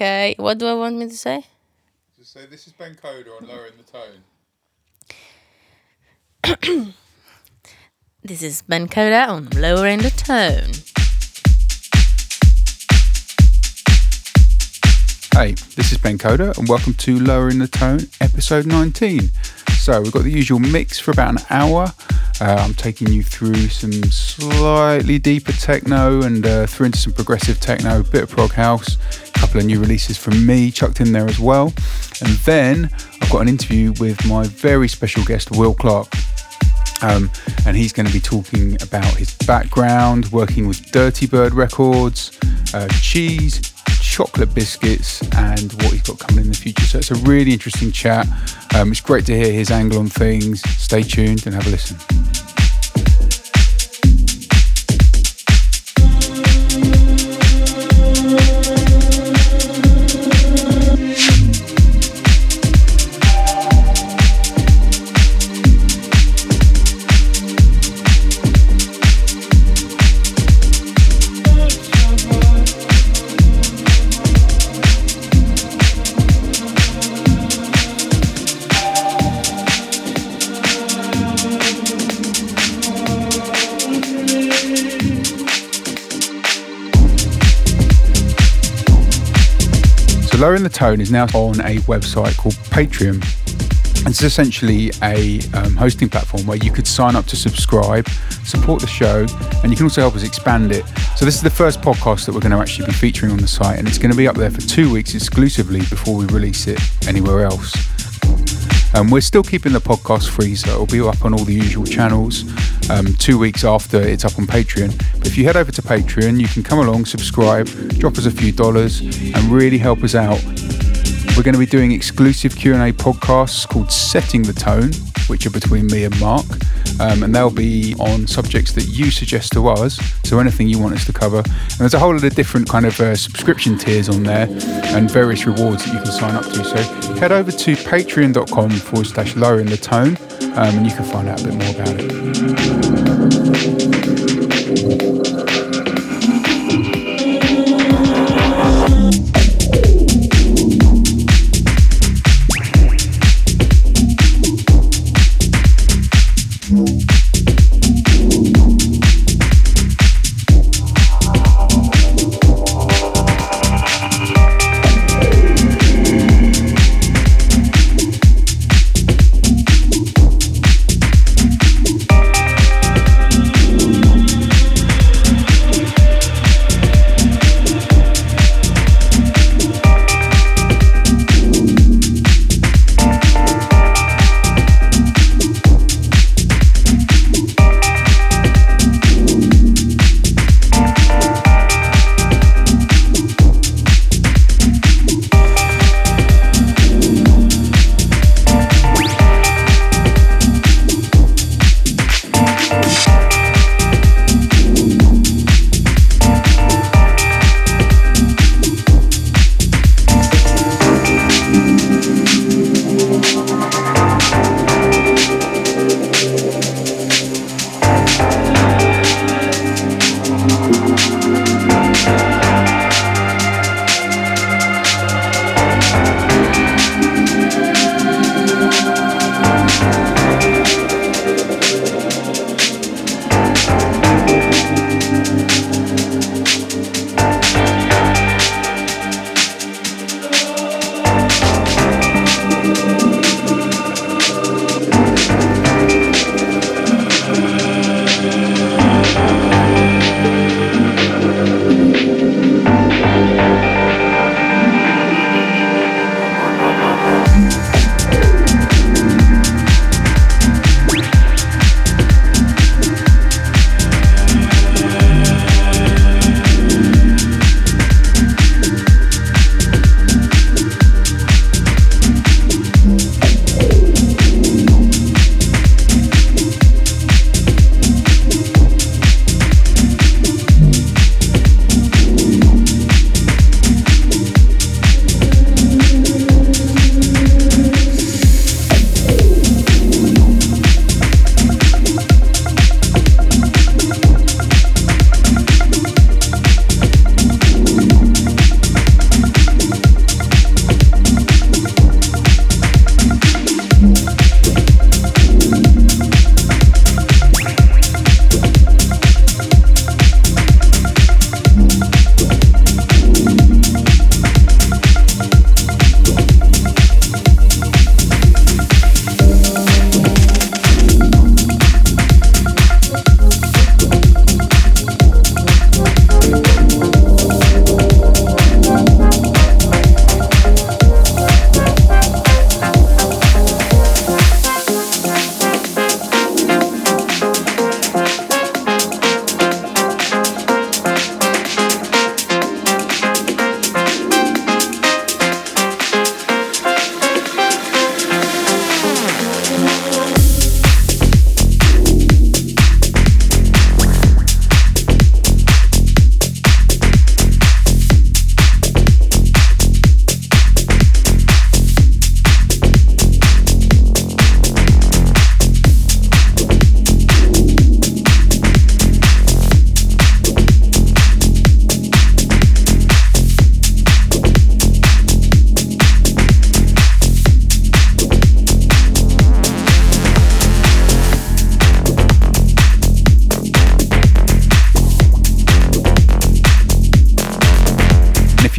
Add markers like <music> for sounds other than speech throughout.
Okay, what do I want me to say? Just say this is Ben Coda on lowering the tone. <clears throat> This is Ben Coda on Lowering the Tone. Hey, this is Ben Coda, and welcome to Lowering the Tone, episode 19. So, we've got the usual mix for about an hour. Uh, I'm taking you through some slightly deeper techno and uh, through into some progressive techno, a bit of prog house, a couple of new releases from me chucked in there as well. And then I've got an interview with my very special guest, Will Clarke. Um, and he's going to be talking about his background, working with Dirtybird Records, uh, cheese, chocolate biscuits, and what he's got coming in the future. So it's a really interesting chat. Um, it's great to hear his angle on things. Stay tuned and have a listen. Lowering the Tone is now on a website called Patreon. And it's essentially a um, hosting platform where you could sign up to subscribe, support the show, and you can also help us expand it. So, this is the first podcast that we're going to actually be featuring on the site, and it's going to be up there for two weeks exclusively before we release it anywhere else. Um, we're still keeping the podcast free, so it'll be up on all the usual channels um, two weeks after it's up on Patreon. But if you head over to Patreon, you can come along, subscribe, drop us a few dollars, and really help us out. We're going to be doing exclusive Q&A podcasts called Setting the Tone, which are between me and Mark, um, and they'll be on subjects that you suggest to us. So anything you want us to cover, and there's a whole lot of different kind of uh, subscription tiers on there, and various rewards that you can sign up to. So head over to patreon.com forward slash lowering the tone, um, and you can find out a bit more about it.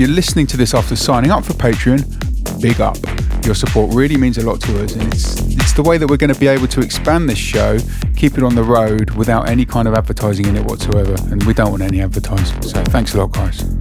You're listening to this after signing up for Patreon, big up. Your support really means a lot to us, and it's it's the way that we're going to be able to expand this show, keep it on the road without any kind of advertising in it whatsoever. And we don't want any advertising. So thanks a lot, guys.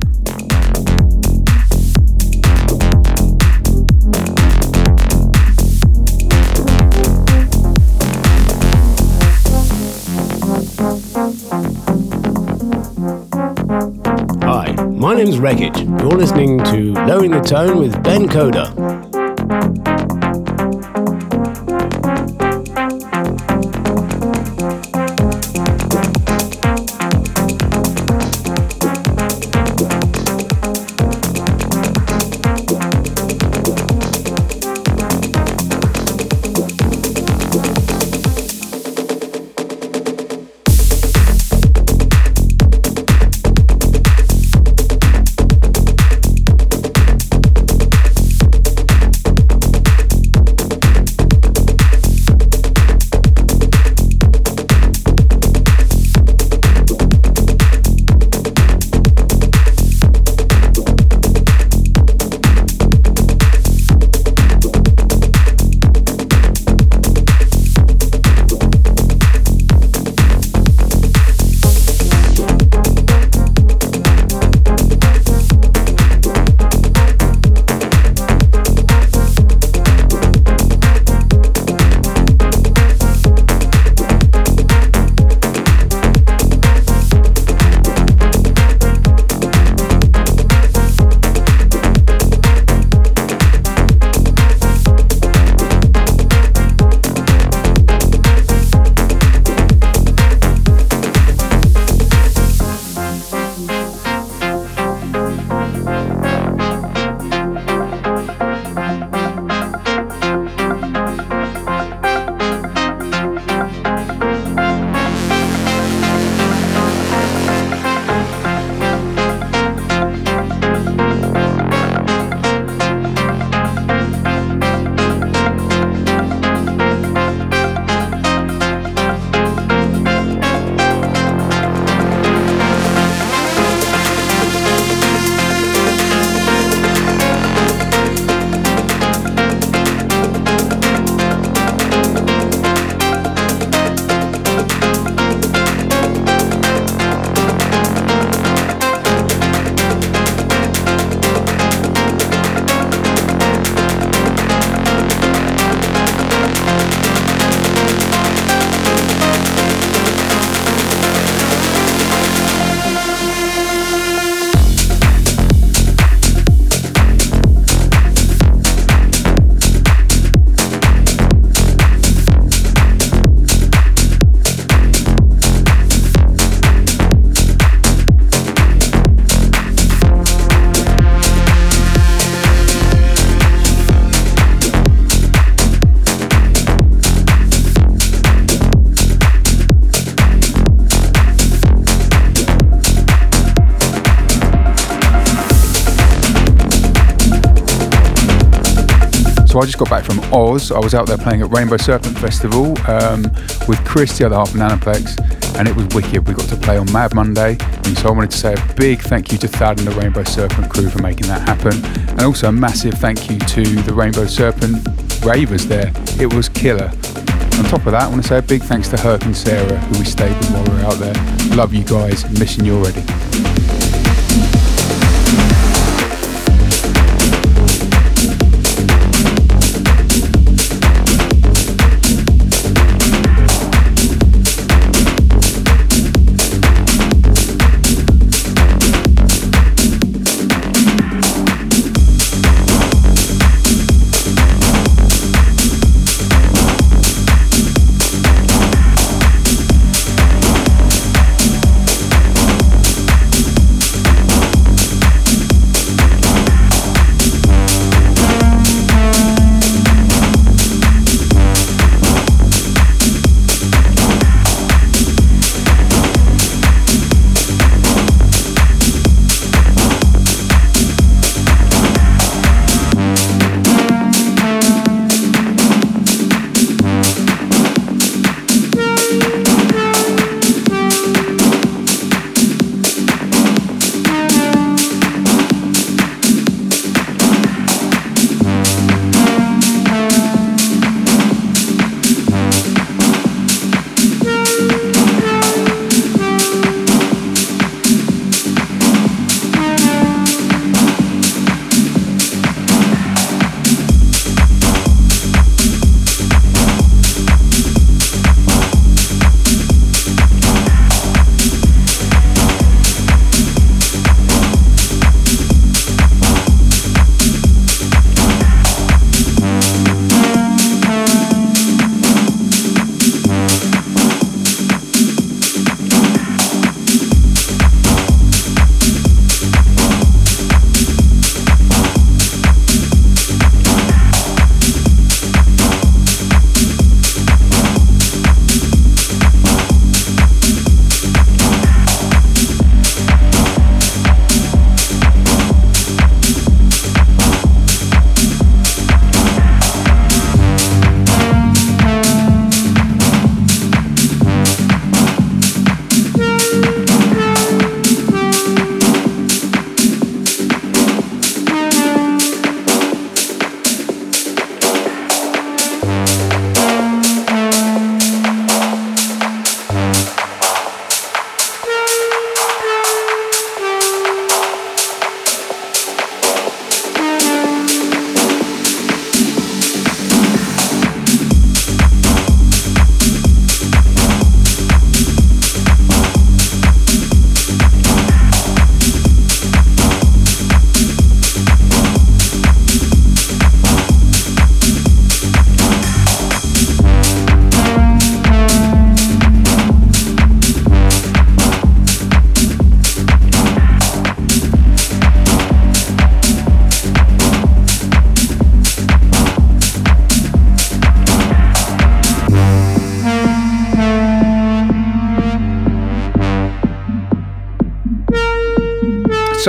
Name's Wreckage. You're listening to Lowering the Tone with Ben Coda. Oz. I was out there playing at Rainbow Serpent Festival um, with Chris, the other half of Nanoplex, and it was wicked. We got to play on Mad Monday, and so I wanted to say a big thank you to Thad and the Rainbow Serpent crew for making that happen, and also a massive thank you to the Rainbow Serpent ravers there. It was killer. On top of that, I want to say a big thanks to Herc and Sarah, who we stayed with while we were out there. Love you guys, missing you already.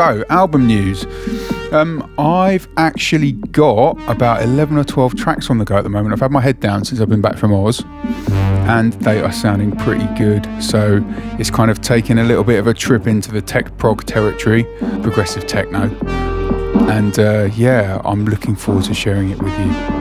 So, album news. Um, I've actually got about 11 or 12 tracks on the go at the moment. I've had my head down since I've been back from Oz, and they are sounding pretty good. So, it's kind of taking a little bit of a trip into the tech prog territory, progressive techno. And uh, yeah, I'm looking forward to sharing it with you.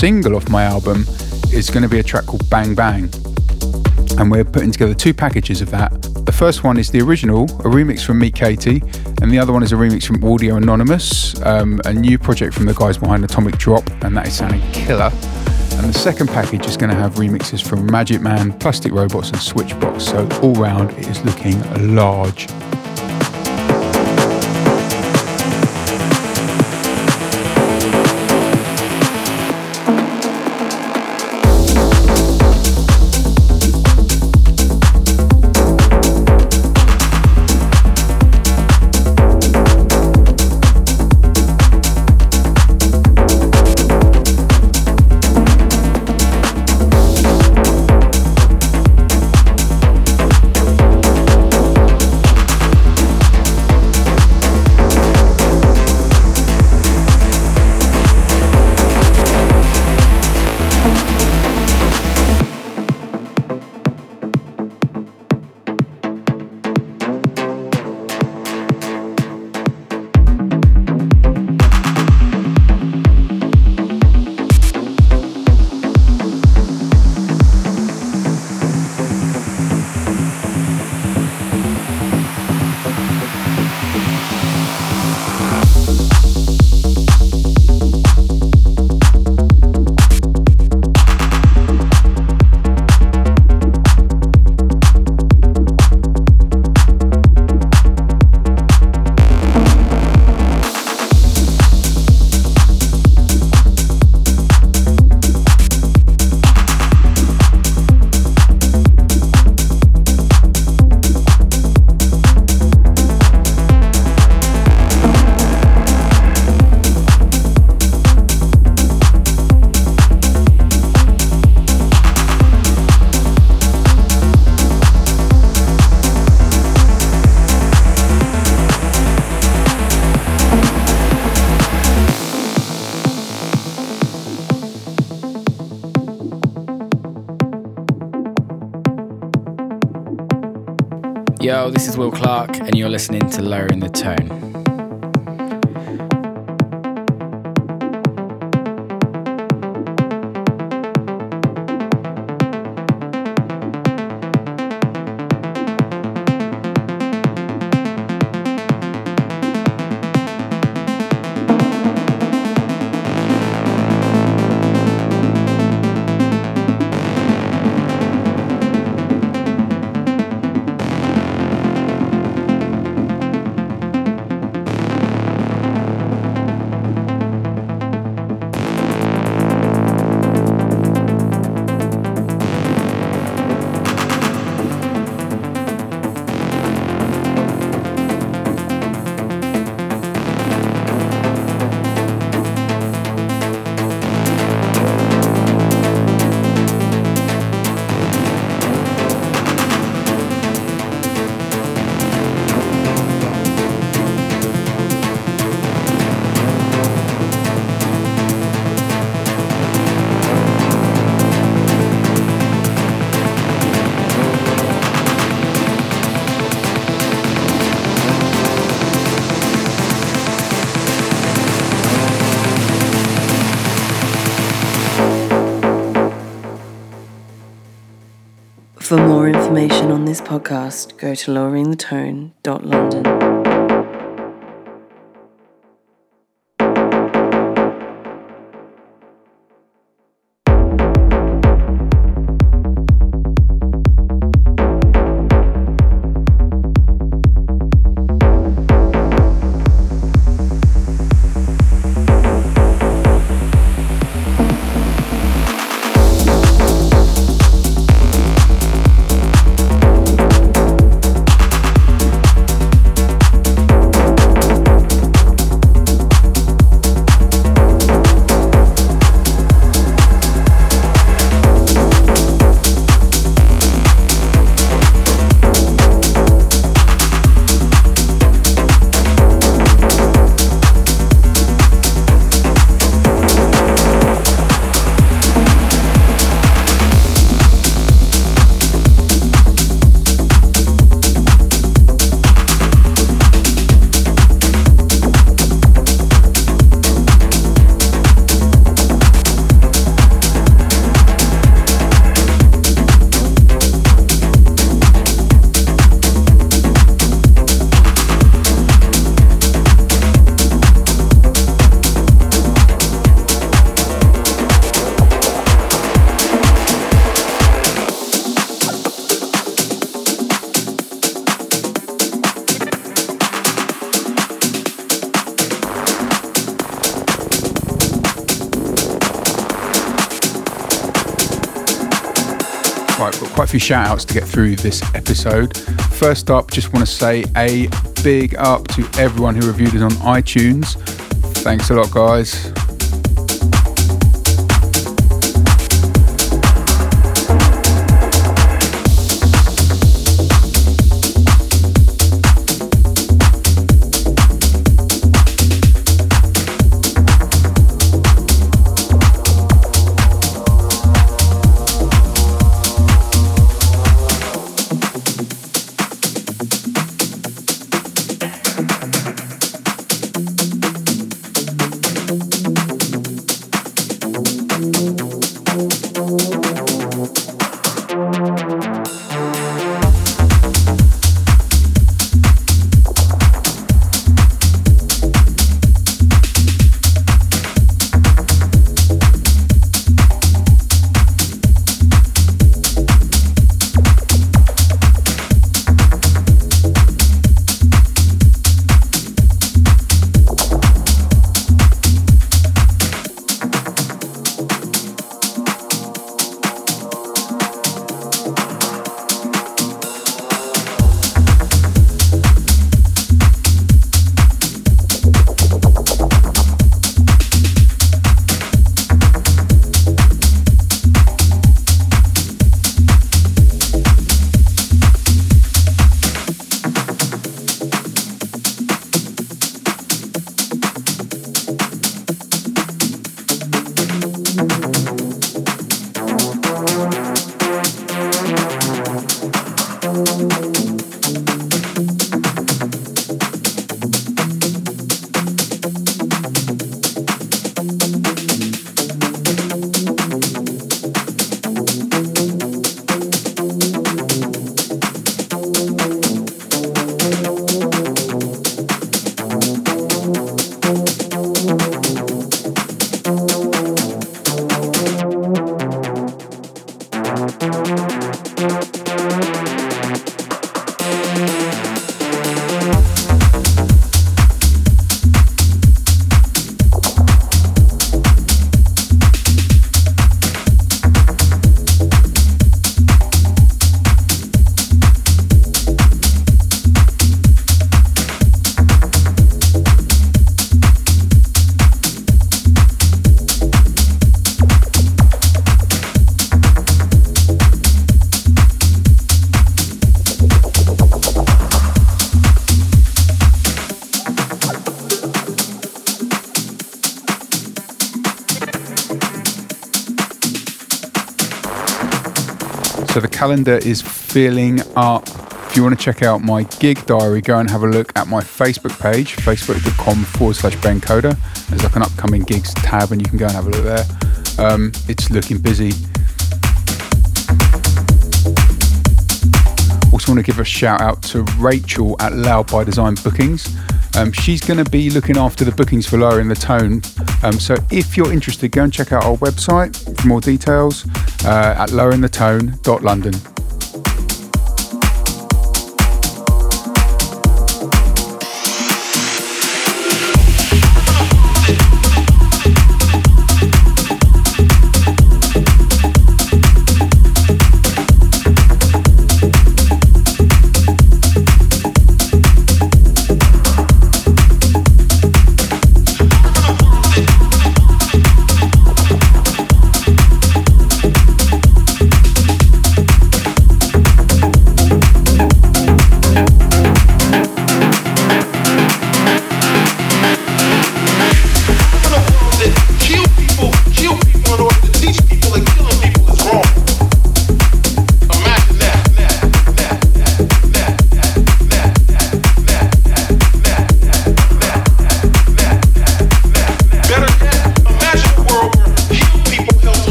Single off my album is going to be a track called Bang Bang. And we're putting together two packages of that. The first one is the original, a remix from Meet Katie, and the other one is a remix from Audio Anonymous, um, a new project from the guys behind Atomic Drop, and that is sounding killer. And the second package is going to have remixes from Magic Man, Plastic Robots, and Switchbox. So all round, it is looking large. Listening to Lowering For more information on this podcast, go to loweringthetone.london. few shout outs to get through this episode. First up, just want to say a big up to everyone who reviewed us on iTunes. Thanks a lot, guys. Calendar is filling up. If you want to check out my gig diary, go and have a look at my Facebook page, facebook.com forward slash Ben Coda. There's like an upcoming gigs tab, and you can go and have a look there. Um, it's looking busy. Also, want to give a shout out to Rachel at Loud by Design Bookings. Um, she's going to be looking after the bookings for Lowering the Tone. Um, so if you're interested, go and check out our website for more details uh, at loweringthetone.london.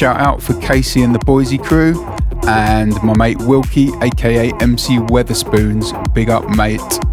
shout out for Casey and the Boise crew and my mate Wilkie, aka MC Weatherspoons. Big up, mate.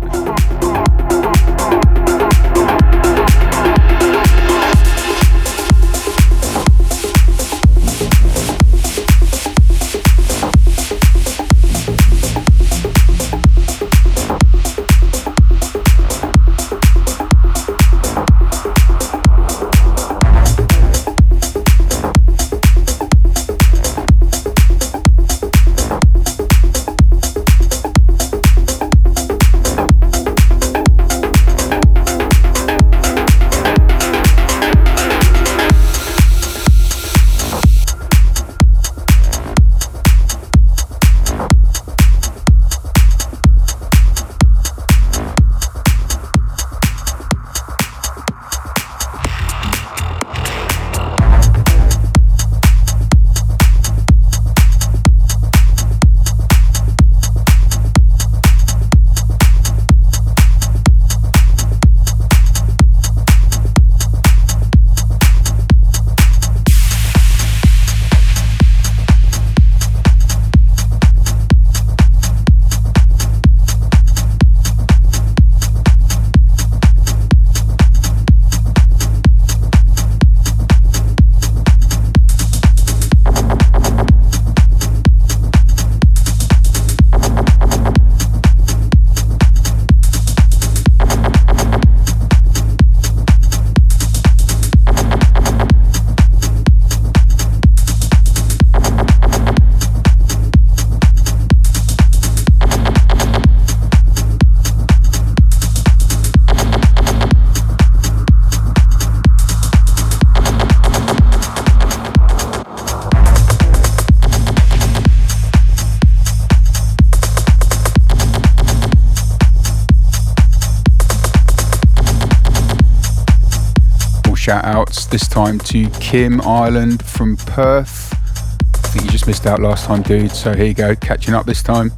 This time to Kim Ireland from Perth. I think you just missed out last time, dude. So here you go, catching up this time.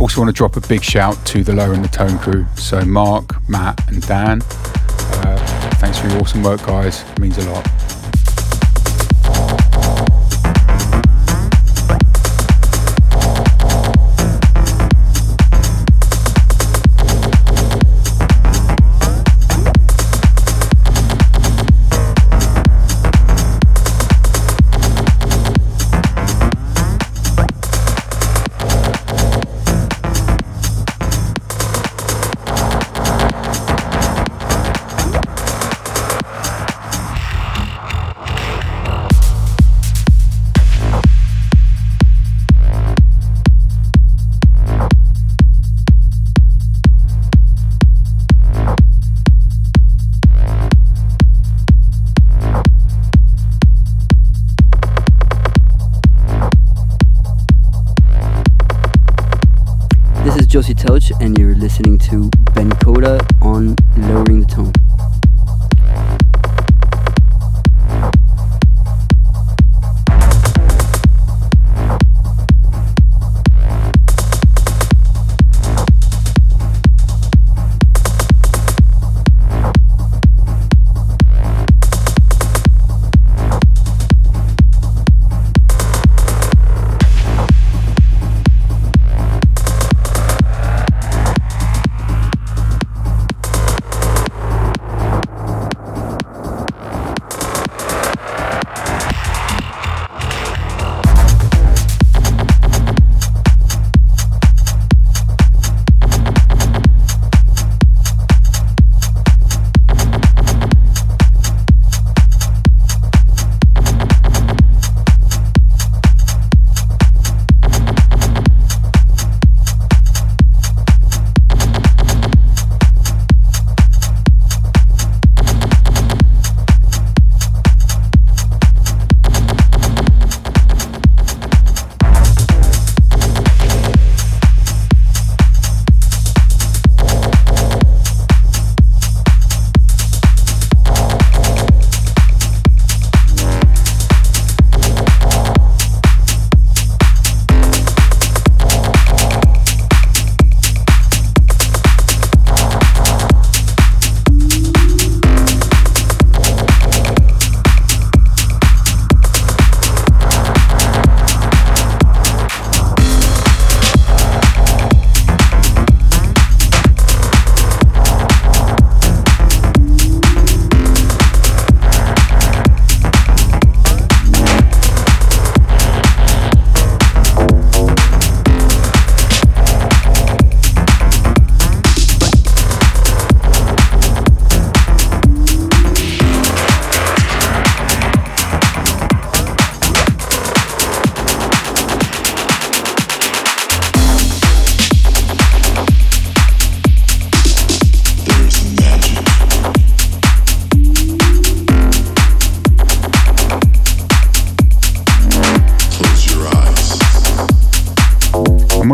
Also, want to drop a big shout to the Lowering the Tone crew. So, Mark, Matt, and Dan. Uh, thanks for your awesome work, guys. It means a lot.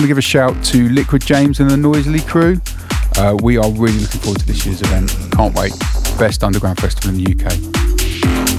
Give a shout to Liquid James and the Noisily crew. Uh, we are really looking forward to this year's event. Can't wait. Best underground festival in the UK.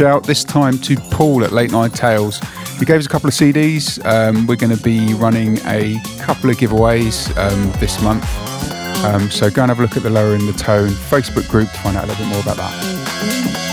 Shout this time to Paul at Late Night Tales. He gave us a couple of CDs. Um, we're going to be running a couple of giveaways um, this month. Um, so go and have a look at the Lowering the Tone Facebook group to find out a little bit more about that.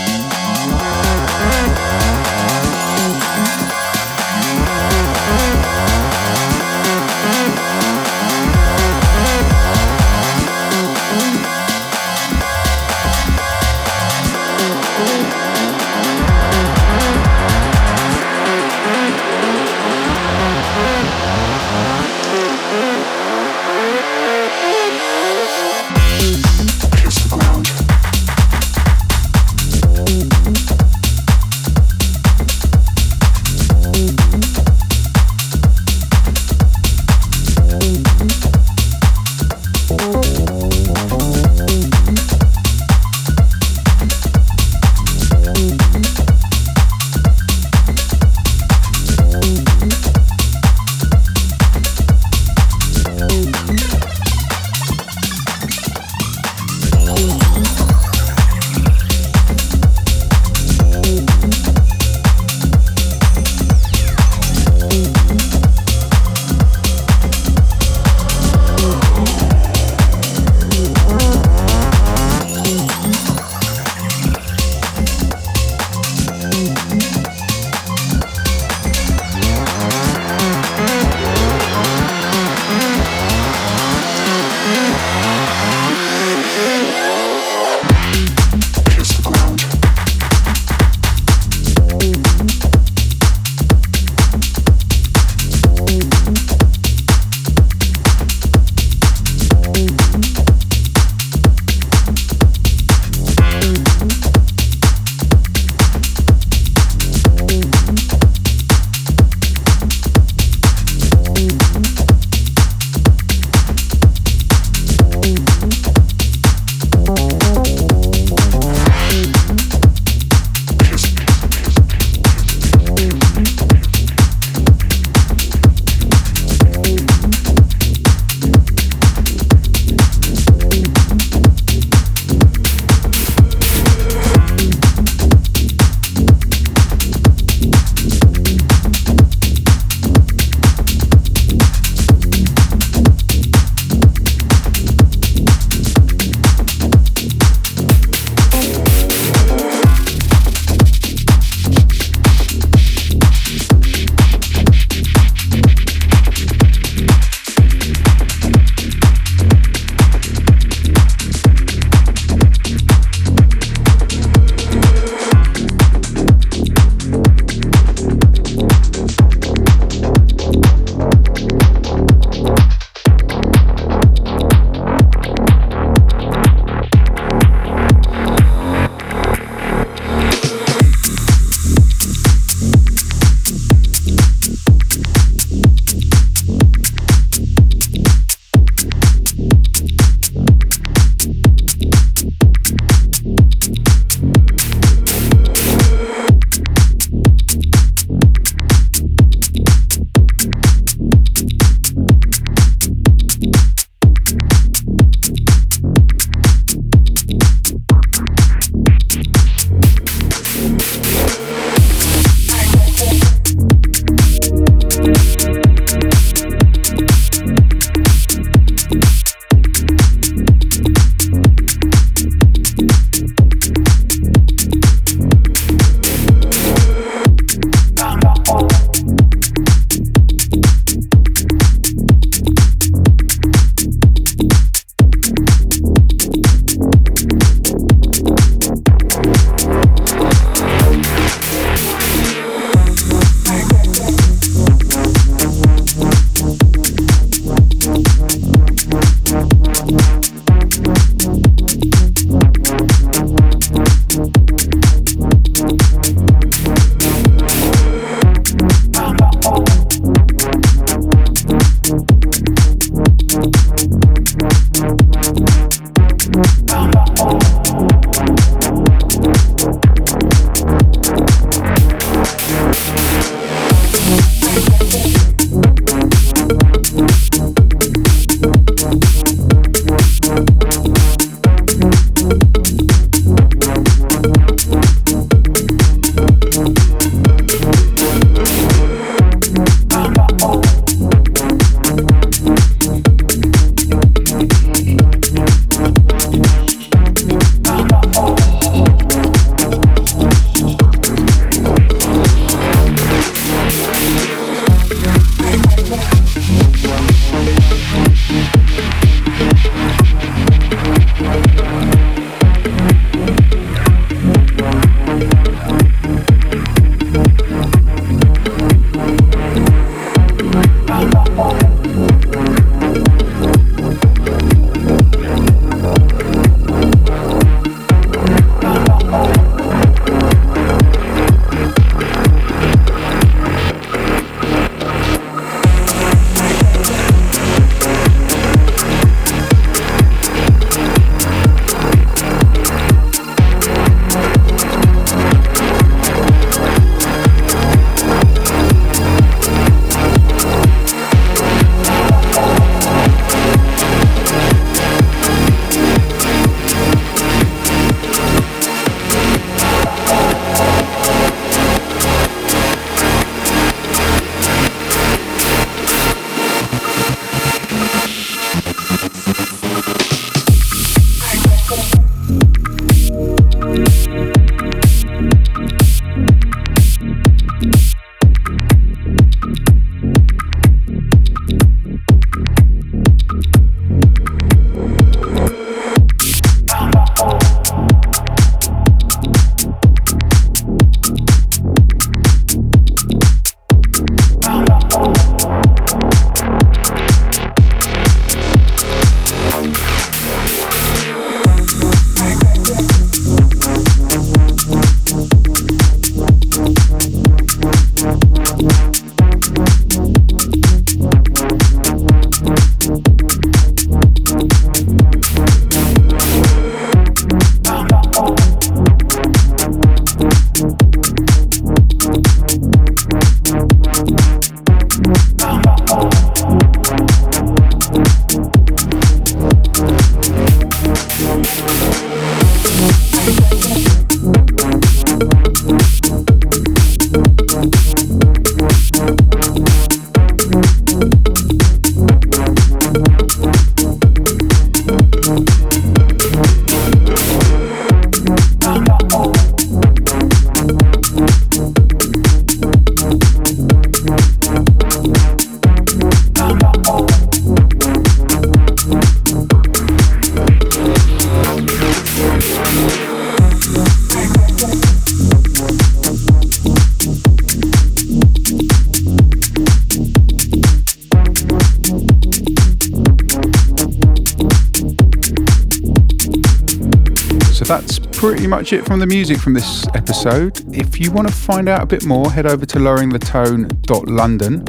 It from the music from this episode. If you want to find out a bit more, head over to loweringthetone.london.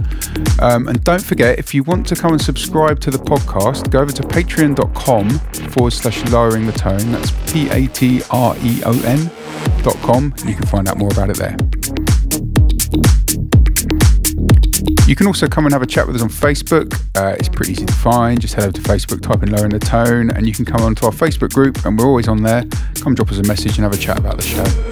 Um, and don't forget, if you want to come and subscribe to the podcast, go over to patreon.com forward slash lowering the tone. That's P A T R E O N dot com. You can find out more about it there. You can also come and have a chat with us on Facebook. Uh, it's pretty easy to find. Just head over to Facebook, type in Lowering the Tone, and you can come onto our Facebook group, and we're always on there. Come drop us a message and have a chat about the show.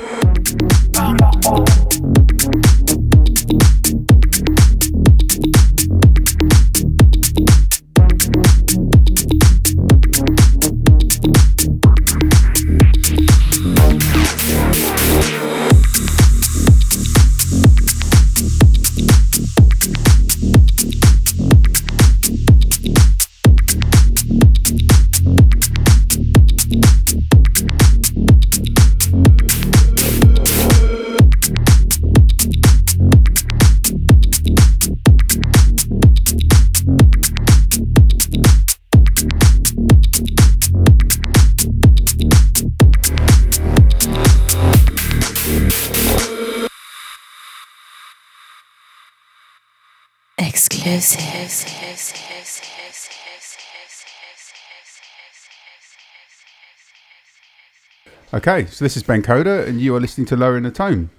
Okay, so this is Ben Coda, and you are listening to Lowering the Tone.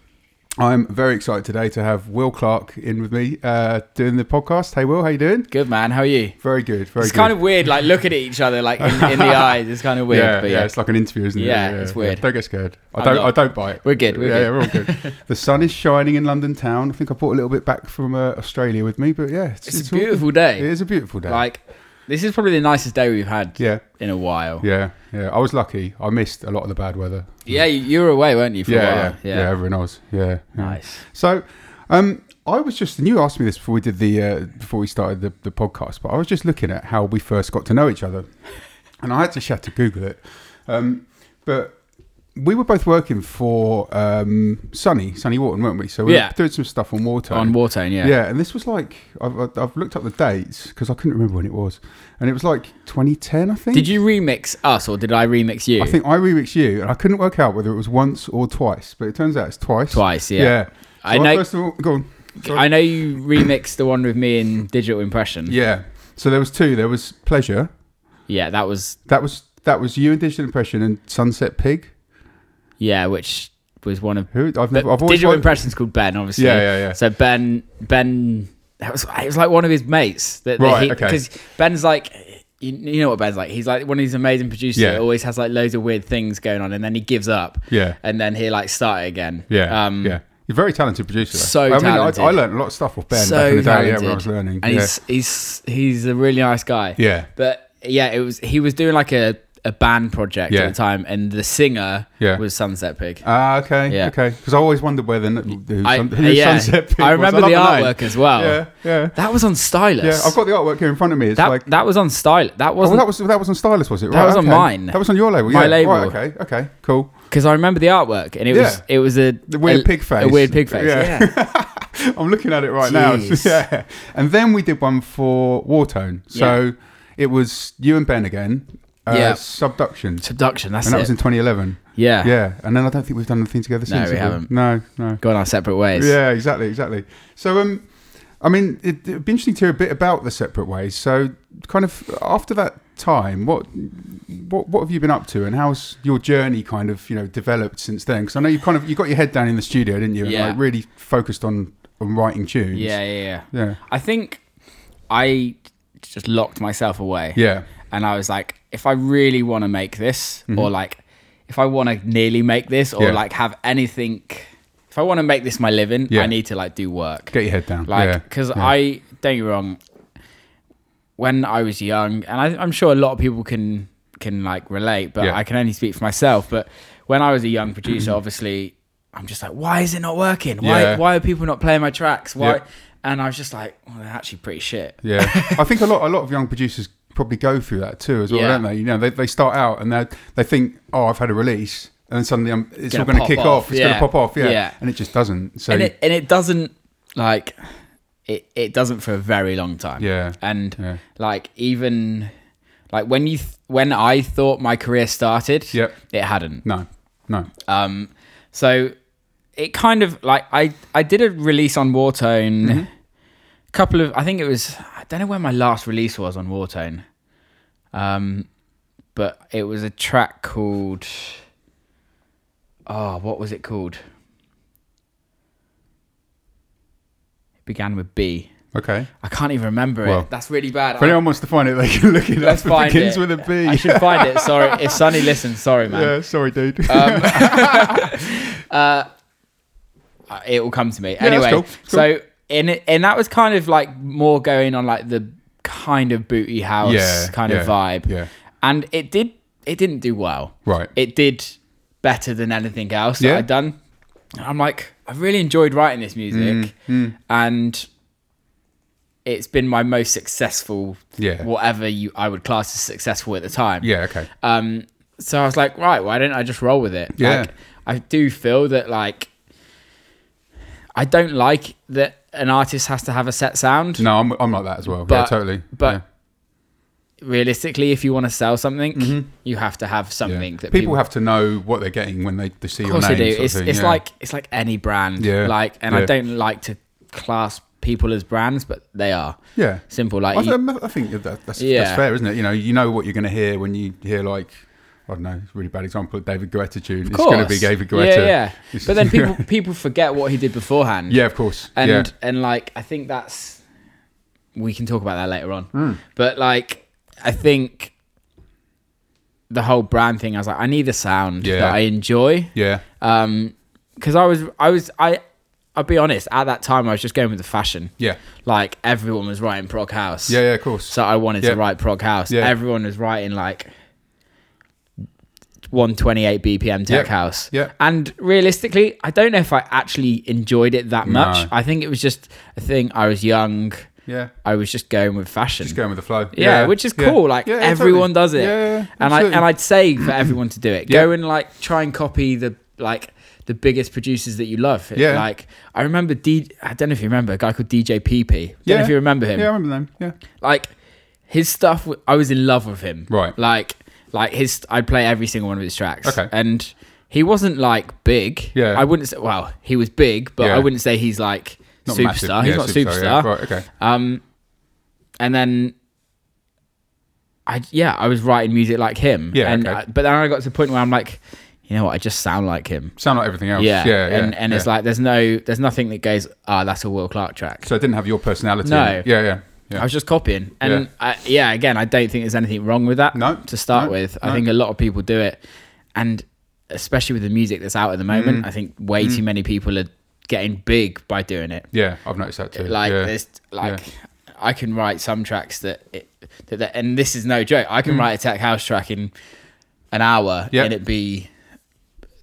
I'm very excited today to have Will Clarke in with me uh, doing the podcast. Hey, Will, how you doing? Good man, how are you? Very good, very good. It's good. kind of weird, like looking at each other, like in, in the <laughs> eyes. It's kind of weird, yeah, but yeah, yeah, it's like an interview, isn't it? Yeah, it's weird. Don't get scared. I I'm don't. not. I don't bite. We're good, we're yeah, good. yeah, we're all good. <laughs> the sun is shining in London town. I think I brought a little bit back from uh, Australia with me, but yeah, it's, a beautiful good. day. It is a beautiful day. Like this is probably the nicest day we've had yeah, in a while. yeah, yeah. I was lucky. I missed a lot of the bad weather. Yeah, you, you were away, weren't you? For Yeah, a yeah, yeah, Everyone was. Yeah, yeah. Nice. So, um, I was just, and you asked me this before we did the, uh, before we started the, the podcast, but I was just looking at how we first got to know each other, and I had to chat to Google it. Um, but we were both working for um, Sunny, Sonny Wharton, weren't we? So we Yeah. were doing some stuff on Water. On Whartone, yeah. Yeah, and this was like I've, I've- looked up the dates because I couldn't remember when it was, and it was like 2010, I think. Did you remix us or did I remix you? I think I remixed you, and I couldn't work out whether it was once or twice, but it turns out it's twice. Twice, yeah. Yeah. I So know- First of all, go on. Sorry. I know you remixed the one with me in Digital Impression. Yeah. So there was two. There was Pleasure. Yeah, that was That was that was you and Digital Impression and Sunset Pig. Yeah, which was one of Who I've never. I've always Digital Impression's called Ben, obviously. Yeah, yeah, yeah. So Ben Ben that was it was like one of his mates that, that Right, he okay. because Ben's like you, you know what Ben's like. He's like one of these amazing producers Yeah. that always has like loads of weird things going on and then he gives up. Yeah. And then he like start again. Yeah. Um yeah. You're a very talented producer. so I mean, talented. I, I learned a lot of stuff with Ben so back in the day. Yeah, talented. when I was learning. And yeah. he's he's he's a really nice guy. yeah. But yeah, it was he was doing like a, a band project Yeah. at the time, and the singer Yeah. was Sunset Pig. Ah, okay, Yeah. okay. Because I always wondered where the who, I- sun, who yeah, Sunset Pig I was. remember the love name. artwork as well. Yeah, yeah, That was on Stylus. yeah. I've got the artwork here in front of me. It's that. like that was on Stylus. That Oh, wasn't that was that was on Stylus, was it? That Right, was on mine. That was on your label. My label. Right, okay, okay, cool. because I remember the artwork, and it was it was a The weird a, pig face. A weird pig face. Yeah. Yeah. <laughs> I'm looking at it right Jeez. now. <laughs> yeah. And then we did one for Whartone. So it was you and Ben again. Uh, Yeah. Subduction. Subduction. That's and that it. was in 2011. yeah. Yeah. And then I don't think we've done anything together since. No, we have haven't. No, no. Gone our separate ways. Yeah, exactly, exactly. So, um, I mean, it, it'd be interesting to hear a bit about the separate ways. So, kind of after that time, what what what have you been up to, and how's your journey kind of you know developed since then? Because I know you kind of you got your head down in the studio, didn't you? And Yeah. like really focused on on writing tunes. Yeah. Yeah. Yeah. yeah, I think I just locked myself away. yeah, and I was like, if I really want to make this, Mm-hmm. or like, if I want to nearly make this, or Yeah. like have anything, if I want to make this my living, Yeah. I need to like do work. get your head down. Like, because yeah. I don't get me wrong, when I was young, and I, I'm sure a lot of people can can like relate, but. I can only speak for myself. But when I was a young producer, <clears throat> obviously, I'm just like, why is it not working? Why why are people not playing my tracks? Why? And I was just like, well, they're actually pretty shit. Yeah, <laughs> I think a lot a lot of young producers probably go through that too as well, Yeah. don't they? You know, they, they start out and they they think, oh, I've had a release, and then suddenly I'm, it's Gonna all going to kick off, off. It's going to pop off, yeah. Yeah. and it just doesn't. So and it and it doesn't like it it doesn't for a very long time yeah, and yeah, like even like when you th- when i thought my career started Yep. it hadn't no, no, um so it kind of like i i did a release on whartone Mm-hmm. a couple of i think it was don't know when my last release was on Whartone um but it was a track called oh what was it called it began with b okay. I can't even remember Well, it. That's really bad. If anyone wants to find it, they can look it Let's up. <laughs> It find begins it. with a B. I should find it. Sorry, if Sonny listens, sorry, man. yeah, sorry, dude. Um, <laughs> <laughs> uh, it will come to me that's anyway. cool. Cool. So in it, and that was kind of like more going on like the kind of booty house Yeah, kind yeah, of vibe, yeah. and it did. It didn't do well. Right. It did better than anything else Yeah. that I'd done. And I'm like, I really enjoyed writing this music, Mm, and it's been my most successful Yeah. whatever you I would class as successful at the time. yeah, okay. Um so I was like, right, why don't I just roll with it? Yeah. Like I do feel that like I don't like that an artist has to have a set sound. No, I'm, I'm like that as well. yeah, But- totally. but Realistically, if you want to sell something, mm-hmm. you have to have something yeah. that people, have to know what they're getting when they, they see Of your course name. they do. It's it's yeah. like it's like any brand. Yeah. Like, and Yeah. I don't like to class people as brands, but they are yeah. simple. Like I, you- I think that, that's, Yeah. that's fair, isn't it? You know, you know what you're going to hear when you hear like I don't know, it's a really bad example. David Guetta tune. It's going to be David Guetta. Yeah, <laughs> yeah. But then people <laughs> people forget what he did beforehand. yeah, of course. And yeah. and like I think that's we can talk about that later on. Hmm. But like I think the whole brand thing, I was like, I need a sound Yeah. that I enjoy. yeah, Um, because I was I was I I'll be honest. At that time, I was just going with the fashion. yeah, Like everyone was writing prog house. yeah, yeah, of course. So I wanted Yeah. to write prog house. Yeah. Everyone was writing like 128 BPM tech Yeah. house. Yeah. And realistically, I don't know if I actually enjoyed it that No. much. I think it was just a thing. I was young. Yeah. I was just going with fashion. Just going with the flow. yeah, which is yeah. cool. Like Yeah, yeah, everyone totally. does it. Yeah, yeah, yeah, and I and I'd say for everyone to do it. <clears throat> Yeah. Go and like try and copy the like the biggest producers that you love. Yeah. Like I remember D. I don't know if you remember a guy called DJ PP. Don't know Yeah. if you remember him. Yeah, I remember them. Yeah. Like his stuff. I was in love with him. Right. Like like his. I'd play every single one of his tracks. Okay. And he wasn't like big. Yeah. I wouldn't say. Well, he was big, but Yeah. I wouldn't say he's like Not superstar. massive. He's Yeah, not superstar. Yeah. Right. Okay. Um, and then I yeah, I was writing music like him. Yeah, And okay. I- but then I got to the point where I'm like, you know what? I just sound like him. Sound like everything else. Yeah. Yeah. yeah and and it's yeah. like there's no there's nothing that goes ah that's a Will Clarke track. So it didn't have your personality. No. it. Yeah. Yeah. Yeah. I was just copying, and Yeah. I, yeah, again, I don't think there's anything wrong with that. No, to start no, with, I think a lot of people do it, and especially with the music that's out at the moment, Mm. I think way too many people are getting big by doing it. yeah. I've noticed that too. like yeah. there's like I can write some tracks that, it, that, that and this is no joke. I can write a tech house track in an hour Mm. Yeah. and it be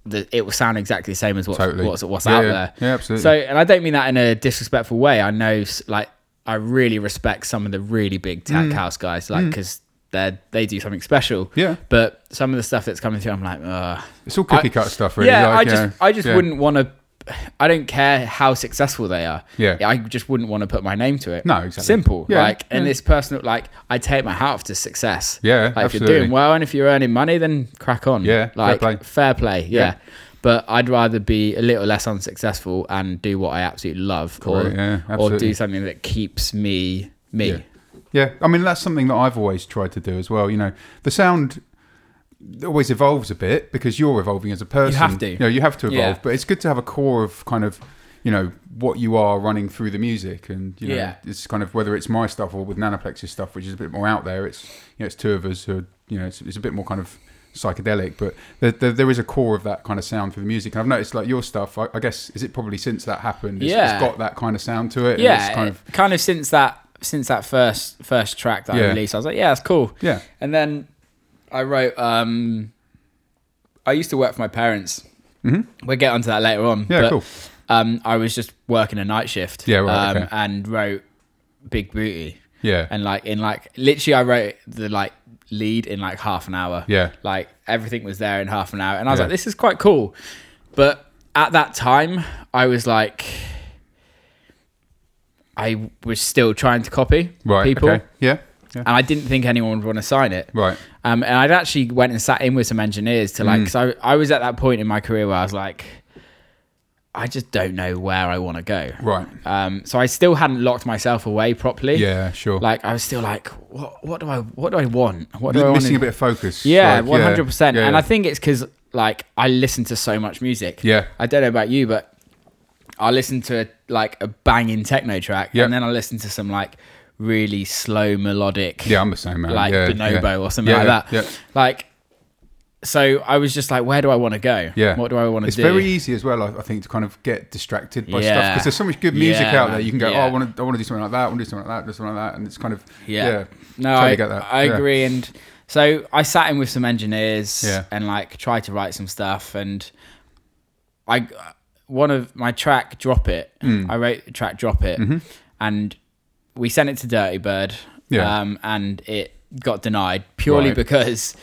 the it will sound exactly the same as what's Totally. what's, what's Yeah, out there. Yeah, absolutely. So and I don't mean that in a disrespectful way. I know like I really respect some of the really big tech house guys like because they they do something special. Mm. Yeah. But some of the stuff that's coming through, I'm like, Ugh. It's all cookie I- cutter stuff, really. Yeah, like, I just I just yeah. wouldn't want to. I don't care how successful they are. Yeah. I just wouldn't want to put my name to it. No, exactly. Simple. Yeah, Like, and yeah. this personal, like, I take my hat off to success. Yeah, Like, if you're doing well and if you're earning money, then crack on. Yeah, fair Like, play. Fair play. Yeah. Yeah. But I'd rather be a little less unsuccessful and do what I absolutely love, or yeah, or do something that keeps me me. Yeah. Yeah, I mean that's something that I've always tried to do as well. You know, the sound always evolves a bit because you're evolving as a person. You have to. You know, you have to evolve, Yeah. but it's good to have a core of kind of, you know, what you are running through the music, and you know, Yeah. it's kind of whether it's my stuff or with Nanoplex's stuff, which is a bit more out there. It's you know, it's two of us who, are, you know, it's, it's a bit more kind of psychedelic, but there, there, there is a core of that kind of sound for the music. And I've noticed like your stuff. I, I guess is it probably since that happened, it's, Yeah. it's got that kind of sound to it. Yeah. it's kind of kind of since that since that first first track that I released, I was like, yeah, that's cool. yeah, And then I wrote. um I used to work for my parents. Mm-hmm. We'll get onto that later on. Yeah, but, cool. Um, I was just working a night shift. Yeah, right, Um, okay. And wrote Big Booty. Yeah, And like in like literally, I wrote the like lead in like half an hour. Yeah. Like everything was there in half an hour, and I was Yeah. like, this is quite cool. But at that time, I was like. I was still trying to copy right, people, okay, yeah, yeah, and I didn't think anyone would want to sign it. right, Um, and I'd actually went and sat in with some engineers to Mm. like, because I, I was at that point in my career where I was like, I just don't know where I want to go. right, Um, so I still hadn't locked myself away properly. yeah, sure. Like I was still like, what, what do I, what do I want? What do I Li- want? missing a bit of focus. Yeah, one hundred percent. And. I think it's because like I listen to so much music. Yeah. I don't know about you, but I listen to a, like a banging techno track, Yeah. and then I listen to some like really slow melodic yeah, I'm the same man. like yeah, bonobo yeah. or something Yeah, like that. Like, so I was just like, where do I want to go? Yeah. What do I want to It's do? It's very easy as well, I, I think, to kind of get distracted by stuff because there's so much good music Yeah, out there. You can go, Yeah. oh, I want to, I want to do something like that. I want to do something like that, do something like that, and it's kind of, yeah. yeah, No, totally I get that. I Yeah. agree. And so I sat in with some engineers Yeah. and like tried to write some stuff. And I, one of my track, Drop It, Mm. I wrote the track Drop It. And we sent it to Dirtybird. Mm-hmm. Yeah. Um, and it got denied purely Right. because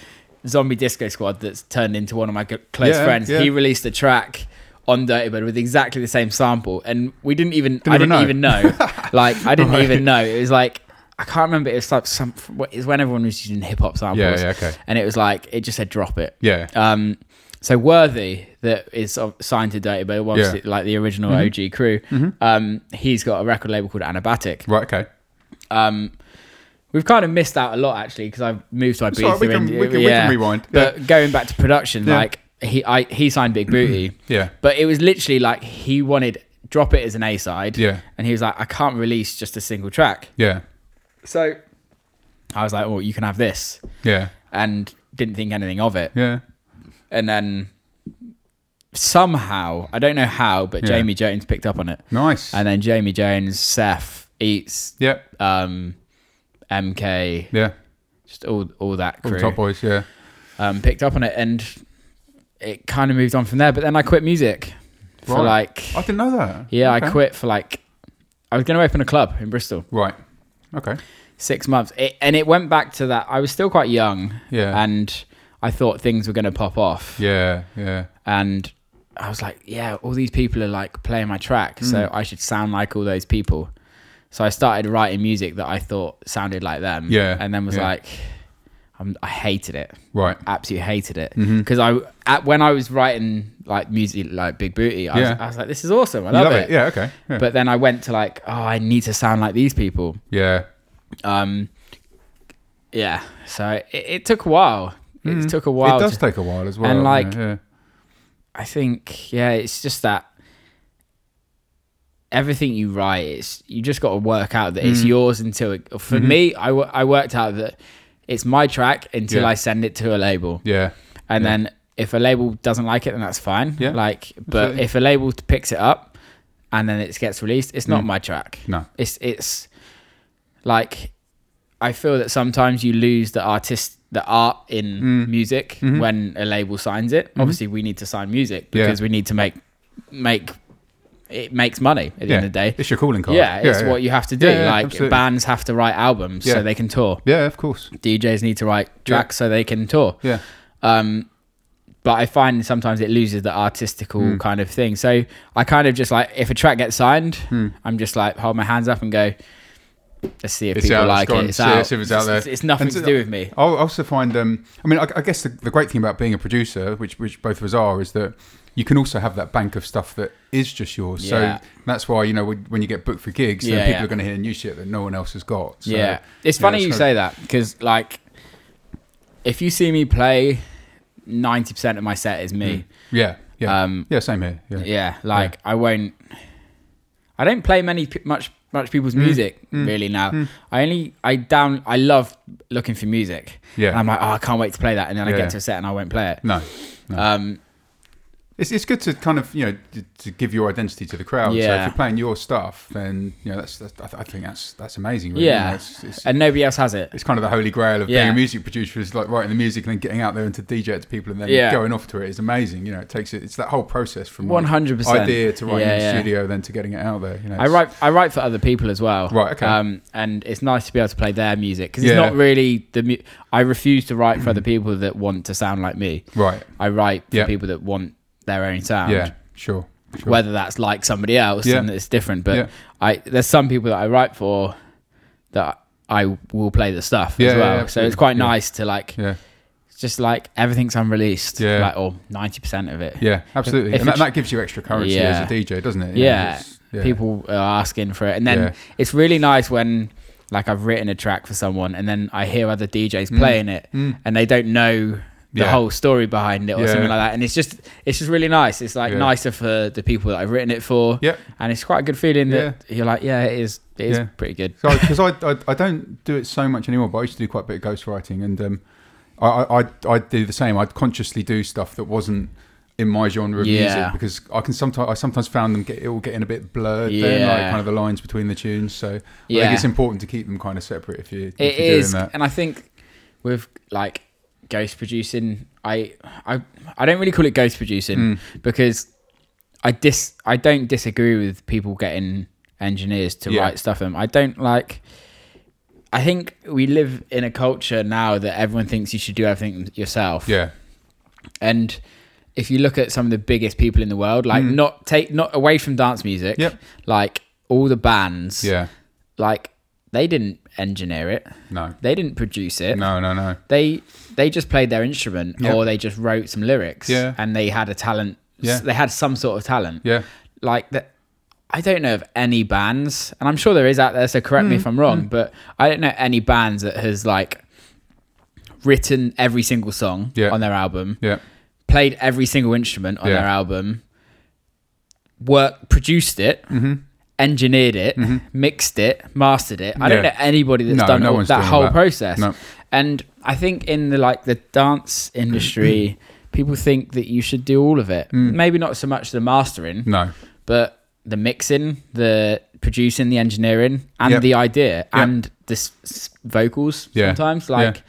Zombie Disco Squad, that's turned into one of my close Yeah, friends, yeah. he released a track on Dirtybird with exactly the same sample, and we didn't even. I didn't know. even know. <laughs> like I didn't Right. even know. It was like I can't remember. It was like some. It was when everyone was using hip hop samples. Yeah, yeah, okay. And it was like it just said drop it. yeah, Um, so Worthy, that is signed to Dirtybird, Yeah. Mm-hmm. like the original OG crew. Um, he's got a record label called Anabatic. right, okay. Um, we've kind of missed out a lot actually because I've moved to Ibiza. Sorry, we can- and- we can- we can rewind. But going back to production, Yeah. like he, I, he signed Big Booty. Yeah. But it was literally like he wanted drop it as an A side. Yeah. And he was like, I can't release just a single track. Yeah, So I was like, well, you can have this, yeah, and didn't think anything of it. yeah. And then somehow, I don't know how, but Yeah. Jamie Jones picked up on it. Nice. And then Jamie Jones, Seth, Eats, Yep. um, MK, yeah. just all all that crew the top boys. Yeah, um, picked up on it, and it kind of moved on from there. But then I quit music for Right. like I didn't know that. yeah, Okay. I quit for like I was going to open a club in Bristol. Right. Okay. six months, it, and it went back to that. I was still quite young, Yeah. and I thought things were going to pop off, Yeah. Yeah. and I was like, yeah, all these people are like playing my track, Mm. so I should sound like all those people. So I started writing music that I thought sounded like them, Yeah, and then was yeah. like, I'm, I hated it, Right. absolutely hated it, because I at, when I was writing like music like Big Booty, I, Yeah. was, I was like, this is awesome, I love, love it. it. Yeah. Okay. Yeah. But then I went to like, oh, I need to sound like these people. yeah. Um, yeah. So it, it took a while. It took a while. It does to- take a while as well. and, like. I think, yeah, it's just that everything you write, it's you just got to work out that Mm. it's yours until. It, for Mm-hmm. me, I, I worked out that it's my track until Yeah. I send it to a label, yeah. and Yeah. then if a label doesn't like it, then that's fine. Yeah, Like, but absolutely. if a label picks it up and then it gets released, it's not Mm. my track. No. it's it's like I feel that sometimes you lose the artist the art in Mm. music Mhm. when a label signs it. Obviously we need to sign music Yeah. because we need to make make it makes money at the yeah. end of the day. It's your calling card. Yeah, it's what you have to do. Yeah, yeah, like absolutely. bands have to write albums Yeah. so they can tour. Yeah, of course. DJs need to write tracks so they can tour. Yeah. Um, but I find sometimes it loses the artistical Hmm. kind of thing. So I kind of just like if a track gets signed, Hmm. I'm just like hold my hands up and go. Let's see if It's people out, like it. It's out. see if it's out there. It's, it's nothing And to do with me. I also find, um, I mean, I, I guess the, the great thing about being a producer, which which both of us are, is that you can also have that bank of stuff that is just yours. Yeah. So that's why you know when, when you get booked for gigs, then people yeah. are going to hear new shit that no one else has got. So, yeah, it's yeah, funny it's you say that because like if you see me play, ninety percent of my set is me. yeah, yeah, Um, yeah. Same here. Yeah, Yeah, like I won't. I don't play many much much people's music mm, really now. I only I down I love looking for music. Yeah. and I'm like, oh, I can't wait to play that, and then I get to a set and I won't play it. No, no. Um, It's, it's good to kind of you know to, to give your identity to the crowd. Yeah. So if you're playing your stuff, then you know that's, that's I, th- I think that's that's amazing. Really. yeah, You know, it's, it's, and nobody else has it. it's kind of the holy grail of being a music producer is like writing the music and then getting out there and to DJ it to people and then Yeah. going off to it is amazing. You know, it takes it. It's that whole process from hundred percent idea to writing Yeah, in the yeah. studio, then to getting it out there. You know, I write I write for other people as well. Right, okay. Um, and it's nice to be able to play their music because it's not really the. Mu- I refuse to write for other <clears throat> people that want to sound like me. Right. I write for Yeah. people that want their own sound. Yeah. Sure. sure. whether that's like somebody else Yeah. and it's different but Yeah. i there's some people that i write for that i will play the stuff Yeah, as well so it's quite nice to like Yeah. just like everything's unreleased Yeah. like or 90% of it Yeah. Absolutely. if and that, that gives you extra currency Yeah. as a DJ, doesn't it? yeah, yeah. people are asking for it and then Yeah. it's really nice when like i've written a track for someone and then i hear other djs playing it Mm. and they don't know the Yeah. whole story behind it or Yeah. something like that and it's just it's just really nice it's like Yeah. nicer for the people that i've written it for Yep. and it's quite a good feeling that you're like, yeah, it is. It is Yeah. pretty good. because I, <laughs> I I don't do it so much anymore, but I used to do quite a bit of ghostwriting, and um, I I I'd, I'd do the same. I'd consciously do stuff that wasn't in my genre of Yeah. music because I can sometimes I sometimes found them get it all getting a bit blurred. Then, like Yeah. kind of the lines between the tunes. So I Yeah. think it's important to keep them kind of separate if you if It you're is, doing that. and I think with like ghost producing, I I I don't really call it ghost producing Mm. because I dis I don't disagree with people getting engineers to Yeah. write stuff. them. I don't like. I think we live in a culture now that everyone thinks you should do everything yourself. Yeah, And if you look at some of the biggest people in the world, like not take not away from dance music, Mm. Yep. like all the bands, yeah, like they didn't engineer it, no, they didn't produce it. no, no, no. They they just played their instrument Yep. or they just wrote some lyrics, Yeah. and they had a talent. Yeah. They had some sort of talent. Yeah, Like that. I don't know of any bands, and I'm sure there is out there. So correct Mm, me if I'm wrong, but I don't know any bands that has like written every single song Yeah. on their album, yeah, played every single instrument on Yeah. their album, work produced it, Mm-hmm. Engineered it, mixed it, mastered it. I don't know anybody that's No, done no all, that whole that. process. No. And I think in the like the dance <clears throat> industry, people think that you should do all of it. Mm. Maybe not so much the mastering, no, but the mixing, the producing, the engineering, and Yep. the idea, and the s- s- vocals. Yeah. Sometimes, like Yeah.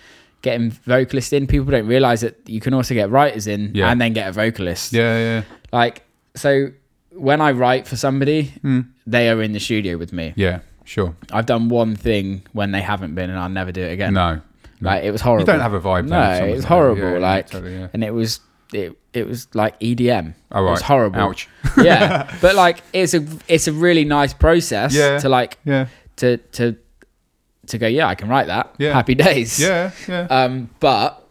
getting vocalists in, people don't realize that you can also get writers in Yeah. and then get a vocalist. yeah, yeah, Like so, when I write for somebody, Mm. they are in the studio with me. yeah, Sure. I've done one thing when they haven't been, and I'll never do it again. No. Like it was horrible. You don't have a vibe. No, if someone's horrible. yeah, like, totally, yeah. and it was it it was like EDM. Oh, right. It was horrible. Ouch. yeah, <laughs> but like it's a it's a really nice process Yeah. to like Yeah. to to to go. Yeah, I can write that. Yeah. Happy days. Yeah. Yeah. Um, but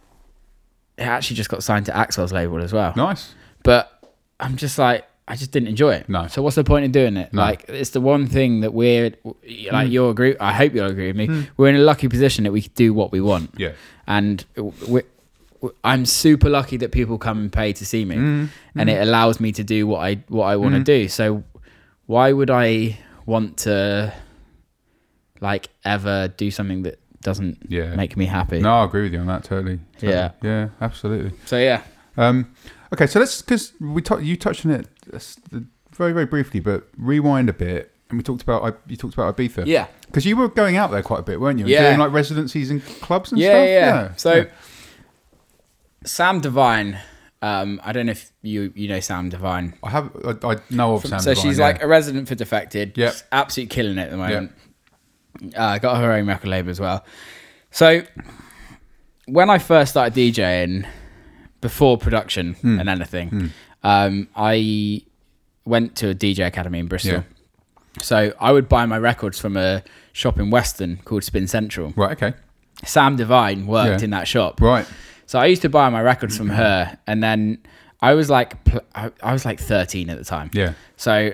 it actually just got signed to Axel's label as well. nice. But I'm just like, I just didn't enjoy it. No. So what's the point in doing it? No. Like, it's the one thing that we're like. Mm. You'll agree. I hope you'll agree with me. We're in a lucky position that we can do what we want. Yeah. And we I'm super lucky that people come and pay to see me, Mm. and it allows me to do what I what I want to do. So why would I want to like ever do something that doesn't Yeah. make me happy? No, I agree with you on that. Totally. totally. Yeah. Yeah. Absolutely. So yeah, Um, okay, so let's because we talked. You touched on it very very briefly, but rewind a bit. And we talked about I- you talked about Ibiza. yeah. Because you were going out there quite a bit, weren't you? Yeah. Doing like residencies and clubs and yeah, stuff. Yeah, yeah. So yeah. Sam Divine, um, I don't know if you you know Sam Divine. I have I, I know of Sam. so she's yeah. like a resident for Defected. Yeah, absolutely killing it at the moment. Uh, got her own record label as well. So when I first started DJing, before production Hmm. and anything, um, I went to a DJ academy in Bristol. Yeah. So I would buy my records from a shop in Weston called Spin Central. right. Okay. Sam Divine worked Yeah. in that shop. Right. So I used to buy my records from her, and then I was like, I was like 13 at the time. Yeah. So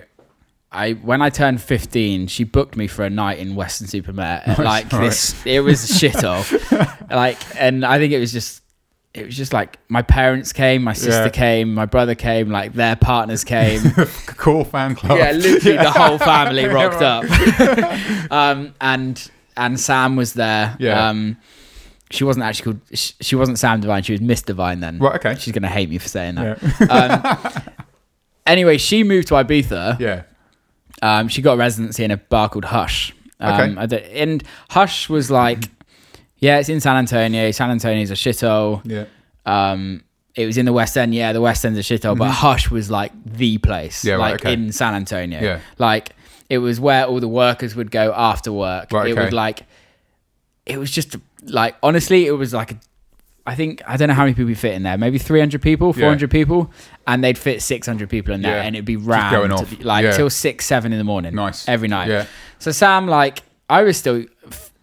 I, when I turned 15, she booked me for a night in Weston-super-Mare. And like Right. this, it was shit off. <laughs> like, and I think it was just, it was just like my parents came, my sister Yeah. came, my brother came, like their partners came. <laughs> Cool fan club. yeah, literally the whole <laughs> family rocked up. <laughs> um, and and Sam was there. Yeah. Um, she wasn't actually called. She, she wasn't Sam Divine. She was Miss Divine then. Right, okay. She's gonna hate me for saying that. Yeah. Um, anyway, she moved to Ibiza. yeah. Um, she got a residency in a bar called Hush. Um, Okay. And Hush was like, yeah, it's in San Antonio. San Antonio's a shithole. Yeah. Um, it was in the West End. Yeah, the West End's a shithole, but Hush was like the place. Mm-hmm. Yeah, right, like okay. in San Antonio. Yeah. like it was where all the workers would go after work. Right, It okay. was like, it was just like honestly, it was like. A, I think I don't know how many people fit in there. Maybe 300 people, 400 people, and they'd fit 600 people in there, Yeah. and it'd be going off. like Yeah. till six, seven in the morning. Nice. every night. Yeah. So Sam, like, I was still,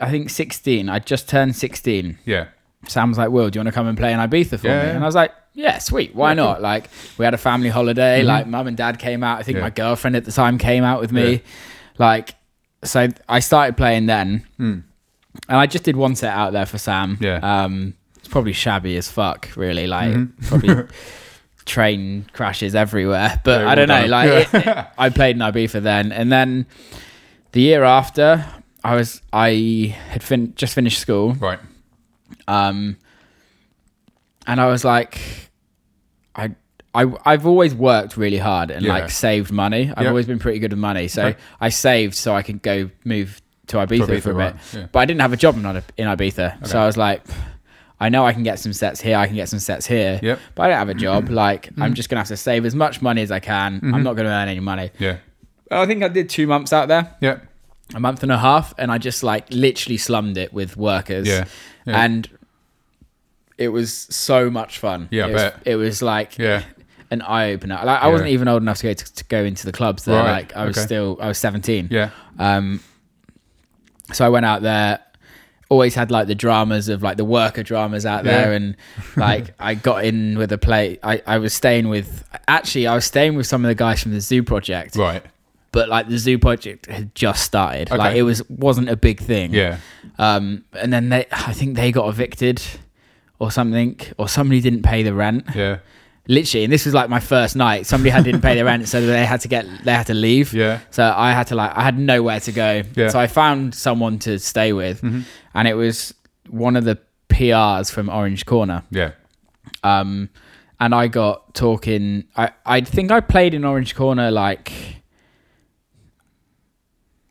I think 16. I just turned 16. Yeah. Sam was like, "Will, do you want to come and play in Ibiza for Yeah, me?" yeah. And I was like, "Yeah, sweet. Why Yeah, not?" cool. Like, we had a family holiday. Like, mum and dad came out. I think my girlfriend at the time came out with me. Like, so I started playing then, Mm. and I just did one set out there for Sam. Yeah. Um, it's probably shabby as fuck, really. Like, Mm-hmm. probably <laughs> train crashes everywhere. But I don't know. done. Like, Yeah. it- <laughs> it- I played in Ibiza then, and then the year after, I was I had fin- just finished school. Right. Um, and I was like, I, I, I've always worked really hard and Yeah. like saved money. I've Yeah. always been pretty good with money, so Okay. I saved so I could go move to Ibiza, Ibiza, for a bit. right, yeah. But I didn't have a job in, in Ibiza, Okay. so I was like, I know I can get some sets here. I can get some sets here. Yep. But I don't have a job. <clears throat> Like I'm just gonna have to save as much money as I can. Mm-hmm. I'm not gonna earn any money. Yeah. I think I did two months out there Yeah. A month and a half and I just like literally slummed it with workers. Yeah. Yeah. And it was so much fun. Yeah, I it was, bet. it was like Yeah. an eye opener. Like I Yeah. wasn't even old enough to go to, to go into the clubs there. Right, Like I was okay. still I was 17. Yeah. Um so I went out there always had like the dramas of like the worker dramas out there Yeah. and like <laughs> I got in with a play I, I was staying with actually I was staying with some of the guys from the zoo project Right. But like the zoo project had just started like it was wasn't a big thing Yeah. um and then they i think they got evicted or something or somebody didn't pay the rent Yeah. literally and this was like my first night somebody had didn't pay their rent so they had to get they had to leave Yeah. so i had to like i had nowhere to go Yeah. so i found someone to stay with Mhm. and it was one of the prs from orange corner Yeah. um, and I got talking. I I think I played in Orange Corner like.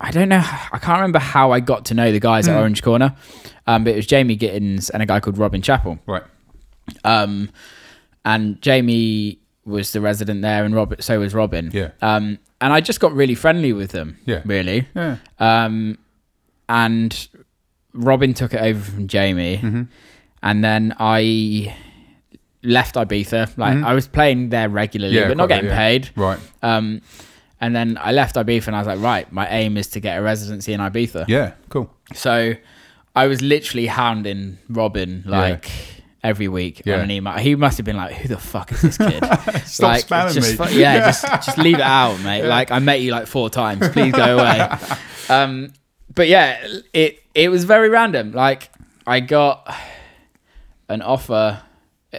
I don't know. I can't remember how I got to know the guys at Orange Corner, um, but it was Jamie Gittins and a guy called Robin Chappell. Right. Um, and Jamie was the resident there, and Robin. So was Robin. Yeah. Um, and I just got really friendly with them. Yeah. Really. Yeah. Um, and Robin took it over from Jamie, Mm-hmm. and then I left Ibiza. Like I was playing there regularly, Mm-hmm. Yeah, but not quite, getting yeah. paid. Right. Um, and then I left Ibiza, and I was like, right, my aim is to get a residency in Ibiza. Yeah. Cool. So I was literally hounding Robin like every week Yeah. on an email. He must have been like, "Who the fuck is this kid?" <laughs> Stop like, spamming just me. yeah, <laughs> just just leave it out, mate. Like I met you like four times. Please go away. <laughs> um, but yeah, it it was very random. Like I got an offer. uh,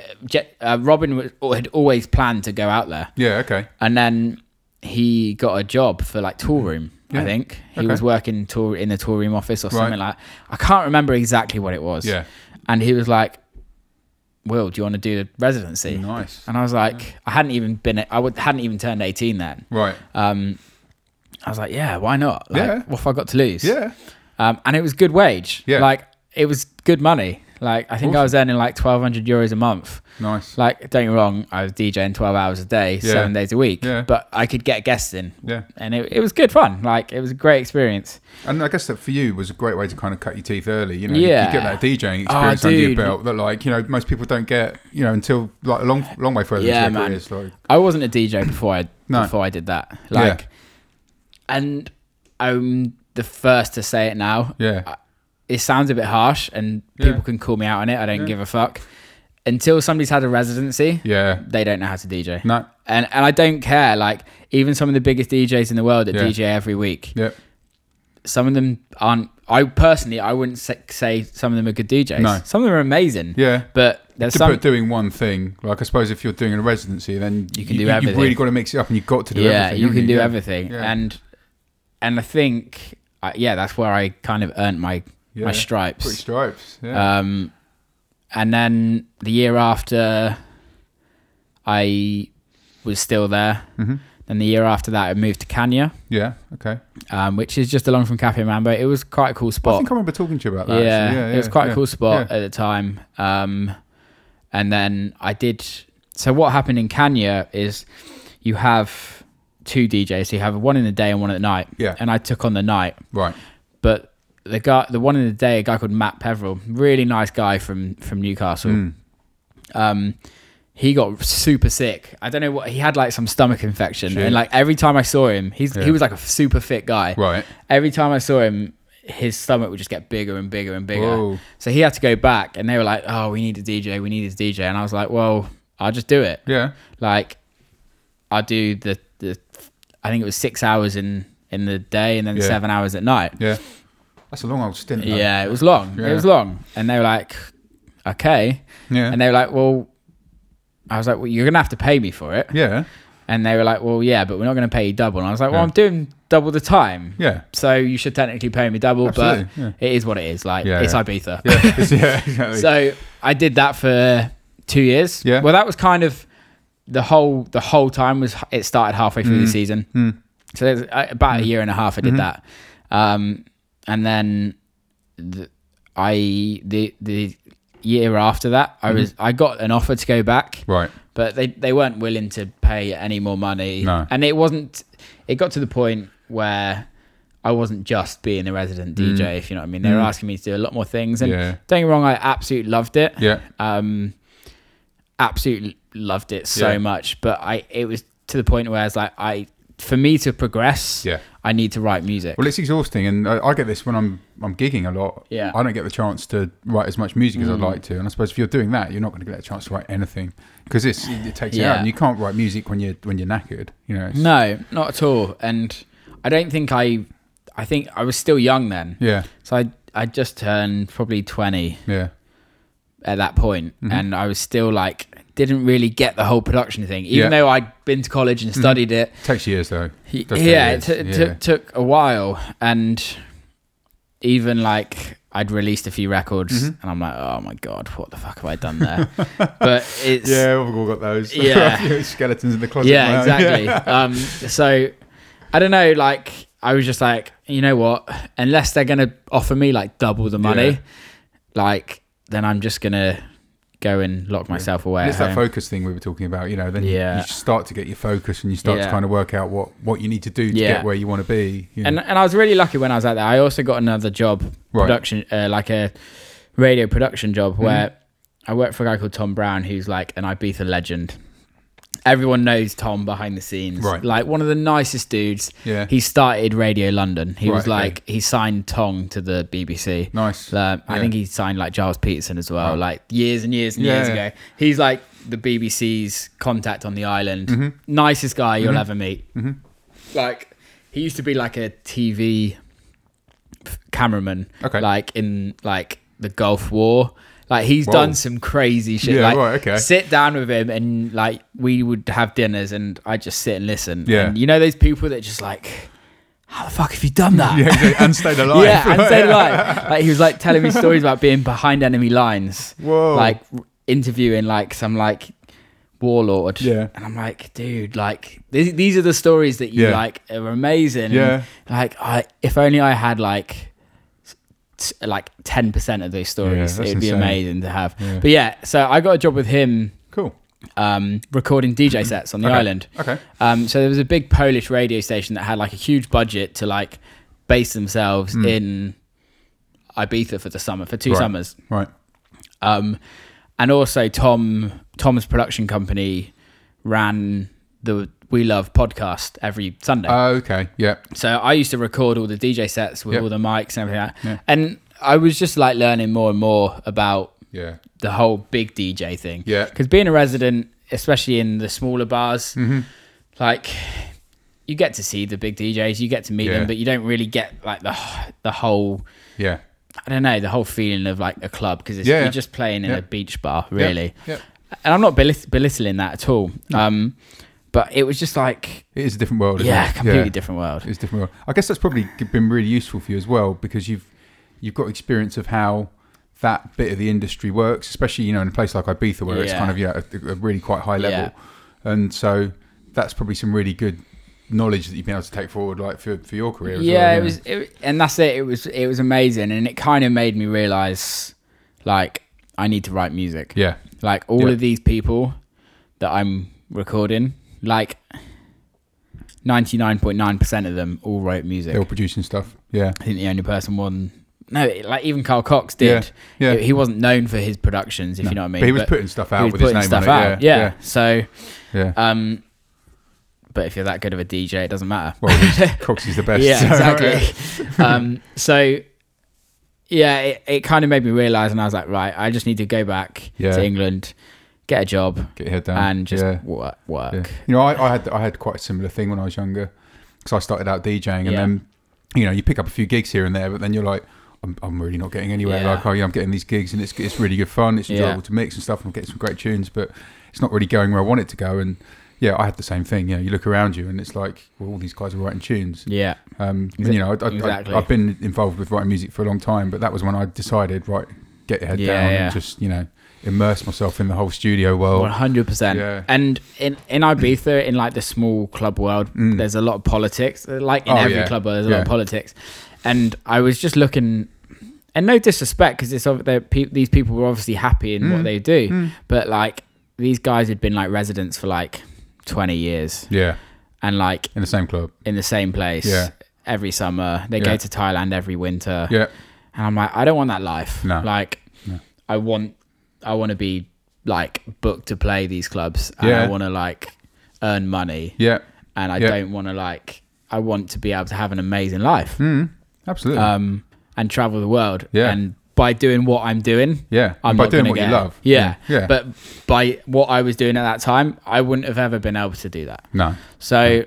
Uh, Robin was, had always planned to go out there, Yeah. Okay. and then he got a job for like tour room. I think he Okay. was working tour in the tour room office or Right. something like. I can't remember exactly what it was. Yeah. and he was like, "Will, do you want to do the residency?" Nice. And I was like, I hadn't even been, I would, hadn't even turned eighteen then. Right. Um, I was like, yeah, why not? Like, Yeah. What have I got to lose? Yeah. Um, and it was good wage. Yeah. Like it was good money. Like I think I was earning like twelve hundred euros a month. Nice. Like don't get me wrong, I was DJing twelve hours a day, Yeah. seven days a week. Yeah. But I could get guests in, Yeah. and it, it was good fun. Like it was a great experience. And I guess that for you was a great way to kind of cut your teeth early. You know, you- Yeah. you get that DJing Oh, experience under your belt that, like, you know, most people don't get, you know, until like a long, long way further Yeah, man. careers. Like, I wasn't a DJ before I <clears throat> No. before I did that. Like, and I'm the first to say it now. yeah, It sounds a bit harsh, and Yeah. people can call me out on it. I don't give a fuck. Until somebody's had a residency, yeah, they don't know how to DJ. no, And and I don't care. Like even some of the biggest DJs in the world that Yeah. DJ every week, yeah, some of them aren't. I personally, I wouldn't say, some of them are good DJs. No. Some of them are amazing. yeah. But there's To some. put doing one thing, like I suppose if you're doing a residency, then You can do everything. You've really got to mix it up, and you've got to do yeah, everything. you can do Yeah. everything, Yeah. and and I think yeah, that's where I kind of earned my Yeah. my stripes. Pretty stripes. Yeah, Um, and then the year after, I was still there. Mhm. Then the year after that, I moved to Kanya, yeah. Okay. um, which is just along from Cafe Mambo. It was quite a cool spot. I think I remember talking to you about that. yeah, actually. yeah, it was quite yeah, a cool spot Yeah. at the time. Um, and then I did. So what happened in Kanya is you have two DJs. So you have one in the day and one at night. Yeah. And I took on the night, Right. The guy, the one in the day, a guy called Matt Peveril, really nice guy from from Newcastle. Mm. Um, he got super sick. I don't know what he had, like some stomach infection, Shit. and like every time I saw him, he's Yeah. he was like a super fit guy. Right. Every time I saw him, his stomach would just get bigger and bigger and bigger. Whoa. So he had to go back, and they were like, "Oh, we need a DJ. We need a DJ." And I was like, "Well, I'll just do it. Yeah. Like, I'll do the the. I think it was six hours in in the day, and then Yeah. seven hours at night. Yeah. That's a long old stint. though. Yeah, it was long. Yeah. It was long, and they were like, "Okay," Yeah. and they were like, "Well." I was like, well, you're gonna have to pay me for it, yeah. and they were like, well, yeah, but we're not gonna pay you double. And I was like, well, Yeah. I'm doing double the time, Yeah. so you should technically pay me double, Absolutely, but yeah. it is what it is. Like it's. Ibiza. <laughs> Yeah. <laughs> Exactly. so I did that for two years. Yeah. Well, that was kind of the whole the whole time was it started halfway through the Mm. season. Mm. So there's uh, about a year and a half I did Mhm. that, um, and then the, I the the year after that I Mm-hmm. was I got an offer to go back right. but they they weren't willing to pay any more money. No. And it wasn't. It got to the point where I wasn't just being a resident DJ, if you know what I mean. They were Mm. asking me to do a lot more things, and Yeah. don't get me wrong, I absolutely loved it. Yeah. Um, absolutely loved it so Yeah. much. But I, it was to the point where I was like, I, for me to progress, Yeah. I need to write music. Well, it's exhausting, and I, I get this when I'm I'm gigging a lot. Yeah. I don't get the chance to write as much music as I'd Mm. like to, and I suppose if you're doing that, you're not going to get a chance to write anything because it's it takes it Yeah. out, and you can't write music when you're when you're knackered. You know. No, not at all. And I don't think I, I think I was still young then. Yeah. So I, I just turned probably twenty. Yeah. at that point, Mhm. and I was still like didn't really get the whole production thing, even Yeah. though I'd been to college and studied it. Takes years though. Yeah, years, it, t- yeah. t- took a while, and even like I'd released a few records, Mhm. and I'm like, oh my god, what the fuck have I done there? <laughs> but it's Yeah, we've all got those. Yeah. <laughs> skeletons in the closet. yeah, exactly. <laughs> Yeah. um, so I don't know, like I was just like, you know what? Unless they're gonna offer me like double the money, like then I'm just gonna go and lock myself away. And it's that focus thing we were talking about, you know. Then you- Yeah. you start to get your focus, and you start to kind of work out what what you need to do to Yeah. get where you want to be. you know. and and I was really lucky when I was out there. I also got another job, Right. production, uh, like a radio production job, Mm-hmm. where I worked for a guy called Tom Brown, who's like an Ibiza legend. Everyone knows Tom behind the scenes, Right. Like one of the nicest dudes. Yeah. He started Radio London. He was Right, okay. like he signed Tong to the BBC. Nice. Uh, I Yeah. think he signed like Gilles Peterson as well, Right. like years and years and Yeah, years yeah. ago. He's like the BBC's contact on the island. Mm-hmm. Nicest guy you'll ever meet. Like he used to be like a TV cameraman, Okay. like in like the Gulf War. Like he's Whoa. done some crazy shit. Yeah, like, right, okay. Sit down with him and like we would have dinners and I just sit and listen. Yeah. And you know those people that just like, how the fuck have you done that? <laughs> yeah, and stayed alive. <laughs> Yeah, and stayed <laughs> alive. Like he was like telling me stories about being behind enemy lines. Whoa. Like interviewing like some like warlord. Yeah. And I'm like, dude, like these, these are the stories that you Yeah. like are amazing. Yeah. And, like I if only I had like t- like 10% of those stories, that's it'd be insane. amazing to have. Yeah. But yeah, so I got a job with him Cool. um, recording DJ sets on the Okay. island. Okay. Um, so there was a big Polish radio station that had like a huge budget to like base themselves in Ibiza for the summer for two. Right. summers. Right. Um, and also Tom Tom's production company ran the We Love podcast every Sunday. Uh, okay. Yeah. so I used to record all the DJ sets with Yep. all the mics and everything. Like that. Yeah. And I was just like learning more and more about Yeah. the whole big DJ thing. Yeah. Because being a resident, especially in the smaller bars, Mm-hmm. like you get to see the big DJs, you get to meet Yeah. them, but you don't really get like the the whole Yeah. I don't know the whole feeling of like a club because Yeah. you're just playing in a beach bar, really. Yeah. And I'm not belit- belittling that at all. Um, but it was just like It is a different world. Isn't yeah, it? completely different world. It's a different world. I guess that's probably been really useful for you as well because you've you've got experience of how that bit of the industry works, especially you know in a place like Ibiza where it's kind of yeah a, a really quite high level, Yeah. and so that's probably some really good knowledge that you've been able to take forward like for, for your career. As yeah, well, it was, it, and that's it. It was, it was amazing, and it kind of made me realize, like, I need to write music. Yeah, Like all Yeah. of these people that I'm recording, like, ninety nine point nine percent of them all wrote music. they were producing stuff. Yeah, I think the only person one, no, like even Carl Cox did. Yeah, yeah. He, he wasn't known for his productions, if No. you know what I mean. But he was putting stuff out with his putting name stuff on it. out. Yeah, Yeah. So, yeah. um, but if you're that good of a DJ, it doesn't matter. Well, he's- <laughs> Coxie's the best. yeah, so- exactly. <laughs> um, so yeah, it, it kind of made me realize, and I was like, right, I just need to go back Yeah. to England, get a job, Get your head down and just Yeah. work. work. Yeah. You know, I, I had I had quite a similar thing when I was younger because I started out DJing, and Yeah. then you know you pick up a few gigs here and there, but then you're like, I'm, I'm really not getting anywhere. Like, oh yeah, I'm getting these gigs, and it's it's really good fun. It's enjoyable to mix and stuff, and I'm getting some great tunes, but it's not really going where I want it to go. And yeah, I had the same thing. You know, you look around you, and it's like, well, all these guys are writing tunes. Yeah, Um, and, you know, I, I, exactly. I, I've been involved with writing music for a long time, but that was when I decided, right, get your head Yeah, down yeah. and just you know immerse myself in the whole studio world. one hundred percent. Yeah. And in in Ibiza, in like the small club world, Mm. there's a lot of politics. Like in Oh, every yeah. club, world, there's a lot of politics. And I was just looking, and no disrespect, because it's ob- pe- these people were obviously happy in what Mm. they do, Mm. but like these guys had been like residents for like twenty years, Yeah, and like in the same club. in the same place Yeah. every summer. They Yeah. go to Thailand every winter. Yeah, And I'm like, I don't want that life. No. Like, No. I want, I want to be like booked to play these clubs, and Yeah. I want to like earn money, yeah, and I Yeah. don't want to like, I want to be able to have an amazing life, mm, absolutely. um, and travel the world, Yeah. And by doing what I'm doing, yeah, I'm by not doing what you love. Yeah, yeah. But by what I was doing at that time, I wouldn't have ever been able to do that. no, So,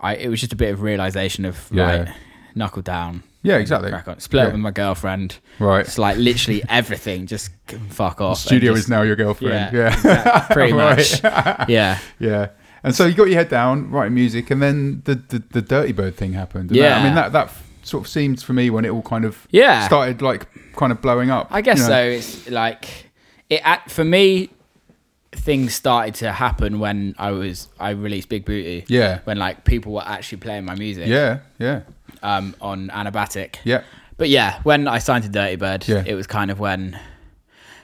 I it was just a bit of realization of Yeah. like knuckle down. Yeah, exactly. Crack on. Split up Yeah. with my girlfriend. Right. It's like literally everything. Just fuck off. and Studio just- is now your girlfriend. Yeah, exact- <laughs> pretty Right. much. <laughs> Yeah, yeah. And so you got your head down writing music, and then the the, the Dirtybird thing happened. And that- Yeah. I mean that that sort of seemed for me when it all kind of yeah. started like kind of blowing up. I guess you know. so. It's like it at for me. Things started to happen when I was I released Big Booty. Yeah, When like people were actually playing my music. yeah, yeah, Um, on Anabatic. yeah, But yeah, when I signed to Dirtybird, Yeah. it was kind of when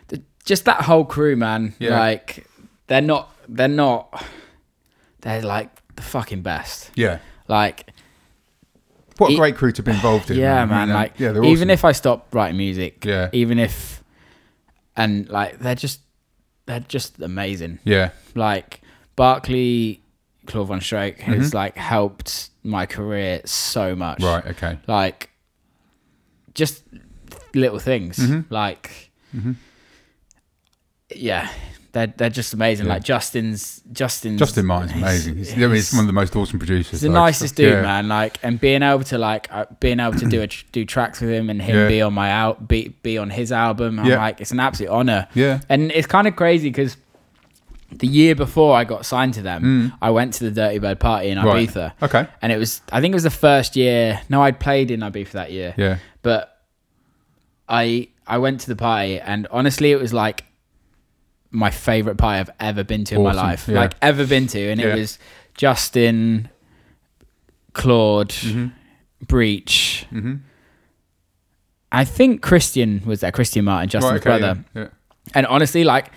the just that whole crew, man. Yeah. Like they're not they're not they're like the fucking best. Yeah. Like What a great crew to be involved in. yeah, I mean, man. Like yeah, even awesome. if I stop writing music, Yeah. even if and like they're just they're just amazing. yeah, Like Barclay, Claude VonStroke has Mm-hmm. like helped my career so much. right, okay, Like just little things. Mm-hmm. Like yeah. They're, they're just amazing. Yeah. Like Justin's Justin's Justin Martin's amazing. He's, mean, <laughs> he's one of the most awesome producers. He's the like, nicest dude, yeah. man. Like, and being able to like, uh, being able to do a <clears throat> do tracks with him and him Yeah. be on my out, be be on his album. I'm like, it's an absolute honor. Yeah. and it's kind of crazy because the year before I got signed to them, I went to the Dirtybird party in Mm. Right. Ibiza. Okay. and it was I think it was the first year. No, I'd played in Ibiza that year. Yeah. but I I went to the party and honestly, it was like my favorite party I've ever been to in my life, yeah. like ever been to, and Yeah. it was Justin, Claude, Mm-hmm. Breach. I think Christian was there, Christian Martin, Justin's Right. Okay. brother. Yeah. And honestly, like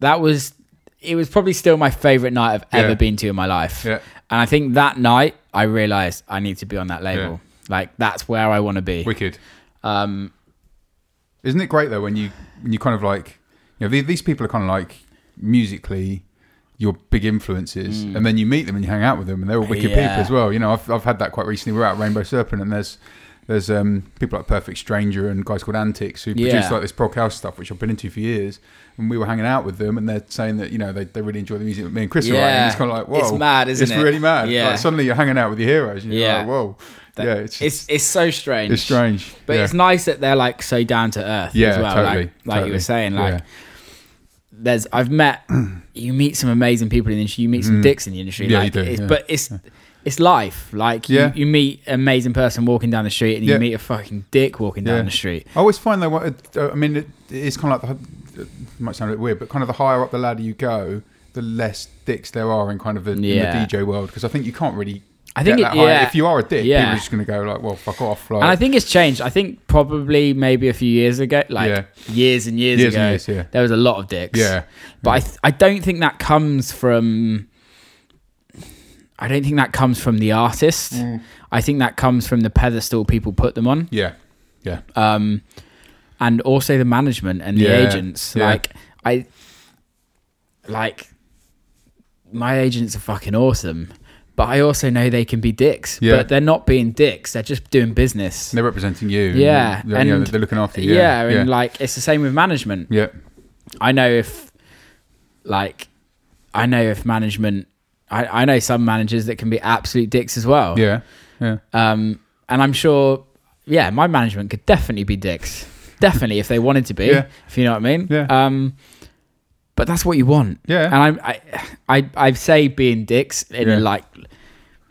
that was it was probably still my favorite night I've ever Yeah. been to in my life. Yeah. And I think that night I realized I need to be on that label. Like that's where I want to be. Wicked. Um, Isn't it great though when you when you kind of like you know these, these people are kind of like musically your big influences, and then you meet them and you hang out with them, and they're all wicked Mm. Yeah. people as well. You know, I've I've had that quite recently. We're at Rainbow Serpent, and there's there's um people like Perfect Stranger and guys called Antics who produce Yeah. like this prog house stuff, which I've been into for years. And we were hanging out with them, and they're saying that you know they, they really enjoy the music that me and Chris are writing. Yeah. It's kind of like whoa, It's mad, isn't it's it? really mad. Yeah. Like, suddenly you're hanging out with your heroes. And you're Yeah. like, whoa, that- yeah, it's it's it's so strange. it's strange, But yeah. it's nice that they're like so down to earth Yeah, as well. totally, like like you were saying, like Yeah. there's I've met <clears throat> you meet some amazing people in the industry, you meet some dicks in the industry. Mm. Yeah, like, you do, It's, yeah. But it's it's life. Like Yeah. you, you meet an amazing person walking down the street and you Yeah. meet a fucking dick walking down Yeah. the street. I always find though, I mean, it, it's kind of like the, it might sound a bit weird, but kind of the higher up the ladder you go, the less dicks there are in kind of the, Yeah. in the DJ world. Because I think you can't really. I think it- yeah. If you are a dick, Yeah. people are just going to go like, "Well, fuck off." Like, And I think it's changed. I think probably maybe a few years ago, like years and years, Years ago, and years, there was a lot of dicks. Yeah. But I th- I don't think that comes from. I don't think that comes from the artist. Mm. I think that comes from the pedestal people put them on, yeah, yeah, um, and also the management and the Yeah, agents. yeah. Like I, like my agents are fucking awesome, but I also know they can be dicks. Yeah. But they're not being dicks. They're just doing business. they're representing you. and Yeah, they're, you know, and- they're looking after you. Yeah, and like it's the same with management. yeah, I know if like I know if management I, I know some managers that can be absolute dicks as well. yeah, yeah. Um and I'm sure yeah, my management could definitely be dicks. definitely if they wanted to be. Yeah. If you know what I mean. Yeah. Um but that's what you want. Yeah. And I'm I I I say being dicks in Yeah. a like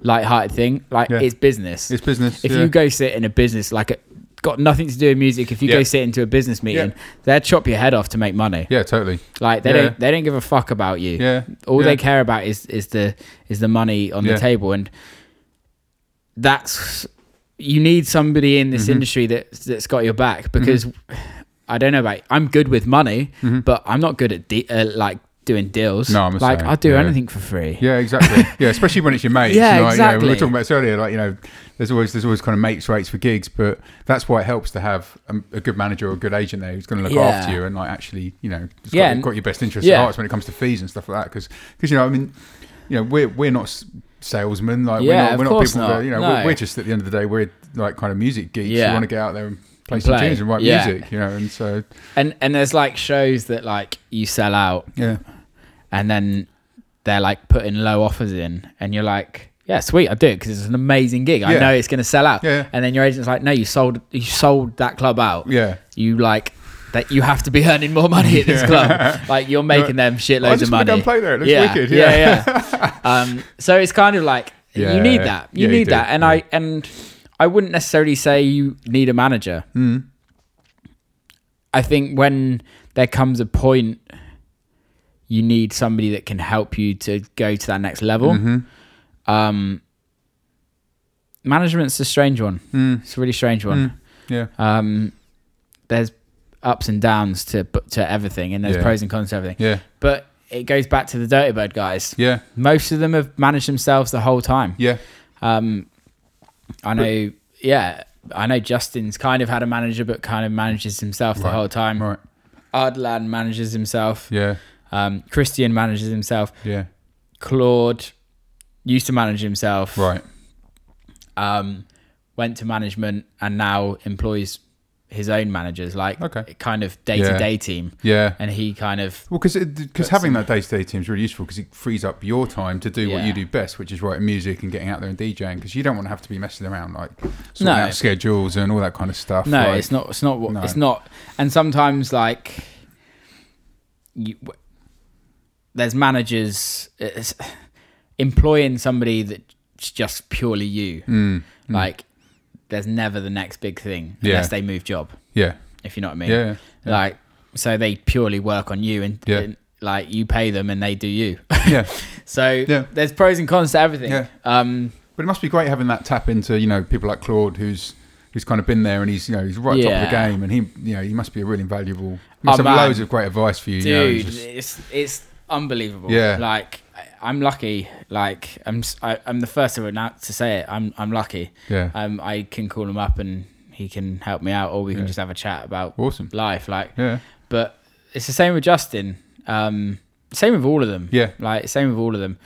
light-hearted thing. Like Yeah. it's business. It's business. if yeah. you go sit in a business like a, got nothing to do with music, if you Yeah. go sit into a business meeting, Yeah. they'll chop your head off to make money. yeah, totally. Like they Yeah. don't they don't give a fuck about you. Yeah, All they care about is is the is the money on the table and that's you need somebody in Mm-hmm. this industry that that's got your back because I don't know about I'm good with money, but I'm not good at de- uh, like doing deals. No, I'm like I'll do yeah. anything for free. Yeah, exactly. yeah, especially when it's your <laughs> mates. Yeah, like, you know, we were talking about this earlier. Like you know, there's always there's always kind of mates rates for gigs, but that's why it helps to have a, a good manager or a good agent there who's going to look Yeah. after you and like actually you know it's Yeah, got, got your best interest yeah. at heart when it comes to fees and stuff like that. Because because you know I mean you know we're we're not salesmen like we're Yeah, not of we're not people not. that you know No. we're, we're just at the end of the day we're like kind of music geeks. Yeah. We want to get out there and play And some play. tunes and write Yeah. music. You know, and so And and there's like shows that like you sell out yeah, and then they're like putting low offers in and you're like yeah sweet i do it because it's an amazing gig i Yeah. know it's going to sell out Yeah. and then your agent's like no you sold you sold that club out yeah. you like that you have to be <laughs> earning more money at this club <laughs> like you're making them shitloads of money go and play there. It looks yeah, wicked. yeah Yeah, yeah <laughs> um so it's kind of like Yeah. you need that you Yeah, you need do, that and yeah. i and i wouldn't necessarily say you need a manager Mm. I think when there comes a point, you need somebody that can help you to go to that next level. Mm-hmm. Um, management's a strange one. Mm. It's a really strange one. Yeah. Um, there's ups and downs to to everything, and there's Yeah. pros and cons to everything. Yeah. But it goes back to the Dirtybird guys. Yeah. Most of them have managed themselves the whole time. Yeah. Um, I know. yeah, I know Justin's kind of had a manager, but kind of manages himself the Right. whole time. Right. Ardalan manages himself. Yeah. Um, Christian manages himself. Yeah. Claude used to manage himself. Right. Um, went to management and now employs his own managers, like Okay. kind of day to day team. Yeah. And he kind of Well, because because having that day to day team is really useful because it frees up your time to do what you do best, which is writing music and getting out there and DJing. Because you don't want to have to be messing around like sorting No. out schedules and all that kind of stuff. no, like- it's not. It's not. what No. It's not. And sometimes like you, there's managers employing somebody that's just purely you. Mm, mm. Like there's never the next big thing Yeah. unless they move job. yeah, If you know what I mean. yeah, yeah. Like so they purely work on you and, Yeah. and, like you pay them and they do you. yeah. <laughs> so Yeah. there's pros and cons to everything. Yeah. Um But it must be great having that tap into you know people like Claude, who's who's kind of been there and he's you know he's right top of the game, and he you know he must be a really invaluable. He must Oh, have man. loads of great advice for you, you know, dude just- it's it's unbelievable Yeah. like i'm lucky like i'm s- I, am the first to announce to say it i'm i'm lucky yeah, um i can call him up and he can help me out or we can Yeah. just have a chat about awesome. life like Yeah, but it's the same with justin um same with all of them Yeah. like same with all of them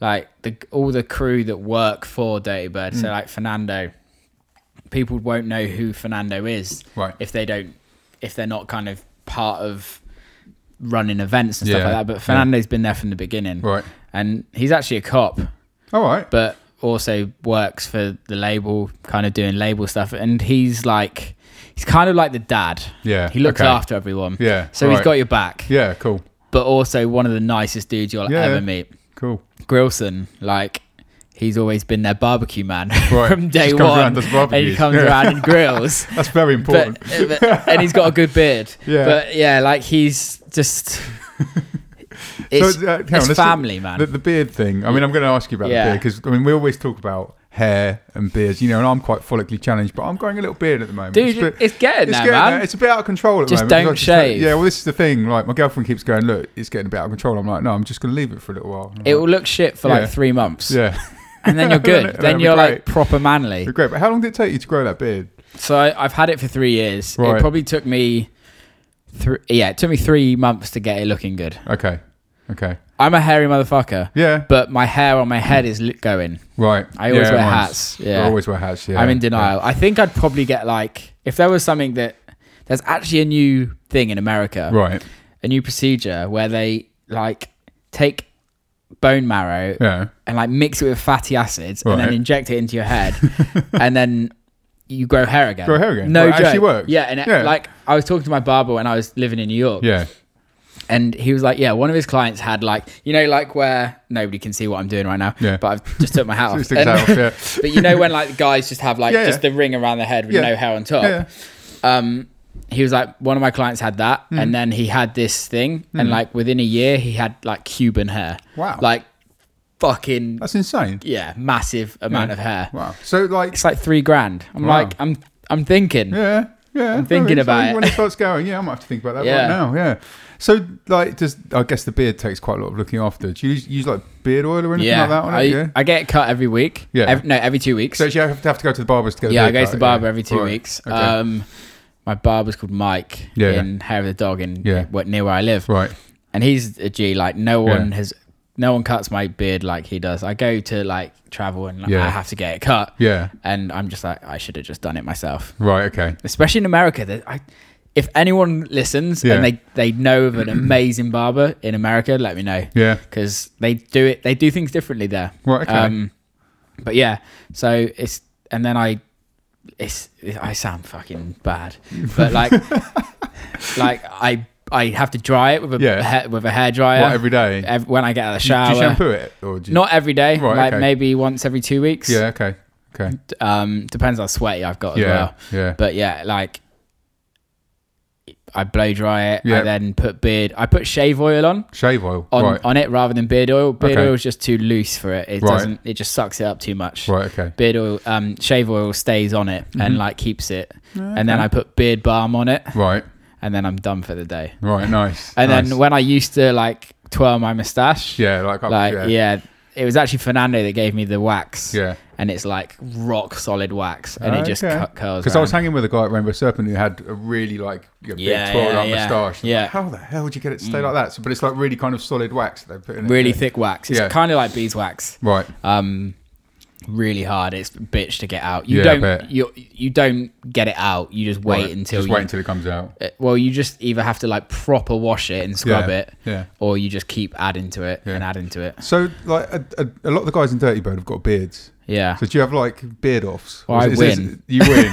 like the all the crew that work for dirtybird Mm. so like fernando people won't know who fernando is right. if they don't if they're not kind of part of running events and stuff Yeah, like that. But yeah. Fernando's been there from the beginning, Right. And he's actually a cop, All right. but also works for the label, kind of doing label stuff. And he's like, he's kind of like the dad. Yeah. He looks okay. after everyone. Yeah. So he's right. got your back, Yeah. Cool. but also one of the nicest dudes you'll Yeah. ever meet. Cool. Grilson, like. He's always been their barbecue man <laughs> Right. from day Just comes around one, and and he comes Yeah. around and <laughs> grills. That's very important. but, but and he's got a good beard. <laughs> Yeah. But yeah, like he's just it's, uh, hang on, it's talk- family, man. The, the beard thing. I mean, I'm going to ask you about Yeah. the beard because I mean, we always talk about hair and beards, you know, and I'm quite follically challenged, but I'm growing a little beard at the moment. Dude, a bit- it's getting it's there, getting man. It's a bit out of control at the Just moment. don't because I shave. yeah, well, this is the thing. Like, my girlfriend keeps going, look, it's getting a bit out of control. I'm like, no, I'm just going to leave it for a little while. It will look shit for Yeah. like three months, yeah, and then you're <laughs> good. That'll then you're like proper manly. Great. But how long did it take you to grow that beard? So I, I've had it for three years. Right. It probably took me, three. Yeah, it took me three months to get it looking good. Okay, okay, I'm a hairy motherfucker, yeah, but my hair on my head is li- going. right. I always Yeah, wear hats. I always wear hats. Yeah, I'm in yeah. denial. I think I'd probably get like if there was something that there's actually a new thing in America. Right. a new procedure where they like take bone marrow Yeah. and like mix it with fatty acids and then inject it into your head <laughs> and then you grow hair again. Grow hair again? No Well, it joke. actually works? Yeah, and it, Yeah. like I was talking to my barber when I was living in New York, Yeah. And he was like, "Yeah, one of his clients had like you know like where nobody can see what I'm doing right now, Yeah. but I've just took my hat <laughs> off. And- off, yeah. <laughs> but you know when like guys just have like Yeah, just the ring around the head with no hair on top Yeah. um he was like one of my clients had that Hmm. and then he had this thing and like within a year he had like cuban hair Wow. like fucking That's insane. yeah massive amount of hair Wow. So like, it's like three grand i'm Wow. like i'm i'm thinking yeah, yeah. I'm thinking about it. when it starts going. Yeah, I might have to think about that right now. Yeah. So like, does I guess the beard takes quite a lot of looking after. Do you use, use like beard oil or anything yeah like that on I, it? Yeah. I get it cut every week Yeah. Ev- no every two weeks So you have to have to go to the barbers to get. the yeah i go to the barber yeah. every two Right. weeks Okay. um my barber's called mike Yeah. in hair of the dog in Yeah. what near where i live right. and he's a G. Like no Yeah. one has, no one cuts my beard like he does. I go to like travel and like, Yeah. I have to get it cut, Yeah. and I'm just like I should have just done it myself. Right. Okay. Especially in America, that I, if anyone listens Yeah. and they they know of an <clears throat> amazing barber in America, let me know Yeah. because they do it. They do things differently there. Right. Okay. Um, but yeah, so it's and then I, it's I sound fucking bad, but like, <laughs> like I I have to dry it with a Yeah. hair, with a hair dryer what every day? ev- when I get out of the shower, Do you shampoo it or do you, Not every day, Right, like okay. maybe once every two weeks. Yeah. Okay. Okay. Um, depends how sweaty I've got as Yeah. well. Yeah. But yeah, like I blow dry it. Yeah. I then put beard. I put shave oil on Shave oil. on, right. on it rather than beard oil. Beard Okay. oil is just too loose for it. It Right. doesn't. It just sucks it up too much. Right. Okay. Beard oil, um, shave oil stays on it and Mhm. like keeps it. And then I put beard balm on it, Right. and then I'm done for the day. Right, nice. And nice. then when I used to like twirl my mustache, yeah, like, up- like yeah, yeah. it was actually Fernando that gave me the wax. yeah. And it's like rock solid wax, and it just cu- curls. Because I was around. hanging with a guy at Rainbow Serpent who had a really like you know, big Yeah, twirled yeah, up yeah. moustache. Yeah. Mm. Like, How the hell would you get it to stay like that? So, but it's like really kind of solid wax that they put in it. really yeah. thick wax. It's Yeah. kind of like beeswax. Right. Um, really hard. It's a bitch to get out. You Yeah, I don't. bet. You you don't get it out. You just wait right. until Just you, wait until it comes out. Uh, well, you just either have to like proper wash it and scrub Yeah, it, yeah. or you just keep adding to it Yeah. and adding to it. So, like, a, a, a lot of the guys in Dirtybird have got beards. Yeah. So, do you have like beard offs? Well, I win. you win. <laughs> <laughs>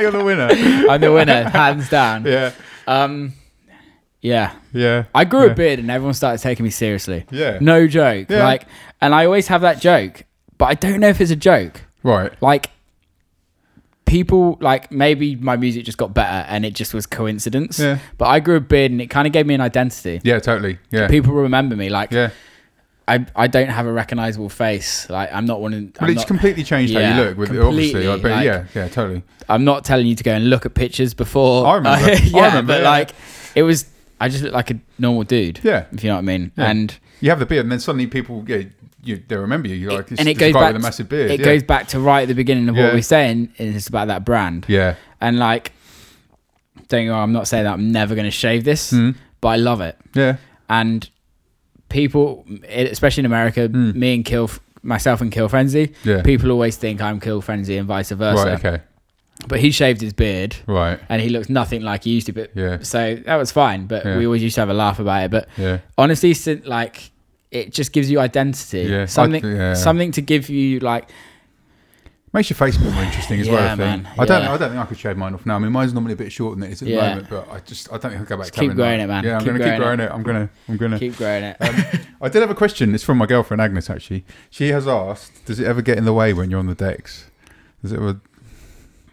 You're the winner. I'm the winner, hands down. Yeah. Um, yeah. Yeah. I grew yeah. a beard and everyone started taking me seriously. Yeah. No joke. Yeah. Like, and I always have that joke, but I don't know if it's a joke. Right. Like, people like maybe my music just got better and it just was coincidence. Yeah. But I grew a beard and it kind of gave me an identity. Yeah, totally. Yeah. People remember me. Like, yeah. I I don't have a recognizable face. Like, I'm not one. Of, But I'm it's not, completely changed how you look. With obviously, like, but like- yeah, yeah, totally. I'm not telling you to go and look at pictures before. I remember. <laughs> I yeah, remember, but yeah. like, it was. I just looked like a normal dude. Yeah. If you know what I mean. Yeah. And You have the beard, and then suddenly people, yeah, you they remember you. You're like, this, and it goes back. with a massive beard. It yeah. goes back to right at the beginning of Yeah. what we're saying. and It's about that brand. Yeah. And like, don't go. I'm not saying that I'm never going to shave this, Mm. but I love it. Yeah. And people, especially in America, hmm. me and Kill, myself and Kill Frenzy. Yeah. people always think I'm Kill Frenzy and vice versa. Right. Okay. But he shaved his beard. Right. and he looks nothing like he used to. But Yeah. so that was fine. But Yeah. we always used to have a laugh about it. But Yeah. honestly, like it just gives you identity. Yeah, I- something, yeah. something to give you like. Makes your face a bit more interesting as Yeah, well. I think. man, I don't. yeah. I don't think I could shave mine off now. I mean, mine's normally a bit shorter than it is at Yeah. the moment, but I just I don't think I'll go back. Just to keep growing that. it, man. Yeah, I'm going to keep growing growing it. I'm going to. I'm going to. Keep growing it. I did have a question. It's from my girlfriend Agnes. Actually, she has asked, "Does it ever get in the way when you're on the decks? Does it ever?"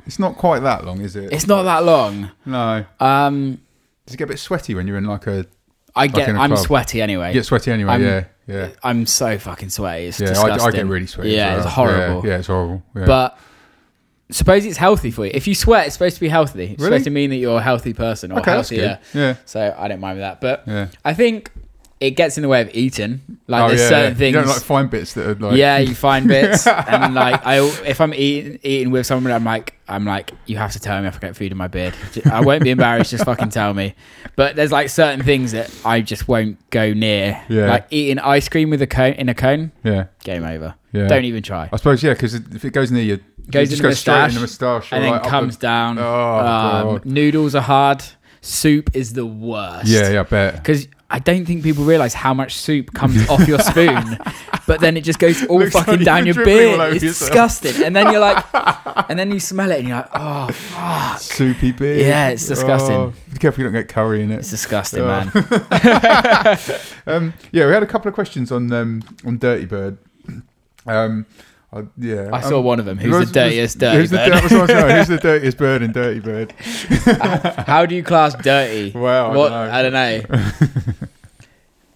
It's not quite that long, is it? it's not that long. No. Um, Does it get a bit sweaty when you're in like a? I get. I'm club. sweaty anyway. You get sweaty anyway. I'm- yeah. Yeah. I'm so fucking sweaty. It's Yeah. I, disgusting. I get really sweaty. Yeah, well. it's horrible. Yeah, yeah, it's horrible. Yeah. But suppose it's healthy for you. If you sweat, it's supposed to be healthy. It's Really? supposed to mean that you're a healthy person or okay, healthier. Yeah. So I don't mind with that. But Yeah. I think it gets in the way of eating. Like oh there's yeah. certain yeah. things. You don't like find bits that are like. yeah, you find <laughs> bits, and like I, <laughs> if I'm eating eating with someone, I'm like, I'm like, you have to tell me if I get food in my beard. I won't be embarrassed. Just fucking tell me. But there's like certain things that I just won't go near. Yeah. Like eating ice cream with a cone in a cone. Yeah. Game over. Yeah. Don't even try. I suppose yeah, because if it goes near you, Goes just in the goes straight in the moustache, and or then comes the- down. Oh, Um, noodles are hard. Soup is the worst. Yeah, yeah, I bet. Because I don't think people realize how much soup comes off your spoon, <laughs> but then it just goes all Looks fucking like down your beard. It's yourself. disgusting. And then you're like, <laughs> and then you smell it and you're like, oh, fuck. Soupy beard. Yeah, it's disgusting. Oh, be careful you don't get curry in it. It's disgusting, Oh. man. <laughs> Um, yeah, we had a couple of questions on um, on Dirtybird. Um, I, yeah, I saw um, one of them. Who's who's- the dirtiest dirty who's bird? was I was saying, Who's the <laughs> dirtiest bird in Dirtybird? <laughs> How do you class dirty? <laughs> Well, I what? don't know. I don't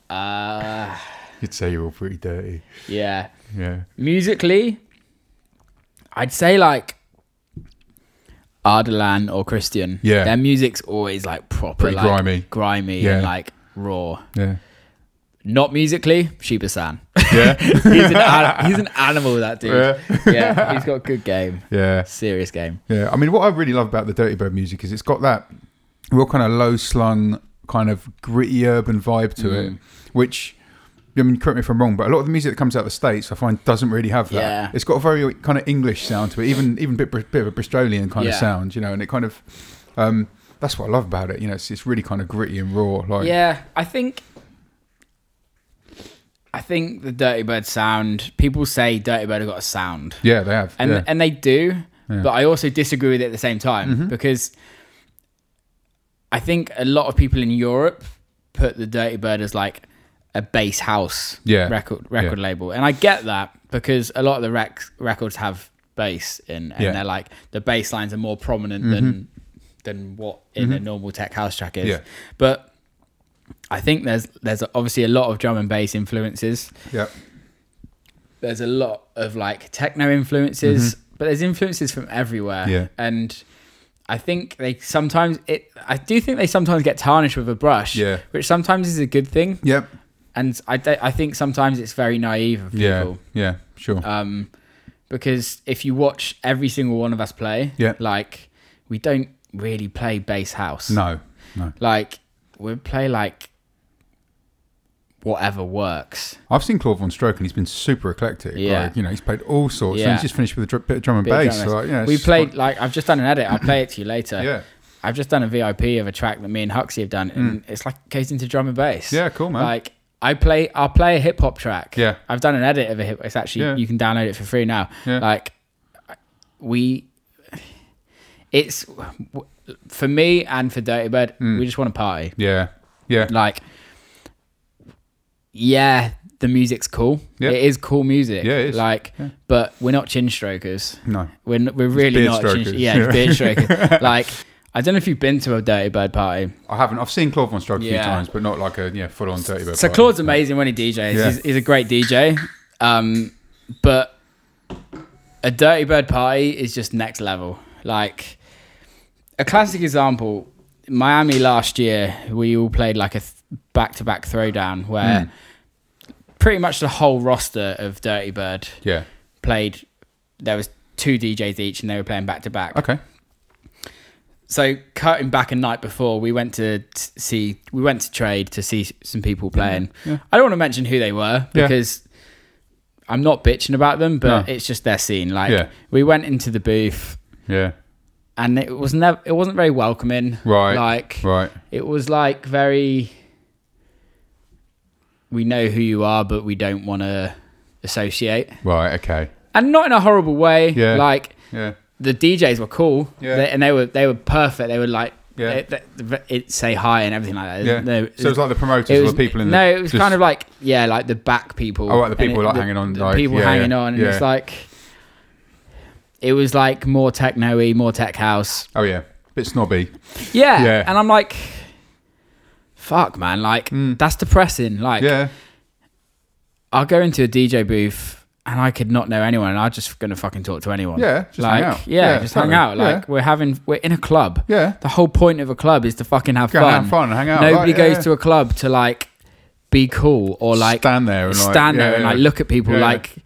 know. uh, You'd say you're all pretty dirty. yeah. Yeah. Musically, I'd say like Ardalan or Christian. Yeah. Their music's always like proper, Pretty like, grimy. grimy Yeah. and like raw. Yeah. Not musically, Shiba San. Yeah. <laughs> he's, an an- he's an animal, that dude. Yeah. Yeah. he's got a good game. yeah. Serious game. Yeah, I mean, what I really love about the Dirtybird music is it's got that real kind of low slung, kind of gritty urban vibe to it, Mm. which. I mean, correct me if I'm wrong, but a lot of the music that comes out of the states, I find, doesn't really have that. Yeah. It's got a very kind of English sound to it, even even a bit, bit of a Bristolian kind of sound, you know. And it kind of, um, that's what I love about it. You know, it's, it's really kind of gritty and raw. Like, Yeah, I think. I think the Dirtybird sound. People say Dirtybird have got a sound, yeah, they have. and yeah. and they do, Yeah. Mm-hmm. but I also disagree with it at the same time because I think a lot of people in Europe put the Dirtybird as like a bass house Yeah. record record label, and I get that because a lot of the rec- records have bass in, and. Mm-hmm. they're like the bass lines are more prominent than than what in a normal tech house track is. But I think there's there's obviously a lot of drum and bass influences. yeah, There's a lot of like techno influences, but there's influences from everywhere. Mm-hmm. Yeah. And I think they sometimes it. I do think they sometimes get tarnished with a brush. Yeah. which sometimes is a good thing, Yep. and I I think sometimes it's very naive of people. Yeah. Yeah. Sure. Um, because if you watch every single one of us play, Yeah. like we don't really play bass house. no. No. like we play like whatever works. I've seen Claude VonStroke and he's been super eclectic. Yeah. Like, you know, he's played all sorts. Yeah. he's just finished with a dr- bit of drum and Bit bass. drum and so, like, know, we played like I've just done an edit. I'll play it to you later. <laughs> Yeah. I've just done a VIP of a track that me and Huxley have done, and it's like goes into drum and bass. Mm. Yeah, cool, man. Like I play, I'll play a hip hop track. Yeah. I've done an edit of a hip. It's actually Yeah. you can download it for free now. Yeah. Like we, it's for me and for Dirtybird. Mm. We just want to party. Yeah. Yeah. Like, yeah, the music's cool. Yeah. It is cool music. Yeah, it is. Like, Yeah. but we're not chin strokers. No. We're n- we're really beard not. Chin, strokers. yeah, it's beard strokers. <laughs> like, I don't know if you've been to a Dirtybird party. I haven't. I've seen Claude VonStroke a few times, but not like a yeah full on dirtybird. So party. Claude's amazing when he DJs. Yeah. He's, he's a great DJ. Um, but a Dirtybird party is just next level. Like a classic example, Miami last year, we all played like a back to back throwdown where Mm. pretty much the whole roster of Dirtybird Yeah. played. There was two DJs each, and they were playing back to back. Okay. So cutting back a night before, we went to see, we went to trade to see some people playing. yeah. I don't want to mention who they were Yeah. because I'm not bitching about them, but No. it's just their scene. Like Yeah. we went into the booth Yeah. and it was never, it wasn't very welcoming. Right. Like Right. it was like very. We know who you are, but we don't want to associate, Right. Okay. and not in a horrible way. Yeah. Like Yeah. the DJs were cool, Yeah. they, and they were they were perfect. They were like, Yeah. they, they, it say hi and everything like that. Yeah. No, so it was like the promoters it or the people in the. no, it was just- kind of like yeah, like the back people. Oh, right, the people, like, the- hanging on, the like, people yeah, hanging yeah, on, and yeah. it's like it was like more techno-y, more tech house. Oh yeah. a Bit snobby. Yeah, Yeah. and I'm like, fuck, man, like that's depressing. Like, Mm. Yeah. I'll go into a DJ booth. And I could not know anyone, and I'm just gonna fucking talk to anyone. Yeah, just like, hang out. Yeah, Yeah, just totally. hang out. Like Yeah. we're having, we're in a club. Yeah. The whole point of a club is to fucking have Go fun. have fun hang out. Nobody goes yeah. to a club to like be cool or like stand there and like, stand there yeah, and like look at people like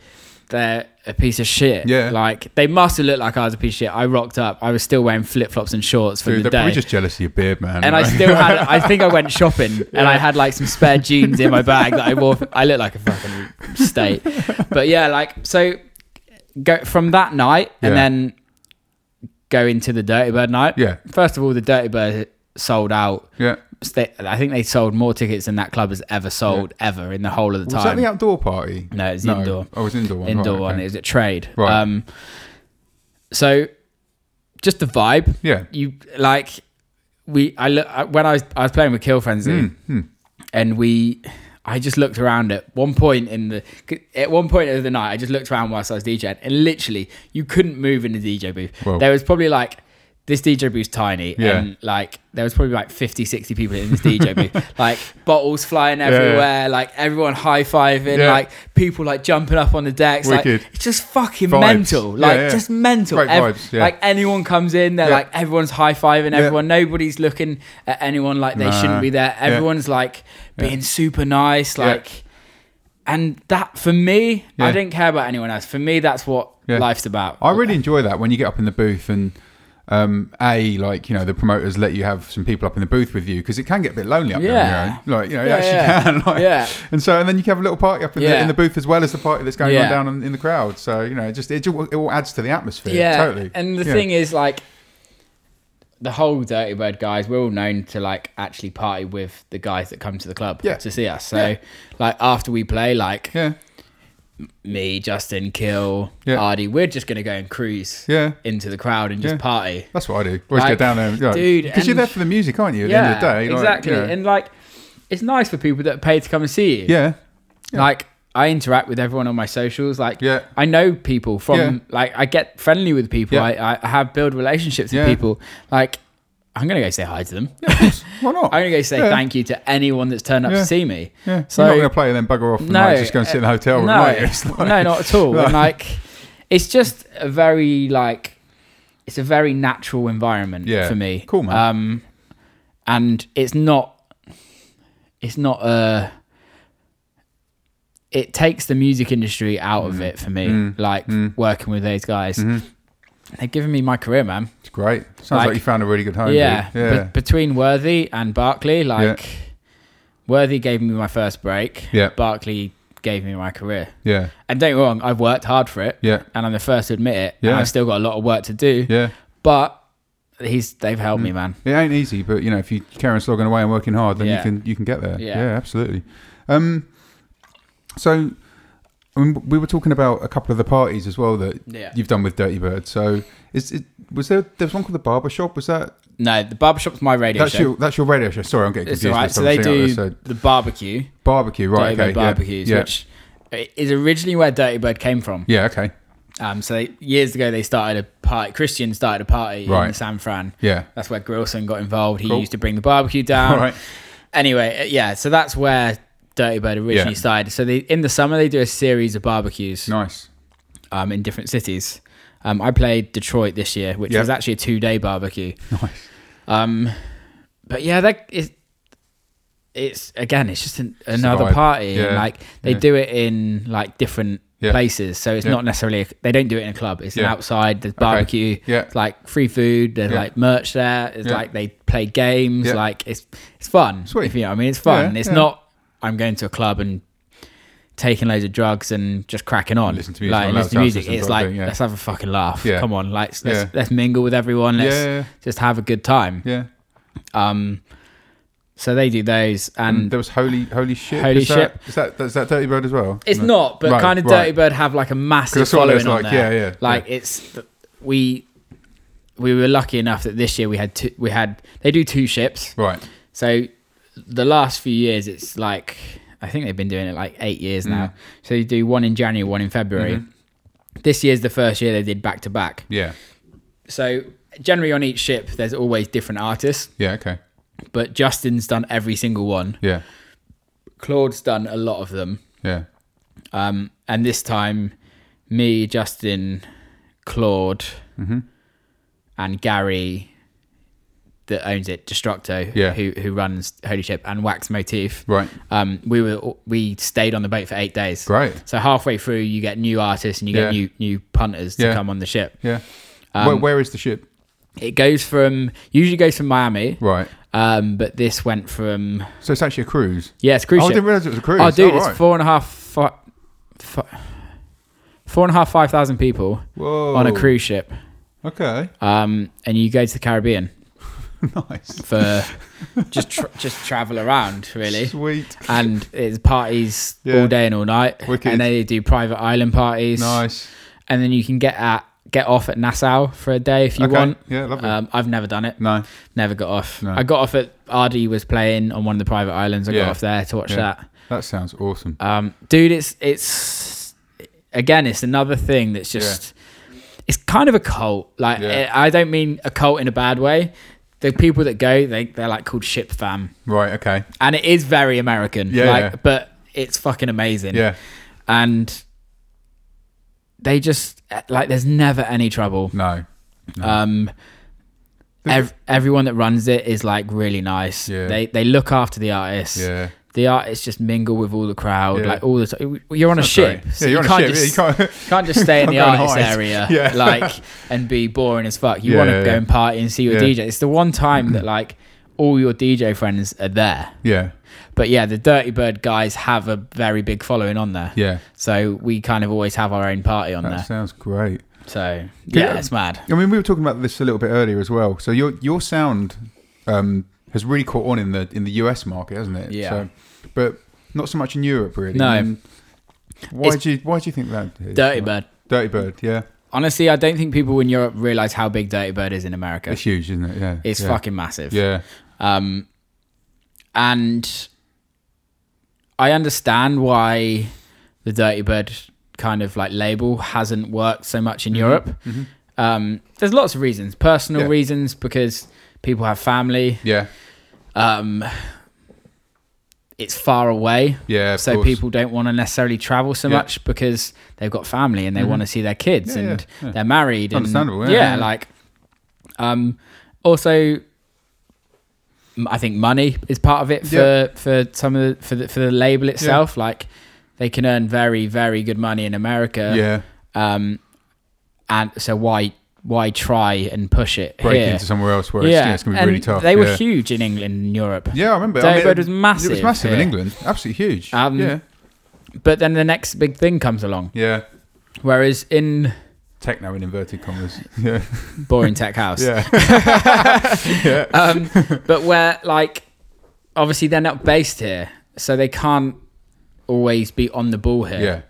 they're a piece of shit. Yeah. Like they must have looked like I was a piece of shit. I rocked up. I was still wearing flip flops and shorts for Dude, the they're day. probably just jealous of your beard, man. and I still had, I think I went <laughs> shopping and I had like some spare jeans in my bag that I wore. I looked like a fucking state. But yeah, like, so go from that night and Yeah. then go into the Dirtybird night. Yeah. First of all, the Dirtybird sold out. Yeah. They, I think they sold more tickets than that club has ever sold ever in the whole of the time Was that the outdoor party? No, it's the indoor. Oh, it was indoor one. indoor right, one. okay. It was at Trade. Right. Um, so just the vibe. Yeah. You like we. I look when I was I was playing with Kill Frenzy, Mm, mm. and we. I just looked around at one point in the at one point of the night. I just looked around whilst I was DJing, and literally you couldn't move in the DJ booth. Whoa. There was probably like this DJ booth's tiny, Yeah. and like there was probably like 50, 60 people in this DJ booth. <laughs> <laughs> like bottles flying everywhere, like everyone high fiving, Yeah. like people like jumping up on the decks. Wicked. Like it's just fucking Vibes. mental. Like yeah. just mental. Ev- vibes, yeah. Like anyone comes in, they're Yeah. like everyone's high fiving Yeah. everyone. Nobody's looking at anyone like they Nah. shouldn't be there. Yeah. Everyone's like being super nice, Yeah. like. And that for me, I didn't care about anyone else. For me, that's what Yeah. life's about. I really enjoy that when you get up in the booth and um, a like you know the promoters let you have some people up in the booth with you because it can get a bit lonely up Yeah. there. You know? Like you know, Yeah, it actually yeah. can. <laughs> Like, Yeah. And so and then you can have a little party up in, the, in the booth as well as the party that's going Yeah. on down in, in the crowd. So you know, it just it, it all adds to the atmosphere. yeah, totally. And the Yeah. thing is, like, the whole Dirtybird guys, we're all known to like actually party with the guys that come to the club Yeah. to see us. So, Yeah. like, after we play, like yeah, me, Justin, Kill, Yeah. Ardy, we're just gonna go and cruise yeah. into the crowd and just Yeah. party. That's what I do. Always Like, get down there, and, like, dude, because you're there for the music, aren't you? At the end of the day, exactly. you know. And like, it's nice for people that pay to come and see you. yeah, Like I interact with everyone on my socials. Like Yeah. I know people from Yeah. like I get friendly with people. Yeah. I, I have build relationships with Yeah. people. Like I'm gonna go say hi to them. why not? <laughs> I'm gonna go say Yeah. thank you to anyone that's turned up Yeah. to see me. Yeah, So- you're not going to play and then bugger off and No, like, just go and sit in the hotel room, no, are <laughs> you? It's like- no, not at all. No. <laughs> And like, it's just a very like it's a very natural environment Yeah. for me. Cool, man. Um, and it's not, it's not a. It takes the music industry out Mm. of it for me. Like working with those guys, Mm-hmm. they've given me my career, man. Great. Sounds like, Like- you found a really good home. yeah, yeah, Be- between Worthy and Barclay, like Worthy gave me my first break. Yeah. Barclay gave me my career. yeah, And don't get me wrong, I've worked hard for it. yeah, And I'm the first to admit it. Yeah. And I've still got a lot of work to do. yeah. But he's they've helped me, man. It ain't easy, but you know, if you carry on slogging away and working hard, then you can you can get there. Yeah. Yeah, absolutely. Um, so I mean, we were talking about a couple of the parties as well that Yeah. you've done with Dirtybird. So is it was there there was one called the Barber Shop? Was that No, the barbershop's my radio that's show. your that's your radio show? Sorry, I'm getting it's confused. all right. So they do. So the barbecue, barbecue, right? Dirty Okay, Bird yeah, barbecues, yeah, which is originally where Dirtybird came from. yeah, okay, Um, so they, years ago they started a party. Christian started a party in San Fran. yeah, That's where Grillson got involved. He Cool. used to bring the barbecue down. <laughs> all right, Anyway, uh, yeah. So that's where Dirtybird originally Yeah. started. So they, in the summer they do a series of barbecues nice, um, in different cities. Um, I played Detroit this year, which Yeah. was actually a two-day barbecue. nice, Um, but yeah, that is. It's again, it's just an, another vibe. party, and like they Yeah. do it in like different Yeah. places. So it's Yeah. not necessarily a, they don't do it in a club. It's an outside. There's barbecue. Yeah. It's like free food. There's Yeah. like merch there. It's Yeah. like they play games. Yeah. Like it's it's fun. Sweet. If you know, what I mean, it's fun. Yeah, it's yeah. not. I'm going to a club and taking loads of drugs and just cracking on. Listen to music like listen to music. It's like thing, yeah. let's have a fucking laugh. Yeah. Come on, like let's Yeah. let's mingle with everyone. Let's yeah, just have a good time. yeah. Um, so they do those, And and there was holy holy shit. Holy is that, Ship. Is that is that Dirtybird as well? it's No. not, but Right, kind of right. Dirtybird have like a massive following there's on there. yeah, yeah, Like yeah. it's we we were lucky enough that this year we had two, we had they do two ships. Right. So the last few years, it's like I think they've been doing it like eight years now. Mm. So you do one in January, one in February. Mm-hmm. This year's the first year they did back to back. Yeah. So generally on each ship, there's always different artists, Yeah. Okay. but Justin's done every single one. Yeah. Claude's done a lot of them. Yeah. Um, and this time, me, Justin, Claude, Mm-hmm. and Gary, that owns it, Destructo, Yeah. who who runs Holy Ship, and Wax Motif. Right. Um, we were we stayed on the boat for eight days. Great. So halfway through, you get new artists and you Yeah. get new new punters to Yeah. come on the ship. Yeah. Um, where, where is the ship? It goes from usually goes from Miami, Right. um, but this went from So it's actually a cruise. yeah, it's cruise oh, I didn't realize it was a cruise. Oh, dude, Oh, it's right. four and a half, fi- four and a half, five thousand people Whoa. on a cruise ship. Okay. Um, and you go to the Caribbean <laughs> nice. for just tr- just travel around really. Sweet. And it's parties Yeah. all day and all night, Wicked. and they do private island parties. Nice. And then you can get at get off at Nassau for a day if you okay. want. Yeah. Lovely. Um, I've never done it. no. Never got off. No. I got off at Ardy was playing on one of the private islands. I Yeah. got off there to watch Yeah. that. That sounds awesome. Um, dude, it's it's again, it's another thing that's just it's kind of a cult. Like Yeah. I don't mean a cult in a bad way. The people that go, they they're like called ship fam, Right. Okay. and it is very American. Yeah, like, yeah. but it's fucking amazing. Yeah. and they just like there's never any trouble. No. No. Um, ev- everyone that runs it is like really nice. Yeah. They they look after the artists. yeah. The artists just mingle with all the crowd, Yeah. like all the time. You're on a That's ship, so yeah, you on can't ship. just yeah, you can't. <laughs> <laughs> can't just stay in <laughs> the Can't go and artist area, Yeah. like and be boring as fuck. You want to go and party and see your. DJ. It's the one time that like all your DJ friends are there. yeah. But yeah, the Dirtybird guys have a very big following on there. Yeah. So we kind of always have our own party on there. That there. sounds great. So yeah, Yeah. it's mad. I mean, we were talking about this a little bit earlier as well. So your your sound um, has really caught on in the in the US market, hasn't it? Yeah. So, but not so much in Europe, really. No. Mean, why It's- do you why do you think that? Is? Dirtybird. Dirty Bird. Yeah. Honestly, I don't think people in Europe realize how big Dirtybird is in America. It's huge, isn't it? Yeah. It's yeah. fucking massive. Yeah. Um, and I understand why the Dirtybird kind of like label hasn't worked so much in Europe. Mhm. Um, there's lots of reasons, personal Yeah. reasons because people have family. Yeah. Um, it's far away, Yeah. So course. people don't want to necessarily travel so Yeah. much because they've got family and they Mhm. want to see their kids Yeah, and yeah, they're married. Understandable, yeah, yeah, like Um, also, I think money is part of it for for some of the for the for the label itself. Like they can earn very very good money in America. yeah, Um, and so why why try and push it break here? into somewhere else where it's, yeah, yeah, it's going to be and really tough. They were yeah. huge in England and Europe. Yeah, I remember. David I mean, was It was massive in. England. Absolutely huge. Um, yeah, But then the next big thing comes along. yeah. Whereas in Techno in inverted commas. <laughs> Yeah, boring tech house, yeah, <laughs> yeah. um, but where like obviously they're not based here, so they can't always be on the ball here.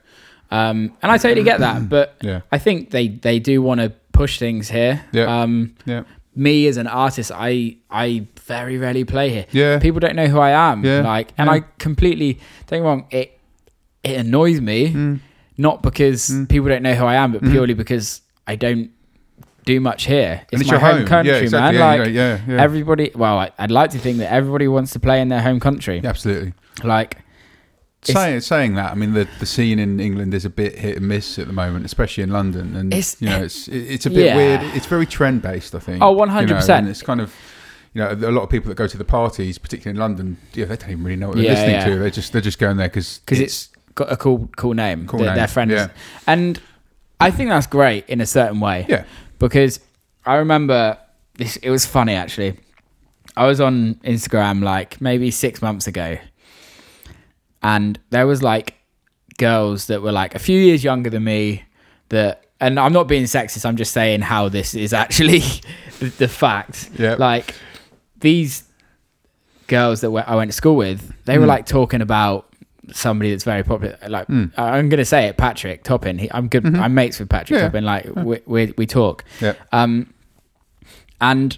yeah, Um, and I totally get that, <clears throat> but yeah, I think they they do want to push things here. Yeah. Um, yeah, me as an artist, I I very rarely play here. yeah. People don't know who I am. Yeah. Like, and Yeah. I completely don't get me wrong. It it annoys me, Mm. not because Mm. people don't know who I am, but Mhm. purely because I don't do much here. And It's, my your home, country, yeah, exactly. man. Yeah, like yeah, everybody. Well, I, I'd like to think that everybody wants to play in their home country. Absolutely. Like, It's- Saying saying that, I mean the the scene in England is a bit hit and miss at the moment, especially in London, and It's- you know it's it's a bit Yeah. weird. It's very trend based, I think. Oh, 100%. it's kind of you know a lot of people that go to the parties, particularly in London, yeah, they don't even really know what they're Yeah, listening yeah. to. They just they're just going there because because it's got a cool cool name. Cool name, Their friends, yeah. and I think that's great in a certain way. yeah because I remember this. It was funny actually. I was on Instagram like maybe six months ago, and there was like girls that were like a few years younger than me. That, and I'm not being sexist. I'm just saying how this is actually <laughs> the, the fact. Yeah. Like these girls that I went to school with, they were Mm. like talking about somebody that's very popular. Like Mm. I'm gonna say it, Patrick Topping. He, I'm good. Mhm. I'm mates with Patrick Yeah. Topping. Like we, we we talk. yeah Um, and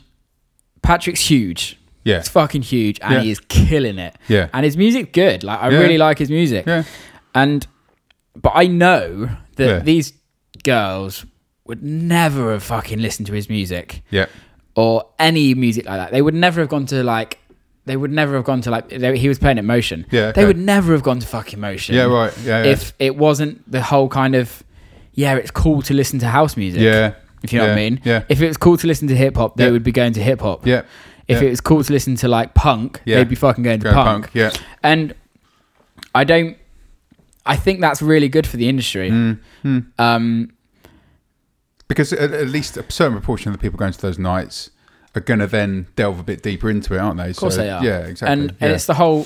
Patrick's huge. Yeah It's fucking huge, and Yeah. he is killing it. yeah And his music good. Like I Yeah. really like his music. yeah And but I know that Yeah. these girls would never have fucking listened to his music yeah or any music like that. They would never have gone to like. They would never have gone to like. They, he was playing at Motion. Yeah, They would never have gone to fucking Motion. yeah right yeah yeah If it wasn't the whole kind of, yeah, it's cool to listen to house music. yeah If you know what I mean. yeah. If it was cool to listen to hip hop, they Yeah. would be going to hip hop. yeah If yeah. it was cool to listen to like punk, Yeah. they'd be fucking going to Go punk. punk yeah And I don't. I think that's really good for the industry. Mm, mm. Um, because at, at least a certain proportion of the people going to those nights are going to then delve a bit deeper into it, aren't they? of course they are. Yeah, exactly. And yeah. and it's the whole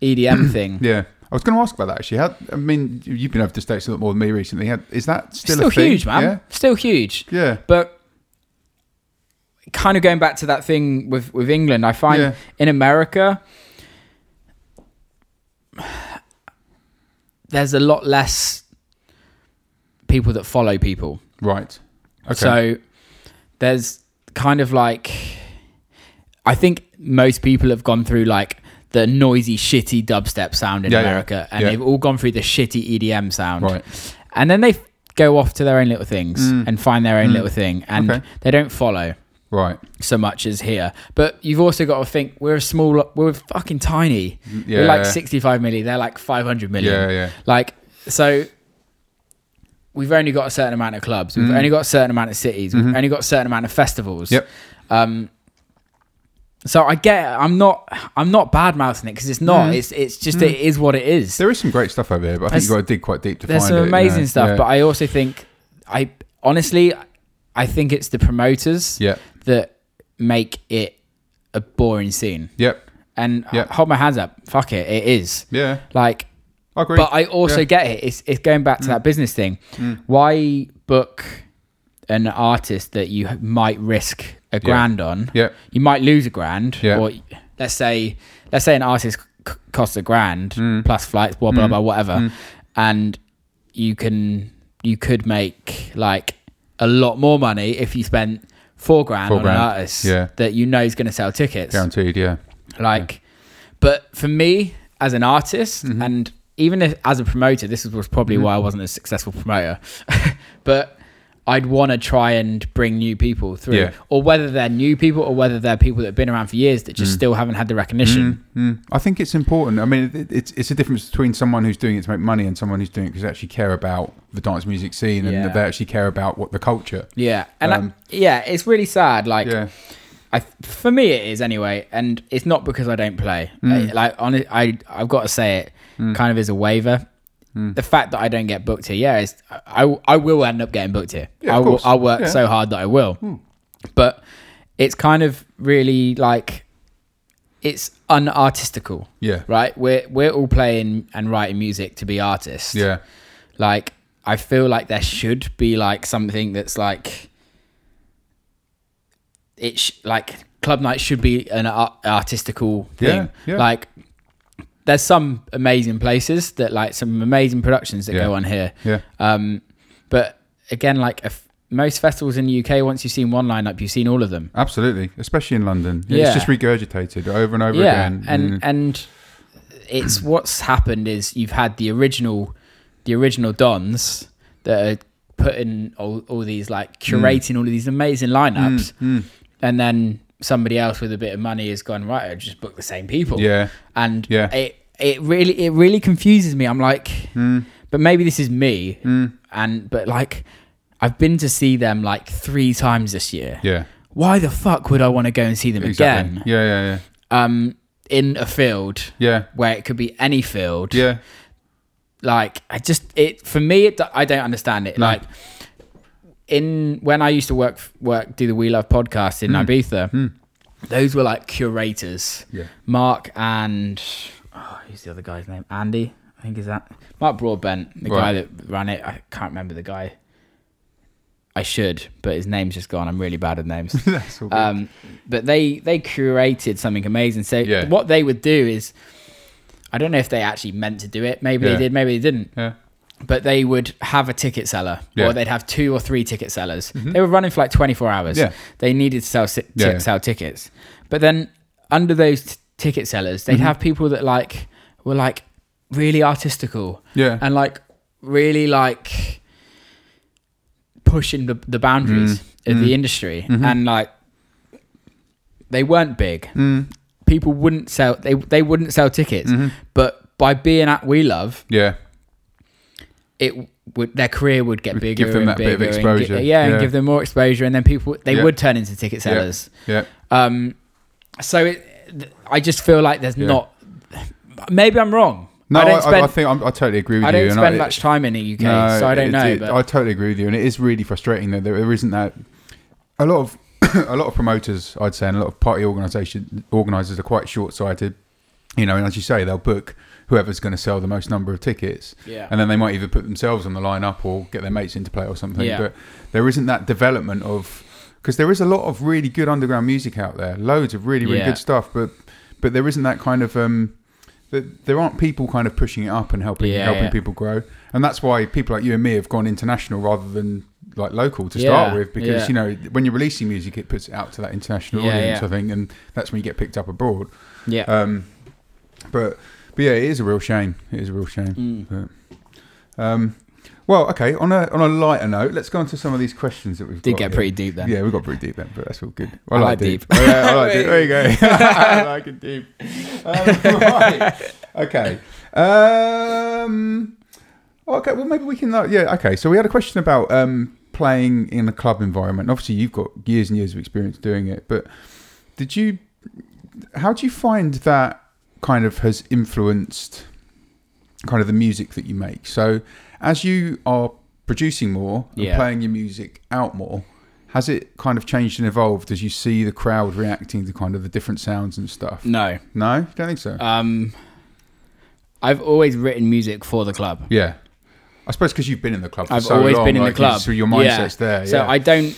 EDM <clears throat> thing. yeah. I was going to ask about that actually. How, I mean, you've been over to the states a lot more than me recently. How, is that still, Still a thing? huge, man. Yeah, Still huge. yeah, But kind of going back to that thing with with England, I find Yeah. in America there's a lot less people that follow people. right. Okay. So there's kind of like I think most people have gone through like the noisy, shitty dubstep sound in Yeah, yeah. America, and Yeah. they've all gone through the shitty EDM sound, right. and then they f- go off to their own little things Mm. and find their own Mm. little thing, and Okay. they don't follow Right. so much as here. But you've also got to think we're a small, we're fucking tiny. Yeah. We're like 65 million. They're like 500 million. Yeah, yeah. Like so, we've only got a certain amount of clubs. We've Mm. only got a certain amount of cities. We've Mhm. only got a certain amount of festivals. Yep. Um. So I get. it. I'm not. I'm not bad mouthing it because it's not. Mm. It's. It's just. Mm. It is what it is. There is some great stuff over there, but I think There's- you've got to dig quite deep to There's find some it. you amazing know. stuff, Yeah. but I also think. I honestly, I think it's the promoters yeah. that make it a boring scene. Yep. And Yep. Hold my hands up. Fuck it. It is. Yeah. Like, I agree. but I also Yeah. get it. It's, it's going back to that business thing. Mm. Why book an artist that you might risk a grand on? Yeah. You might lose a grand. Yeah. Or let's say, let's say an artist c- costs a grand Mm. plus flights, blah blah Mm. blah, whatever, Mm. and you can you could make like a lot more money if you spent four grand Four on grand. an artist Yeah. that you know is going to sell tickets. Guaranteed. Yeah. Like, but for me as an artist, Mhm. and even if, as a promoter, this was probably Mhm. why I wasn't a successful promoter. <laughs> but I'd want to try and bring new people through, Yeah. or whether they're new people or whether they're people that have been around for years that just still haven't had the recognition. Mm, I think it's important. I mean, it, it's it's a difference between someone who's doing it to make money and someone who's doing it because they actually care about the dance music scene and Yeah. they actually care about what the culture. Yeah, and I- Um, yeah, it's really sad. Like, Yeah, I for me it is anyway, and it's not because I don't play. Mm. I, like on I I've got to say it kind of is a waiver. Mm. The fact that I don't get booked here, yeah, is I I will end up getting booked here. Yeah, I will. I'll work Yeah. so hard that I will. But it's kind of really like it's unartistical, yeah, right? We're we're all playing and writing music to be artists. yeah, Like I feel like there should be like something that's like it's sh- like club night should be an art- artistical thing. Yeah, yeah. Like there's some amazing places that like some amazing productions that Yeah. go on here. yeah, Um, but again, like if most festivals in the UK, once you've seen one lineup, you've seen all of them. absolutely. Especially in London, Yeah. it's just regurgitated over and over yeah, again. and Mm. and it's <clears throat> what's happened is you've had the original, the original dons that are putting all, all these like curating all of these amazing lineups, Mm, and then somebody else with a bit of money has gone right. I'll just book the same people. yeah, and Yeah. it it really it really confuses me. I'm like, Mm. but maybe this is me, and but like. I've been to see them like three times this year. yeah, Why the fuck would I want to go and see them exactly. again? Yeah, yeah, yeah, Um, in a field yeah, where it could be any field. yeah. Like I just it for me it I don't understand it. No. Like in when I used to work work do the We Love podcast in Ibiza, those were like curators. Yeah. Mark and oh, who's the other guy's name? Andy, I think is that Mark Broadbent, the guy that ran it. I can't remember the guy. I should, but his name's just gone. I'm really bad at names. <laughs> Um, but they they curated something amazing. So Yeah. what they would do is, I don't know if they actually meant to do it. Maybe Yeah. they did. Maybe they didn't. yeah, But they would have a ticket seller, Yeah. Mm-hmm. or they'd have two or three ticket sellers. They were running for like 24 hours. Yeah. They needed to sell si- ti- Yeah. sell tickets. But then under those t- ticket sellers, they'd Mm-hmm. have people that like were like really artistical yeah, and like really like pushing the, the boundaries Mm. of the industry Mm-hmm. and like they weren't big Mm. people wouldn't sell they they wouldn't sell tickets Mm-hmm. but by being at we love yeah, it would their career would get bigger give them and that bit of bigger and gi- exposure. yeah, and give them more exposure and then people they Yeah. would turn into ticket sellers yeah. um so it, i just feel like there's Yeah. not maybe i'm wrong No, i spend I think I'm, I totally agree with I you. I don't spend much time in the UK, No, so I don't it- know. it- but I totally agree with you, and it is really frustrating that there, isn't that. A lot of <coughs> a lot of promoters, I'd say, and a lot of party organisation organisers are quite short-sighted. You know, and as you say, they'll book whoever's going to sell the most number of tickets, Yeah. and then they might either put themselves on the lineup or get their mates into play or something. Yeah. But there isn't that development of because there is a lot of really good underground music out there, loads of really really Yeah. good stuff, but but there isn't that kind of um, that there aren't people kind of pushing it up and helping Yeah, helping yeah. people grow, and that's why people like you and me have gone international rather than like local to Yeah, start with, because you know when you're releasing music, it puts it out to that international audience. I think, and that's when you get picked up abroad. yeah. Um, but but yeah, it is a real shame. It is a real shame. Mm. But, um, well, okay. On a on a lighter note, let's go on to some of these questions that we've Did get here. pretty deep then. Yeah, we got pretty deep then, but that's all good. I like deep. Oh, yeah, I like <laughs> deep. There you go. <laughs> <laughs> I like it deep. Um, right. Okay. Um, okay. Well, maybe we can. Uh, yeah. Okay. So we had a question about um, playing in a club environment. Obviously, you've got years and years of experience doing it, but did you? How do you find that kind of has influenced kind of the music that you make? So, as you are producing more and Yeah. playing your music out more, has it kind of changed and evolved as you see the crowd reacting to kind of the different sounds and stuff? No. No, don't think so. Um, I've always written music for the club. yeah, I suppose because you've been in the club. For I've so always long, been in the like, you- club. so your Yeah. mindset's there. So. I don't.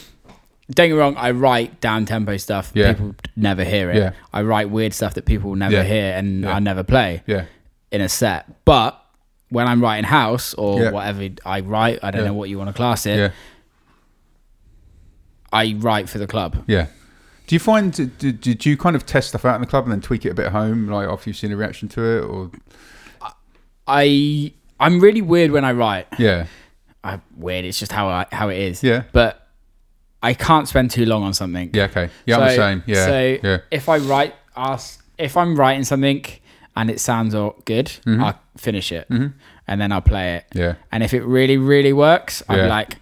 Don't get me wrong. I write down tempo stuff. Yeah. People never hear it. Yeah. I write weird stuff that people never Yeah. hear and. I never play yeah, in a set. But when I'm writing house or whatever I write, I don't know what you want to class it. yeah, I write for the club. yeah. Do you find did, did you kind of test stuff out in the club and then tweak it a bit at home, like after you've seen a reaction to it, or I I'm really weird when I write. yeah, I weird. It's just how I, how it is. Yeah. But I can't spend too long on something. Yeah, okay. Yeah, I'm the same. Yeah. So yeah. if I write, ask if I'm writing something and it sounds all good, I'll finish it and then I'll play it. Mm-hmm. Yeah. And if it really, really works, I'm Yeah. like,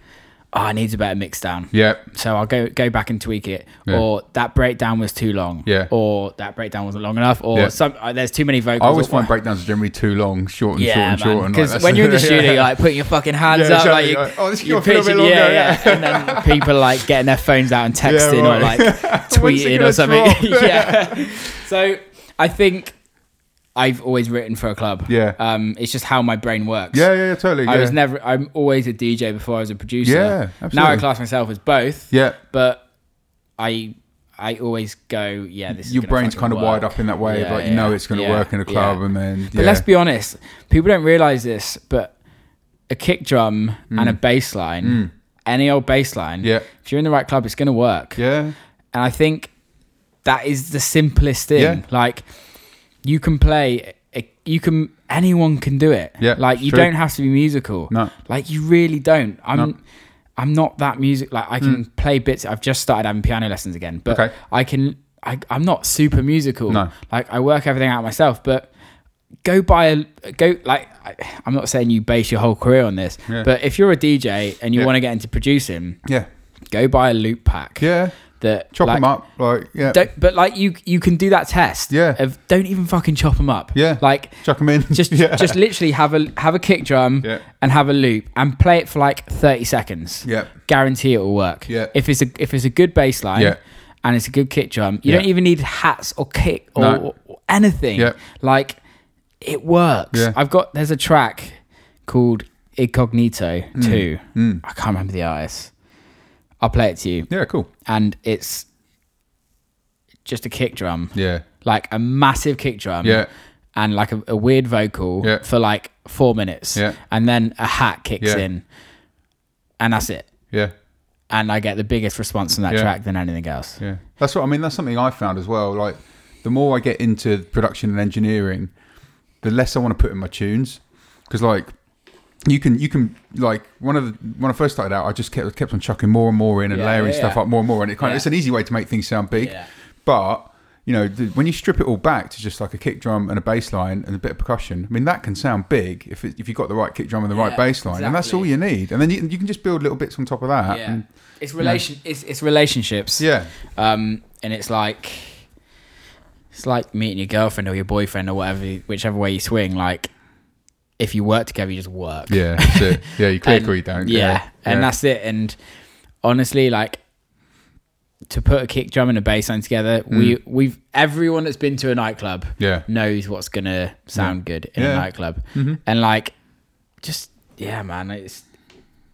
oh, I need a better mix down. Yeah. So I'll go go back and tweak it, Yeah. or that breakdown was too long, Yeah. or that breakdown wasn't long enough, or Yeah. some uh, there's too many vocals. I always or- find breakdowns are generally too long, short and short and short. man. like, Because that's- when you're in the yeah. <laughs> studio, you're like putting your fucking hands Yeah, up, like you, like, oh, this you're could a bit pitching, yeah, longer, yeah, yeah. and then <laughs> people are like getting their phones out and texting or right. like <laughs> tweeting or something. yeah. So I think I've always written for a club. Yeah. Um, it's just how my brain works. Yeah, yeah, totally. I yeah. was never. I'm always a DJ before I was a producer. Yeah, Now I class myself as both. Yeah. But I, I always go. Yeah, this. Your brain's kind of work. wired up in that way. Yeah, like, you know it's going to yeah, work in a club yeah. and then. But let's be honest, people don't realize this, but a kick drum and a bass line, any old bass line, Mm. Yeah. if you're in the right club, it's going to work. Yeah. And I think that is the simplest thing. Yeah. Like you can play, you can anyone can do it. Yeah, Like you true. don't have to be musical. No. Like you really don't. I'm. No. I'm not that music. Like I can hmm. play bits. I've just started having piano lessons again, but Okay. I can. I, I'm not super musical. No. Like I work everything out myself, but go buy a go like I, I'm not saying you base your whole career on this, Yeah. but if you're a DJ and you Yeah. want to get into producing, Yeah. go buy a loop pack. Yeah. That Chop like, them up. Like, yeah. Don't, but like you, you can do that test. Yeah. Of don't even fucking chop them up. Yeah. Like Chuck them in. <laughs> just, yeah. just literally have a have a kick drum Yeah. and have a loop and play it for like thirty seconds. Yeah. Guarantee it will work. Yeah. If it's a if it's a good bass line. Yeah. And it's a good kick drum. You Yeah. don't even need hats or kick or, No. or anything. Yeah. Like it works. Yeah. I've got there's a track called Incognito Mm. 2. I can't remember the artist. I'll play it to you. Yeah, cool. And it's just a kick drum Yeah. like a massive kick drum Yeah. and like a, a weird vocal Yeah. for like four minutes Yeah. and then a hat kicks Yeah. in and that's it Yeah. and i get the biggest response from that Yeah. track than anything else Yeah, that's what I mean. That's something I found as well. Like, the more I get into production and engineering, the less I want to put in my tunes, because like you can you can like one of the when I first started out, I just kept kept on chucking more and more in and Yeah, layering yeah, stuff yeah. up more and more, and it kind of it's an easy way to make things sound big. But you know, the, when you strip it all back to just like a kick drum and a bass line and a bit of percussion, I mean, that can sound big if it, if you've got the right kick drum and the right bass line, and that's all you need. And then you, you can just build little bits on top of that. yeah and- it's relation it's, it's relationships yeah, um and it's like it's like meeting your girlfriend or your boyfriend or whatever whichever way you swing like if you work together you just work yeah, that's it. <laughs> yeah. You click And- or you don't. Yeah, and that's it. And honestly, like to put a kick drum and a bass line together, we we've everyone that's been to a nightclub Mm. Yeah. knows what's gonna sound good in Yeah. a nightclub, and like just yeah, man, it's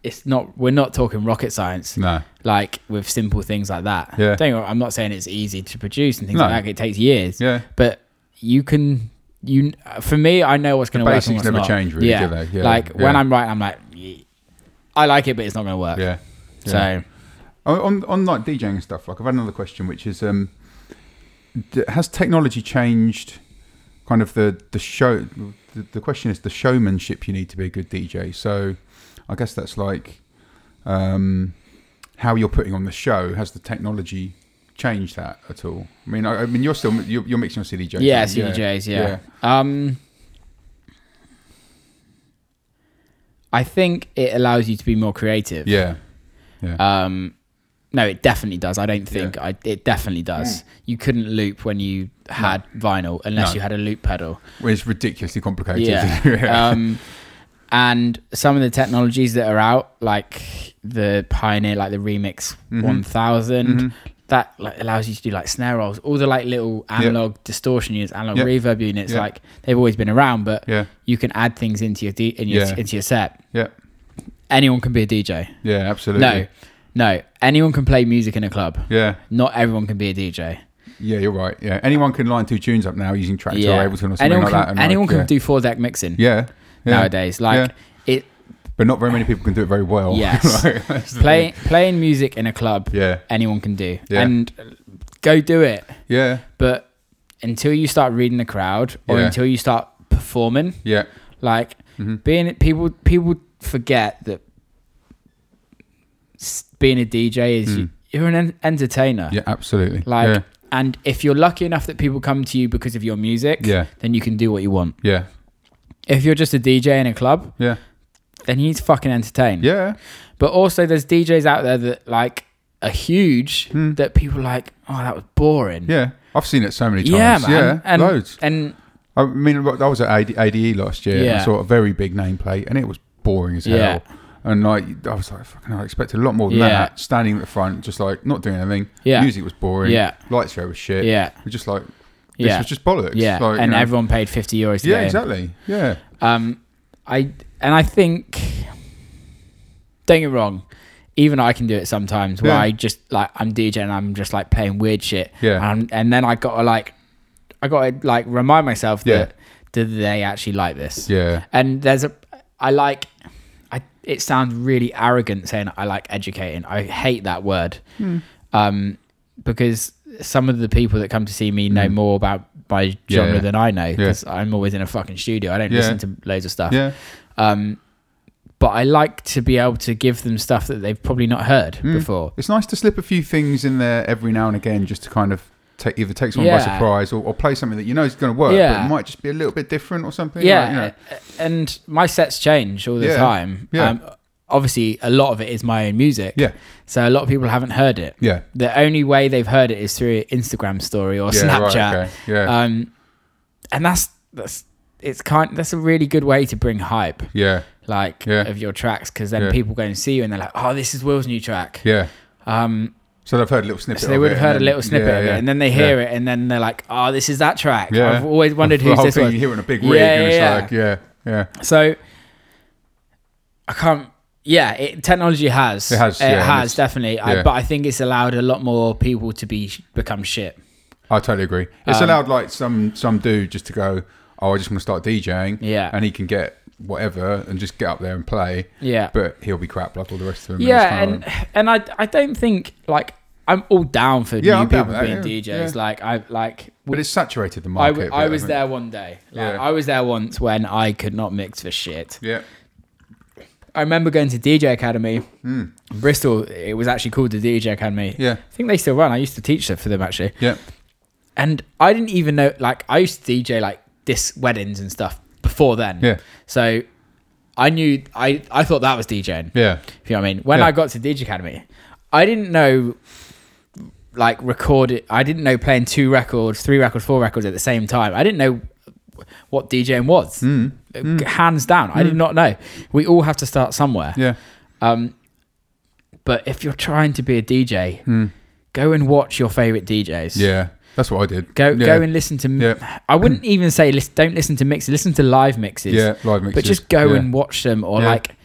it's not we're not talking rocket science. no. Like with simple things like that. Yeah. Don't get me wrong, I'm not saying it's easy to produce and things No. like that. It takes years. Yeah. But you can you for me, I know what's going to work. basics never not. change, really, yeah. Yeah, Like when. I'm writing, I'm like, I like it, but it's not going to work. Yeah. So On, on on like DJing and stuff, like I've had another question, which is, um, has technology changed kind of the the show? The, the question is the showmanship you need to be a good DJ. So, I guess that's like, um, how you're putting on the show. Has the technology changed that at all? I mean, I, I mean, you're still you're, you're mixing on CDJs. yeah, aren't you? CDJs, yeah. Um, I think it allows you to be more creative. yeah, yeah, Um, no, it definitely does. I don't think I. It definitely does. You couldn't loop when you had vinyl unless No. you had a loop pedal. Well, it's ridiculously complicated. <laughs> Yeah. um, and some of the technologies that are out, like the Pioneer, like the Remix Mm-hmm. 1000, that like allows you to do like snare rolls, all the like little analog distortion units, analog Yeah. reverb units. Yeah. Like they've always been around, but Yeah. you can add things into your D- in your Yeah. into your set. yeah, Anyone can be a DJ. yeah, absolutely. No, no. Anyone can play music in a club. Yeah. Not everyone can be a DJ. Yeah, you're right. Yeah, anyone can line two tunes up now using Traktor Yeah. or Ableton or something anyone like can, that. and, anyone like, can yeah. do four deck mixing Yeah, yeah. nowadays. Like it but not very many people can do it very well. <laughs> Yes. Like, play, playing music in a club Yeah, anyone can do Yeah. and go do it yeah, but until you start reading the crowd or Yeah. until you start performing yeah, like Mm-hmm. being people people forget that being a DJ is you, you're an entertainer. Yeah, absolutely. Like, yeah, and if you're lucky enough that people come to you because of your music, Yeah. then you can do what you want. yeah, If you're just a DJ in a club, yeah, then he's fucking entertain. yeah. But also, there's DJs out there that like are huge that people are like, oh, that was boring. Hmm. Yeah, I've seen it so many times. Yeah. Yeah, and, loads. And I mean, I was at AD, ADE last year. and Yeah. I saw a very big nameplate, and it was boring as hell. Yeah. And like, I was like, fucking, I expected a lot more than Yeah. that. Standing at the front, just like not doing anything. Yeah. Music was boring. Yeah. Lights show was shit. Yeah. We're just like, this Yeah. was just bollocks. yeah, Like, and you know. everyone paid 50 euros Yeah, exactly. Yeah. Um, I and I think don't get me wrong, even I can do it sometimes where Yeah. I just like I'm DJ and I'm just like playing weird shit. Yeah. and, and then I gotta like I gotta like remind myself Yeah. that do they actually like this? Yeah. And there's a I like I it sounds really arrogant saying I like educating. I hate that word. Hmm. Um because some of the people that come to see me know more about my genre. Yeah. than I know Yeah. because I'm always in a fucking studio. I don't Yeah. listen to loads of stuff. Yeah. Um but I like to be able to give them stuff that they've probably not heard Hmm. before. It's nice to slip a few things in there every now and again just to kind of take either take someone by surprise or, or play something that you know is going to work, but it might just be a little bit different or something. Yeah, like, you know. and my sets change all the Yeah. time. Yeah. Um, obviously, a lot of it is my own music. Yeah. So a lot of people haven't heard it. Yeah. The only way they've heard it is through Instagram story or Yeah, right, Snapchat. okay, yeah. Um, and that's that's it's kind. That's a really good way to bring hype, Yeah. like Yeah. of your tracks, because then Yeah. people go and see you and they're like, "Oh, this is Will's new track." Yeah. Um, So they've heard a little snippet. so they would have heard and a then- little snippet yeah, of it, yeah. and then they Yeah. hear it, and then they're like, "Oh, this is that track." Yeah. I've always wondered <laughs> the who's whole this thing, was. You hear it on a big rig, Yeah, and it's yeah, like, yeah, yeah, So I can't. Yeah, it, technology has. It has, It yeah, has definitely. I, yeah. but I think it's allowed a lot more people to be become shit. I totally agree. It's Um, allowed like some some dude just to go, oh, I just want to start DJing, Yeah. and he can get whatever and just get up there and play, Yeah. but he'll be crap like all the rest of them. yeah, and, and and I I don't think like I'm all down for Yeah, new I'm people being that, yeah, DJs. yeah. Like I like. but it's saturated the market. w- I was think. there one day. Like. I was there once when I could not mix for shit. Yeah, I remember going to DJ Academy, hmm. Bristol. It was actually called the DJ Academy. Yeah, I think they still run. I used to teach for them actually. yeah, and I didn't even know. Like I used to DJ like this weddings and stuff before then. Yeah. So I knew I I thought that was DJing. yeah, If you know what I mean. When Yeah. I got to DJ Academy, I didn't know like record it. I didn't know playing two records, three records, four records at the same time. I didn't know what DJing was. Hmm. Uh, Hands down, I did not know. We all have to start somewhere. yeah, Um, but if you're trying to be a DJ, go and watch your favorite DJs. Yeah. That's what I did. Go yeah. go and listen to. Yeah. I wouldn't <clears throat> even say listen, don't listen to mixes. Listen to live mixes. yeah, live mixes. But just go yeah. and watch them, or Yeah. like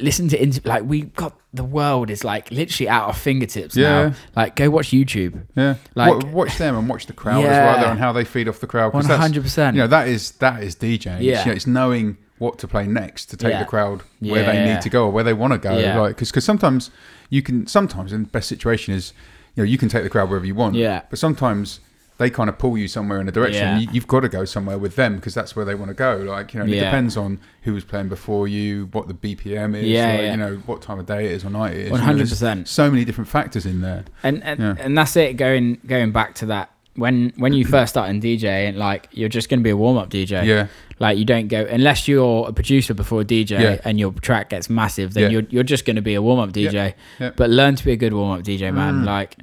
listen to inter- like we got the world is like literally at our fingertips Yeah. now. Like go watch YouTube. Yeah, Like- watch them and watch the crowd as well, and how they feed off the crowd. Hundred percent. You know, that is that is DJing. Yeah. It's, you know, it's knowing what to play next to take Yeah. the crowd where Yeah, they yeah. need to go or where they want to go. Yeah. Like, because sometimes you can sometimes in the best situation is you know you can take the crowd wherever you want. Yeah. But sometimes they kind of pull you somewhere in a direction. Yeah. You, you've got to go somewhere with them because that's where they want to go. Like you know, and it depends on who was playing before you, what the BPM is, Yeah, like, yeah. you know, what time of day it is or night it is. Know, there's 100%. So many different factors in there. and and, Yeah. and that's it. Going going back to that when when you first start in DJ and like you're just going to be a warm up DJ. Yeah. Like you don't go unless you're a producer before a DJ Yeah. and your track gets massive, then Yeah. you're you're just going to be a warm up DJ. Yeah. But learn to be a good warm up DJ, man. Mm. Like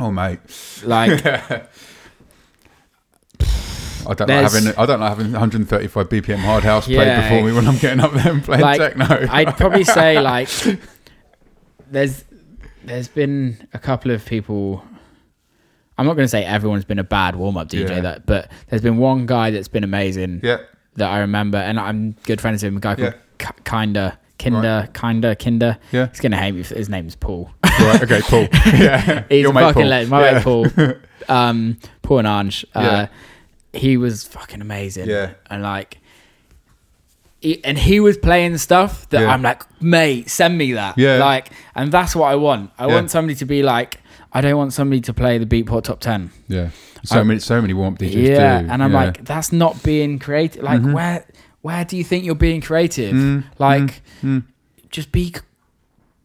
Oh mate. like <laughs> I don't like There's- having I don't like having 135 BPM hard house played before me when I'm getting up there and playing like techno. I'd probably say <laughs> like there's there's been a couple of people. I'm not going to say everyone's been a bad warm up DJ, Yeah. that, but there's been one guy that's been amazing yeah, that I remember, and I'm good friends with him. A guy called Yeah. K- Kinda Kinder Kinda Kinder. Yeah. he's gonna hate me. His name's Paul. right. Okay, Paul. <laughs> Yeah, He's Your a mate fucking Paul. legend. My yeah. mate Paul. <laughs> Um, Paul and Ange. Uh, Yeah. He was fucking amazing. Yeah. And like, he, and he was playing stuff that Yeah. I'm like, mate, send me that. Yeah. Like, and that's what I want. I want somebody to be like, I don't want somebody to play the Beatport top ten. Yeah, so I- many, so many warm up DJs. yeah. do. And I'm yeah. like, that's not being creative. Like, Mhm. where, where do you think you're being creative? Mm, Like, mm. just be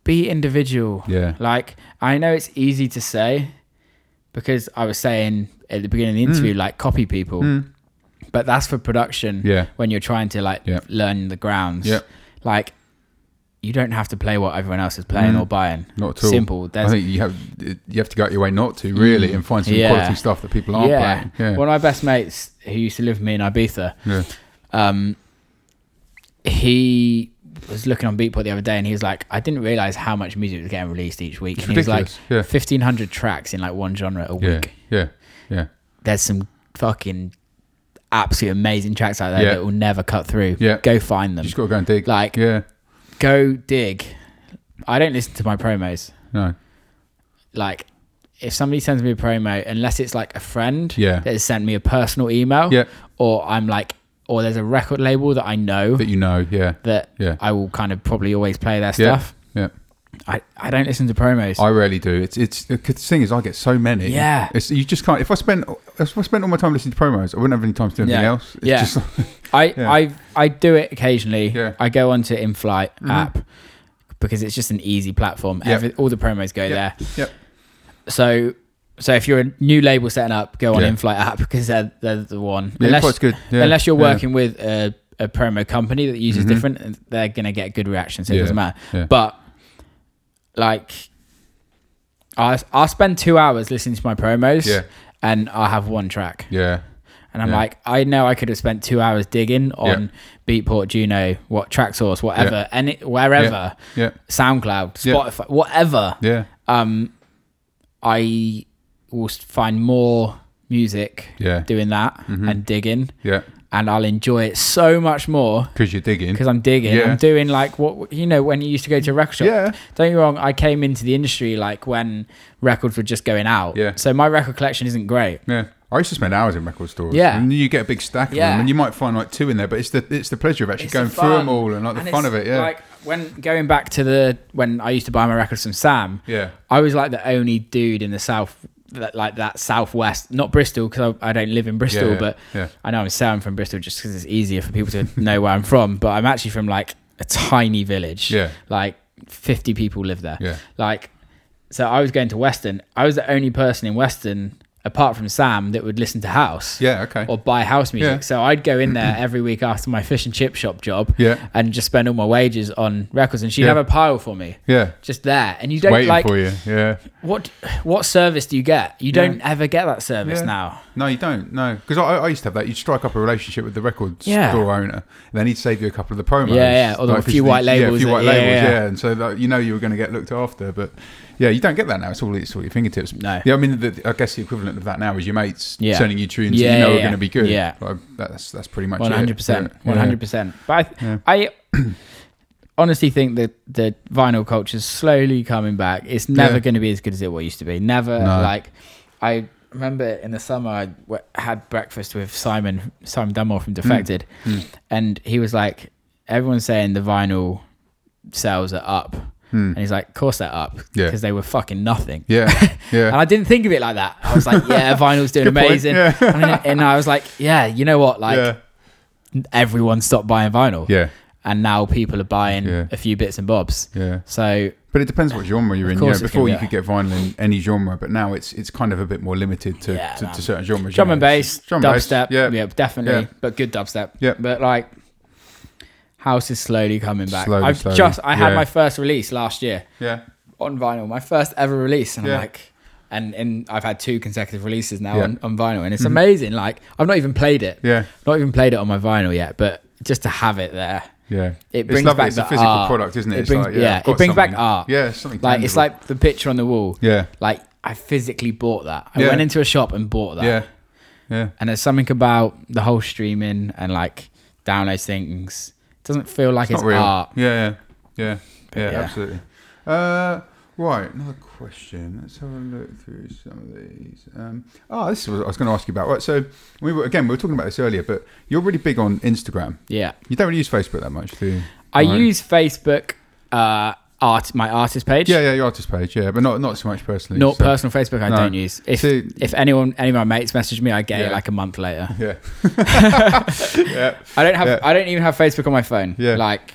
be individual. Yeah. Like I know it's easy to say because I was saying at the beginning of the interview, like copy people, Mm. but that's for production. Yeah. When you're trying to like Yeah. learn the grounds. Yeah. Like you don't have to play what everyone else is playing Mm. or buying. Not at all. Simple. I think you have you have to go out your way not to really Mm. and find some Yeah. quality stuff that people aren't playing. Yeah. One of my best mates who used to live with me in Ibiza, yeah. um, he was looking on Beatport the other day and he was like, I didn't realize how much music was getting released each week. It's and he was like. Yeah. 1500 tracks in like one genre a week. Yeah. Yeah. There's some fucking absolutely amazing tracks out there Yeah. that will never cut through. Yeah. Go find them. You just got to go and dig. Like, yeah. Go dig. I don't listen to my promos. No. Like, if somebody sends me a promo, unless it's like a friend Yeah. that has sent me a personal email, Yeah. or I'm like, or there's a record label that I know That you know. Yeah. that Yeah. I will kind of probably always play their Yeah. stuff. Yeah. I, I don't listen to promos. I rarely do. It's it's the thing is I get so many. Yeah. It's you just can't. If I spent if I spent all my time listening to promos, I wouldn't have any time to do anything Yeah. else. It's Yeah. Just, <laughs> I, Yeah. I I do it occasionally. Yeah. I go onto Inflyte app because it's just an easy platform. Every, all the promos go Yep. there. Yep. So so if you're a new label setting up, go on Yeah. Inflyte app <laughs> because they're, they're the one. yeah, unless good. Yeah. unless you're working with a, a promo company that uses Mhm. different, they're gonna get good reactions. So it doesn't matter. But like, I I'll spend two hours listening to my promos. Yeah. And I have one track. Yeah. And I'm Yeah. like, I know I could have spent two hours digging on Beatport, Juno, what Traxsource, whatever, any wherever, Yeah. SoundCloud, Yeah. Spotify, whatever. Yeah. Um, I will find more music Yeah. doing that Mhm. and digging, Yeah. And I'll enjoy it so much more Because you're digging. because I'm digging. Yeah. I'm doing like what you know when you used to go to a record shop. Yeah. Don't get me wrong. I came into the industry like when records were just going out. Yeah. So my record collection isn't great. Yeah. I used to spend hours in record stores. Yeah. And you get a big stack of Yeah. them, and you might find like two in there, but it's the it's the pleasure of actually It's going the through them all and like the And fun of it. Yeah. Like when going back to the when I used to buy my records from Sam. yeah. I was like the only dude in the south that like that southwest, not Bristol because I, I don't live in Bristol, yeah, but yeah. I know I'm saying I'm from Bristol just because it's easier for people to know where I'm from. But I'm actually from like a tiny village. Yeah. Like 50 people live there. Yeah. Like, so I was going to Weston. I was the only person in Weston apart from Sam that would listen to house. Yeah. Okay. Or buy house music. Yeah. So I'd go in there <clears throat> every week after my fish and chip shop job Yeah. and just spend all my wages on records. And she'd Yeah. have a pile for me Yeah. just there. And you don't Waiting like for you. Yeah. what what service do you get? You don't ever get that service Yeah. now. No, you don't. No, because I, I used to have that. You'd strike up a relationship with the record Yeah. store owner, and then he'd save you a couple of the promos. Yeah, yeah, or the- a few white the- Yeah, a labels few white yeah, labels. yeah. Yeah, and so like, you know you were going to get looked after, but yeah, you don't get that now. It's all it's all your fingertips. No. Yeah, I mean, the, I guess the equivalent of that now is your mates Yeah. sending you tunes Yeah, that you know yeah, are yeah. going to be good. Yeah. Like, that's that's pretty much One it. hundred percent. Yeah. One hundred percent. But. I, I <clears throat> honestly think that the vinyl culture is slowly coming back. It's never Yeah. going to be as good as it used to be. Never. No. Like I remember in the summer I w- had breakfast with Simon Simon Dunmore from Defected, Mm. and he was like, "Everyone's saying the vinyl sales are up." Hmm. And he's like, course they're up. Yeah. Because they were fucking nothing. Yeah, <laughs> yeah. And I didn't think of it like that. I was like, yeah, <laughs> vinyl's doing amazing. yeah. and, then- and I was like, yeah, you know what? Like, yeah, everyone stopped buying vinyl. yeah, And now people are buying a few bits and bobs. yeah. So, But it depends what genre you're in. You know, before you could get vinyl in any genre, but now it's it's kind of a bit more limited to, to, to certain genres. drum and bass, Drum and bass, dubstep. yeah. Yeah. definitely. But good dubstep. Yeah. But like, house is slowly coming back. Slowly, I've slowly. just, I had my first release last year Yeah, on vinyl, my first ever release. And Yeah. I'm like, and, and I've had two consecutive releases now Yeah. on, on vinyl. And it's Mhm. amazing. Like, I've not even played it. yeah, Not even played it on my vinyl yet, but just to have it there. yeah. It brings it's back It's the a physical art. product, isn't it? It It's brings- like, yeah, it brings back something- art. Yeah, something. Like, it's like the picture on the wall. yeah, Like, I physically bought that. I Yeah. went into a shop and bought that. yeah, yeah, And there's something about the whole streaming and like download things. Doesn't feel like it's it's, not real. art. Yeah, yeah, yeah, yeah, yeah. absolutely. Uh, right, another question. Let's have a look through some of these. Um, oh, this is what I was going to ask you about. Right, so we were again we were talking about this earlier, but you're really big on Instagram. Yeah. You don't really use Facebook that much, do you? I Right. use Facebook, uh, art, my artist page. Yeah, yeah, your artist page, yeah, but not not so much personally. Not so- personal Facebook. I No. don't use. If See- if anyone, any of my mates message me, I get it like a month later. Yeah, <laughs> yeah, I don't have. Yeah. I don't even have Facebook on my phone. Yeah. Like,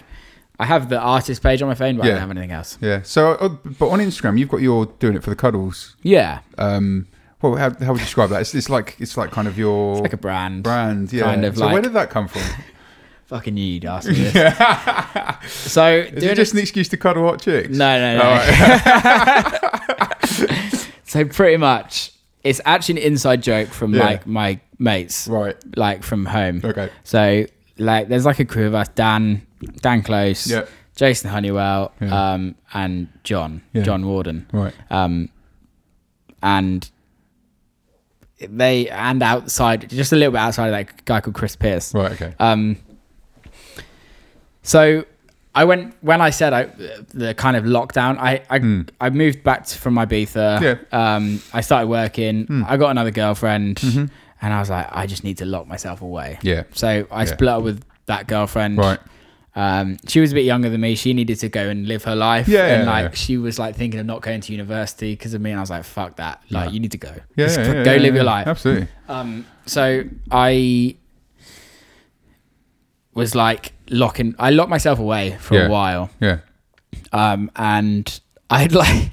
I have the artist page on my phone, but I Yeah. don't have anything else. Yeah. So, uh, but on Instagram, you've got your doing it for the cuddles. Yeah, Um, well, how, how would you describe that? It's, it's like it's like kind of your like a brand. brand. Yeah. kind of so where did that come from? <laughs> Fucking you, you'd ask me this. so Is it just an excuse to cuddle hot chicks? No, no, no. All right. <laughs> So pretty much, it's actually an inside joke from Yeah. like my mates, right. like from home. Okay. So like, there's like a crew of us: Dan, Dan Close, Yeah. Jason Honeywell, Yeah. um, and John, Yeah. John Warden, Right. um, and they and outside, just a little bit outside of that guy called Chris Pierce. Right. Okay. Um, so I went when I said I the kind of lockdown. I I, I moved back to, from Ibiza. Hmm. Yeah. Um, I started working. I got another girlfriend, and I was like, I just need to lock myself away. Mm-hmm. Yeah. So I Yeah. split up with that girlfriend. Right. Um, she was a bit younger than me. She needed to go and live her life. Yeah, And like yeah. she was like thinking of not going to university because of me. And I was like, fuck that. Like you need to go. Yeah. Just yeah, go live your life. Absolutely. Um, so I was like locking. I locked myself away for Yeah. a while, Yeah. um, and I'd <laughs> like.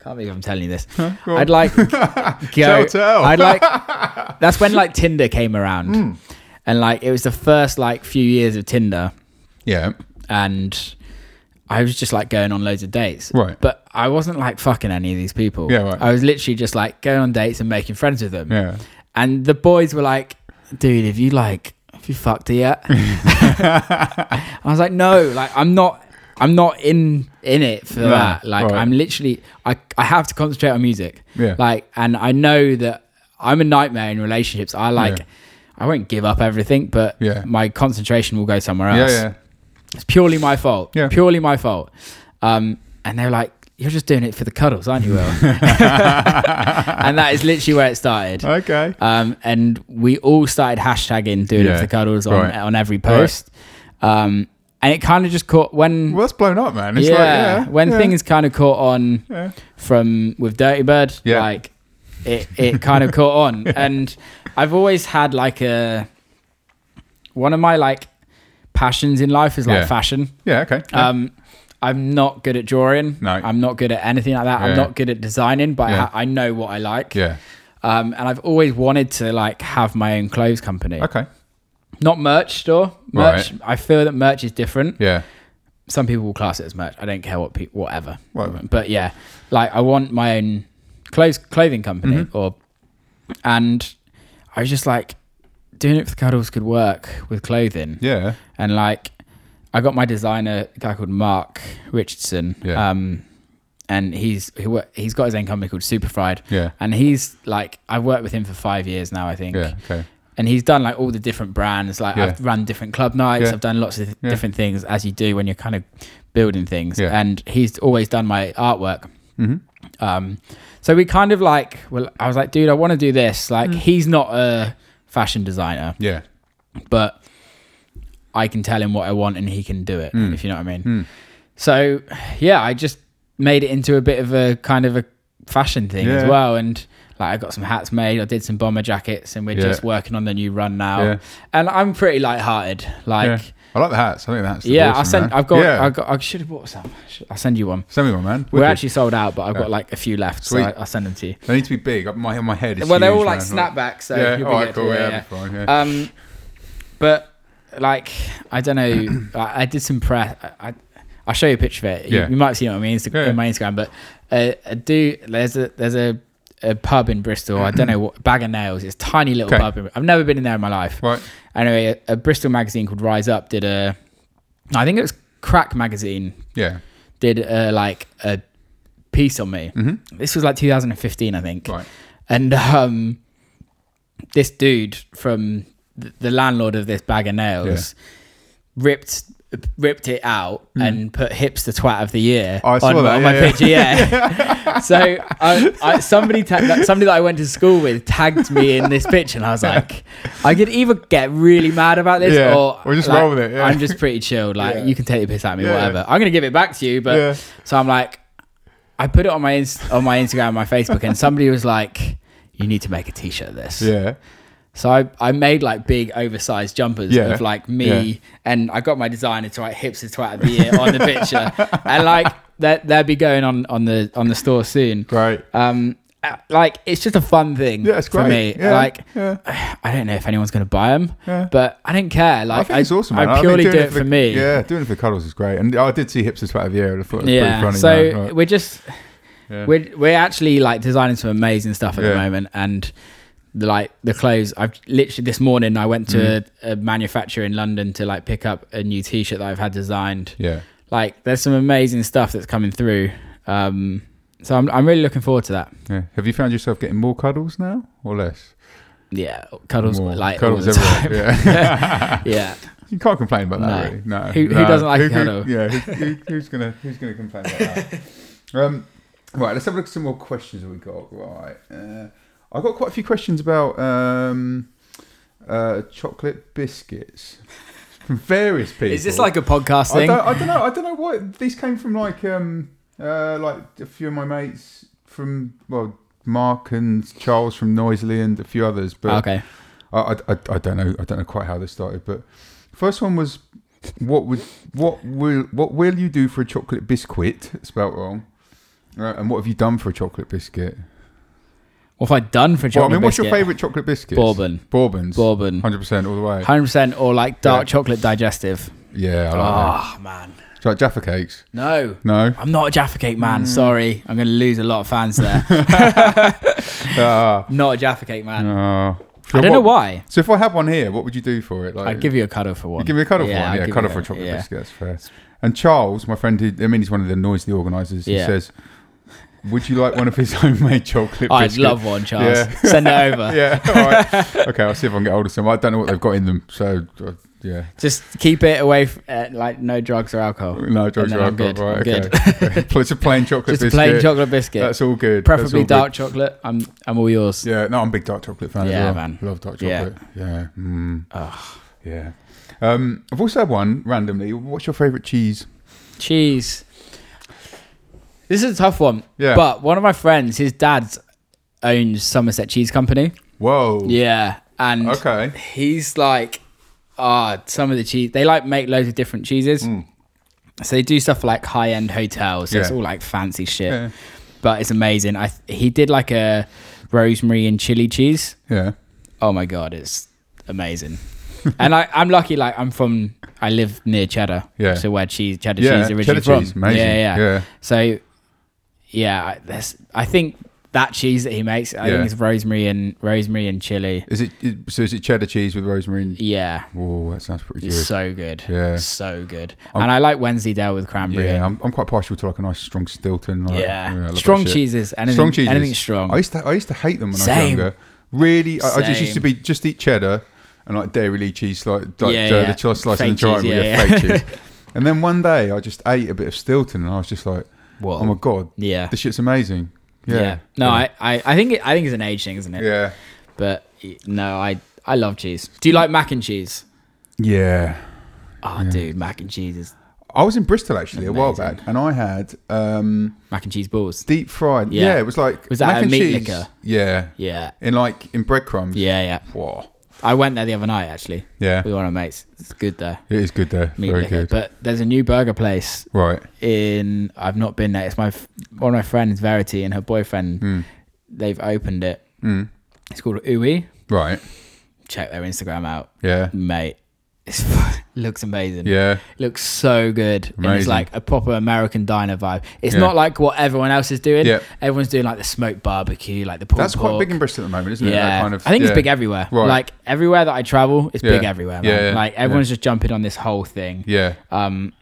Can't believe I'm telling you this. On. I'd like <laughs> go. Tell, tell. I'd like. <laughs> That's when like Tinder came around, Hmm. and like it was the first like few years of Tinder, Yeah. and I was just like going on loads of dates. Right. But I wasn't like fucking any of these people. Yeah, right. I was literally just like going on dates and making friends with them. Yeah. And the boys were like, dude, if you like, have you fucked it yet? <laughs> I was like, no, like I'm not, I'm not in in it for No, that. Like right. I'm literally, I I have to concentrate on music. Yeah. Like, and I know that I'm a nightmare in relationships. I like, Yeah. I won't give up everything, but Yeah. my concentration will go somewhere else. Yeah. Yeah. It's purely my fault. Yeah. Purely my fault. Um, and they're like, you're just doing it for the cuddles, aren't you, Will? <laughs> and that is literally where it started. Okay. Um, and we all started hashtagging doing it for the cuddles on, Right. on every post. Um, and it kind of just caught when, Well, that's blown up, man. It's yeah, like, yeah, when yeah. things kind of caught on Yeah. from with Dirtybird, Yeah. like it, it kind of <laughs> caught on. And I've always had like a, one of my like passions in life is like Yeah. fashion. Yeah. Okay. Yeah. Um, I'm not good at drawing. No. I'm not good at anything like that. Yeah. I'm not good at designing, but I, Yeah. ha- I know what I like. yeah. Um, and I've always wanted to like have my own clothes company. Okay. Not merch store. Merch. Right. I feel that merch is different. Yeah. Some people will class it as merch. I don't care what people, whatever. Whatever. But yeah, like I want my own clothes clothing company Mm-hmm. or, and I was just like, doing it for the cuddles could work with clothing. Yeah. and like I got my designer a guy called Mark Richardson. Yeah. Um, and he's he, he's got his own company called Superfried. Yeah. And he's like I've worked with him for five years now, I think. Yeah. Okay. And he's done like all the different brands. Like Yeah. I've run different club nights. Yeah. I've done lots of th- Yeah. different things as you do when you're kind of building things. Yeah. And he's always done my artwork. hmm Um, so we kind of like, well, I was like, dude, I want to do this. Like, Mm. he's not a fashion designer Yeah. but I can tell him what I want and he can do it, Mm. if you know what I mean. Mm. So, yeah, I just made it into a bit of a kind of a fashion thing as well. And like, I got some hats made, I did some bomber jackets, and we're Yeah. just working on the new run now. Yeah. And I'm pretty light-hearted. Like, yeah. yeah, I like the hats. I think the hats. are I awesome, man. I've got. Yeah. I got. I should have bought some. I'll send you one. Send me one, man. We're actually sold out, but I've Yeah. got like a few left, Sweet. so I, I'll send them to you. They need to be big. My my head is. well, they're all huge, like man. snapbacks, so yeah. you'll All be right. Cool. Yeah, Yeah. yeah. fine, yeah. Um, but like I don't know, <clears throat> I, I did some press. I, I I'll show you a picture of it. You, Yeah. you might see it on my Instagram. Yeah. In my Instagram, but uh, I do. There's a there's a, a pub in Bristol. I don't know what Bag of Nails. It's a tiny little Okay. pub. In, I've never been in there in my life. right. Anyway, a, a Bristol magazine called Rise Up did a. I think it was Crack magazine Yeah. did a, like a piece on me. Mhm. This was like 2015, I think Right. and um, this dude from the landlord of this bag of nails ripped ripped it out hmm. and put hipster twat of the year. Oh, on, on my yeah, yeah. picture yeah <laughs> so I, I, somebody somebody that I went to school with tagged me in this picture and I was like <laughs> I could either get really mad about this Yeah, or, or just like, roll with it, yeah. I'm just pretty chilled <laughs> like Yeah. you can take the piss out of me Yeah. whatever I'm gonna give it back to you but Yeah. so I'm like, I put it on my on my Instagram, my Facebook, and somebody was like, "You need to make a T-shirt of this." Yeah. So I, I made like big oversized jumpers Yeah. of like me and I got my designer to write hipster twat of the year on the picture. <laughs> And like that they'll be going on on the on the store soon. Great. Um uh, like it's just a fun thing Yeah, it's for great. me. Yeah, Like yeah. <sighs> I don't know if anyone's going to buy them, Yeah. but I don't care. Like I think it's awesome. Man. I purely doing do it for, me. Yeah, doing it for cuddles is great. And I did see hipster twat of the year. and I thought it was yeah. pretty funny. so. Right. we're just Yeah. we're we're actually like designing some amazing stuff at Yeah. the moment, and like the clothes. I've literally this morning I went to Mm. a, a manufacturer in London to like pick up a new T-shirt that I've had designed. yeah. Like there's some amazing stuff that's coming through. Um, so I'm I'm really looking forward to that. Yeah. Have you found yourself getting more cuddles now or less? Yeah, cuddles More like cuddles all the time. everywhere. Yeah. <laughs> <laughs> yeah. you can't complain about that, No. really. No. Who- who No. doesn't like a who, who- cuddle? Yeah. Who, who, who's gonna Who's gonna complain about that? <laughs> um, right. Let's have a look at some more questions that we got. Right. Uh, I got quite a few questions about um, uh, chocolate biscuits from various people. Is this like a podcast I thing? don't, I don't know. I don't know what these came from. Like, um, uh, like a few of my mates from well, Mark and Charles from Noisily and a few others. But okay. I, I, I, I don't know. I don't know quite how this started. But first one was, what would what will what will you do for a chocolate biscuit? Spelt wrong. Right, and what have you done for a chocolate biscuit? What have I done for Well, I chocolate mean, what's your biscuit? favourite chocolate biscuit? Bourbon. Bourbons. Bourbon. Hundred percent all the way. Hundred percent, or like dark Yeah. chocolate digestive. Yeah, I like that. Oh man, Do you like Jaffa cakes? no, No. I'm not a Jaffa Cake Mm. man. Sorry, I'm going to lose a lot of fans there. <laughs> Ah, <laughs> not a Jaffa Cake man. ah. I don't know why. So if I had one here, what would you do for it? Like, I'd give you a cuddle for one. You give me a cuddle for I'd one. Yeah, give cuddle you for a a- chocolate yeah. biscuit. That's fair. And Charles, my friend, who, I mean, he's one of the noisy organisers. He Yeah. says, "Would you like one of his <laughs> homemade chocolate I'd biscuits?" love one, Charles. Yeah. Send it over. <laughs> Yeah. All right. okay, I'll see if I can get hold of some. I don't know what they've got in them, so uh, yeah. Just keep it away, f- uh, like no drugs or alcohol. No drugs or I'm alcohol. good. Right. Okay. okay. It's a plain chocolate biscuit. Just a plain chocolate biscuit, That's all good. Preferably all good. dark chocolate. I'm, I'm all yours. Yeah. No, I'm a big dark chocolate fan. Yeah, well. man. Love dark Yeah. chocolate. Yeah. Mm. Ugh. Yeah. Um, I've also had one randomly. What's your favourite cheese? Cheese. This is a tough one. Yeah. But one of my friends, his dad owns Somerset Cheese Company. Whoa. Yeah. And Okay. he's like, ah, some of the cheese. They like make loads of different cheeses. So they do stuff for, like high end hotels. So it's Mm. All like fancy shit. Yeah. But it's amazing. I he did like a rosemary and chili cheese. Yeah. Oh my god, it's amazing. <laughs> and I, I'm lucky. Like I'm from, I live near Cheddar. Yeah. So where cheese, cheddar Yeah. cheese originally Cheddar from. cheese. Amazing. Yeah, yeah. Yeah. So, yeah, I- I think that cheese that he makes, I Yeah. think it's rosemary and rosemary and chili. Is it so? Is it cheddar cheese with rosemary? And, Yeah, oh, that sounds pretty it's good. so good. Yeah. so good. I'm- and I like Wensleydale with cranberry. yeah, I'm, I'm quite partial to like a nice strong Stilton. Like, yeah, that strong cheeses. Anything, Strong cheeses. Anything strong. I used to I used to hate them when I was Same. younger. Really, I, I just used to be just eat cheddar and like Dairylea cheese, like, like Yeah, uh, yeah. the slice and the triangle, cheese, yeah, yeah, fake cheese. <laughs> And then one day I just ate a bit of Stilton and I was just like, Whoa. oh my god, yeah. this shit's amazing. Yeah, yeah. No, I, I, I think it, I think it's an age thing, isn't it? yeah, But no, I, I love cheese. Do you like mac and cheese? yeah. Oh, dude, mac and cheese is I was in Bristol actually a while back, and I had um, mac and cheese balls. deep fried. Yeah. Yeah. it was like Was that mac a and meat cheese. liquor? Yeah, Yeah, in like in breadcrumbs. yeah, yeah. Whoa. I went there the other night actually Yeah, with one of my mates. It's good there. it is good there. Meat Very liquor. good. But there's a new burger place right. in. I've not been there. It's my one of my friends, Verity, and her boyfriend. Mm. They've opened it. Mm. It's called Uwe. Right. Check their Instagram out, Yeah. mate. It's, it <laughs> looks amazing. Yeah. Looks so good. And it's like a proper American diner vibe. It's Yeah. not like what everyone else is doing. Yeah. Everyone's doing like the smoked barbecue, like the pulled That's quite pork. big in Bristol at the moment, isn't it? Yeah, That kind of, I think it's big everywhere. Right. Like everywhere that I travel, it's big everywhere. Yeah, Man. yeah, Like everyone's just jumping on this whole thing. Yeah. Um,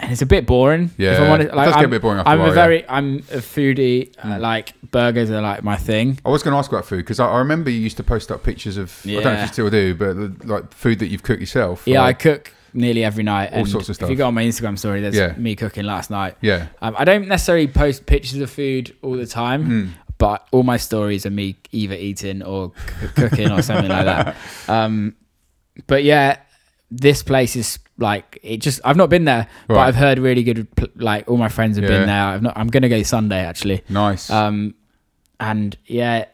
and it's a bit boring. Yeah, if I'm honest. it Like, does get a I'm, bit boring after I'm a while, a yeah. Mm. very, I'm a foodie. Uh, like burgers are like my thing. I was going to ask about food because I, I remember you used to post up pictures of. I don't know if you still do, but like food that you've cooked yourself. Yeah, I cook nearly every night. All and sorts of stuff. If you go on my Instagram story, there's Yeah. me cooking last night. Yeah. Um, I don't necessarily post pictures of food all the time, Hmm. but all my stories are me either eating or c- cooking or something like that. <laughs> Um, but yeah, this place is like it. Just I've not been there, but I've heard really good. Like all my friends have Yeah. been there. I've not. I'm gonna go Sunday actually. Nice. Um, and yeah,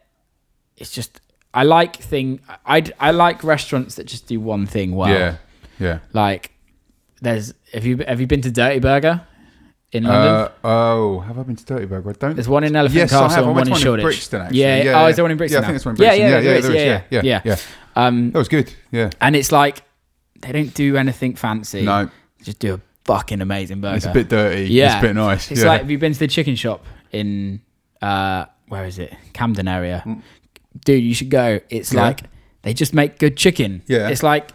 it's just I like thing. I I like restaurants that just do one thing well. yeah, yeah. Like there's have you have you been to Dirty Burger in London? Uh, oh, have I been to Dirty Burger? I don't. There's one in Elephant yes, I Castle have. I and went one in one in Shoreditch. Brixton. Actually. Yeah, yeah, oh, is there one in Brixton? Yeah, I think now? it's one in Yeah, Brixton. yeah, yeah, yeah, is, there is, yeah, yeah, yeah. yeah, yeah. Um, That was good. Yeah. and it's like they don't do anything fancy. No, They just do a fucking amazing burger. it's a bit dirty. Yeah. It's a bit nice. It's yeah. like have you been to the chicken shop in uh where is it? Camden area. Dude, you should go. It's Mm. Yeah. like they just make good chicken. Yeah. It's like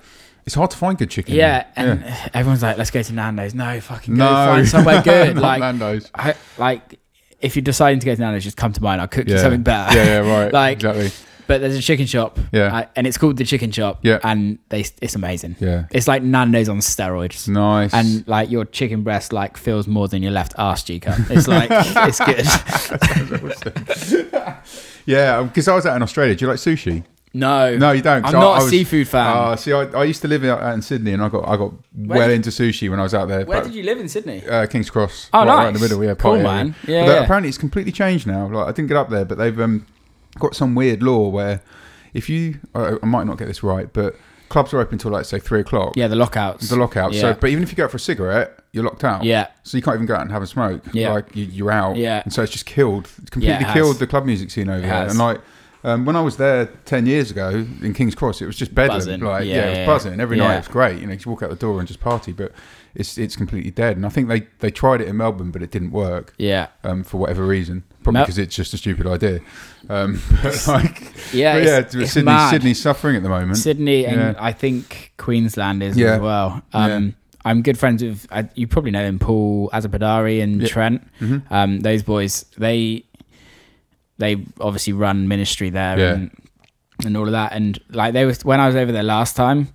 it's hard to find good chicken. yeah, and everyone's like, let's go to Nando's. No, fucking go no, find somewhere <laughs> good. Like Nando's. I, like if you're deciding to go to Nando's, just come to mine. I'll cook you something better. Yeah, yeah, right. <laughs> Like- exactly. But there's a chicken shop. Yeah. I- and it's called the Chicken Shop. Yeah. And they it's amazing. Yeah. It's like Nando's on steroids. Nice. And like your chicken breast like feels more than your left arse cheek up. It's like <laughs> it's good. <laughs> yeah, because I was out in Australia. Do you like sushi? No, No, you don't. 'cause I'm I- not I a was- seafood fan. Uh, see, I, I used to live out, out in Sydney, and I got I got well did- into sushi when I was out there. Where but- did you live in Sydney? Uh, King's Cross. Oh, right, right in nice. the middle. Yeah, Cool, man. Yeah, But yeah. apparently it's completely changed now. Like I didn't get up there, but they've um, got some weird law where if you, I, I might not get this right, but clubs are open till like say three o'clock. yeah, the lockouts. The lockouts. Yeah. So, but even if you go out for a cigarette, you're locked out. Yeah. So you can't even go out and have a smoke. Yeah. Like you, you're out. Yeah. And so it's just killed. It's completely Yeah, it killed the club music scene over It has. And like. Um, when I was there ten years ago in King's Cross, it was just bedlam. Buzzing. Like, yeah, Yeah, it was buzzing every night. It was great. You know, you walk out the door and just party. But it's it's completely dead. And I think they, they tried it in Melbourne, but it didn't work yeah, um, for whatever reason. Probably Mel- because it's just a stupid idea. Um, <laughs> but like, yeah, but yeah, it's Sydney, mad. Sydney's suffering at the moment. Sydney, and Yeah. I think Queensland is Yeah. as well. Um, I'm good friends with. I, you probably know them, Paul Azapadari and Yeah. Trent. Mhm. Um, those boys, they they obviously run ministry there Yeah. and and all of that. And like they was when I was over there last time,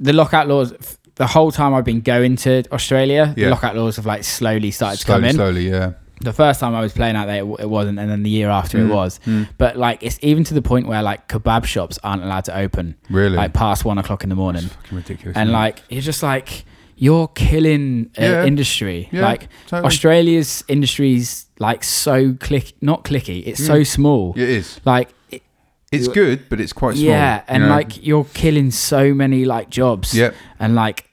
the lockout laws. The whole time I've been going to Australia, Yeah. the lockout laws have like slowly started to come in. slowly, yeah. The first time I was playing out there, it, w- it wasn't, and then the year after it Mm, was. mm. But like, it's even to the point where like kebab shops aren't allowed to open Really? like past one o'clock in the morning, It's fucking ridiculous. and isn't it? like you're just like you're killing uh, Yeah. industry. Yeah, like totally. Australia's industry's like so click, not clicky. It's so small. it is. Like it, It's good, but it's quite small. yeah, you and know? like you're killing so many like jobs. Yep. and like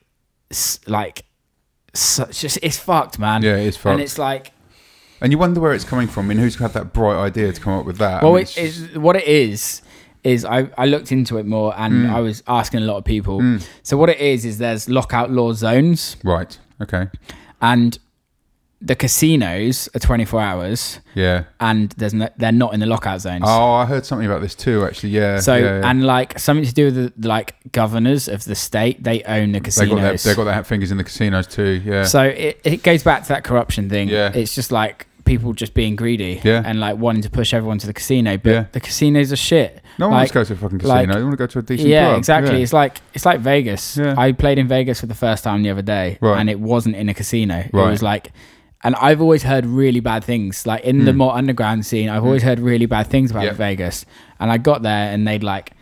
s- like so, it's just it's fucked, man. Yeah, it's fucked. and it's like And you wonder where it's coming from. I mean, who's had that bright idea to come up with that? Well, I mean, it, it's, what it is is I, I looked into it more and Mm. I was asking a lot of people. So what it is is there's lockout law zones right. Okay. and the casinos are 24 hours Yeah. and there's no, they're not in the lockout zones. Oh, I heard something about this too. Actually, yeah. so yeah, yeah. and like something to do with the like governors of the state, they own the casinos. got their, they got their fingers in the casinos too. Yeah. So it, it goes back to that corruption thing. Yeah. It's just like people just being greedy Yeah. and like wanting to push everyone to the casino. But Yeah. the casinos are shit. no one wants to go to a fucking casino. like- they want to go to a decent yeah, club. exactly. Yeah. It's like it's like Vegas. Yeah. I played in Vegas for the first time the other day, Right. and it wasn't in a casino. It was like, and I've always heard really bad things. Like in the more underground scene, I've always heard really bad things about Hmm. Yeah. Vegas. And I got there, and they'd like,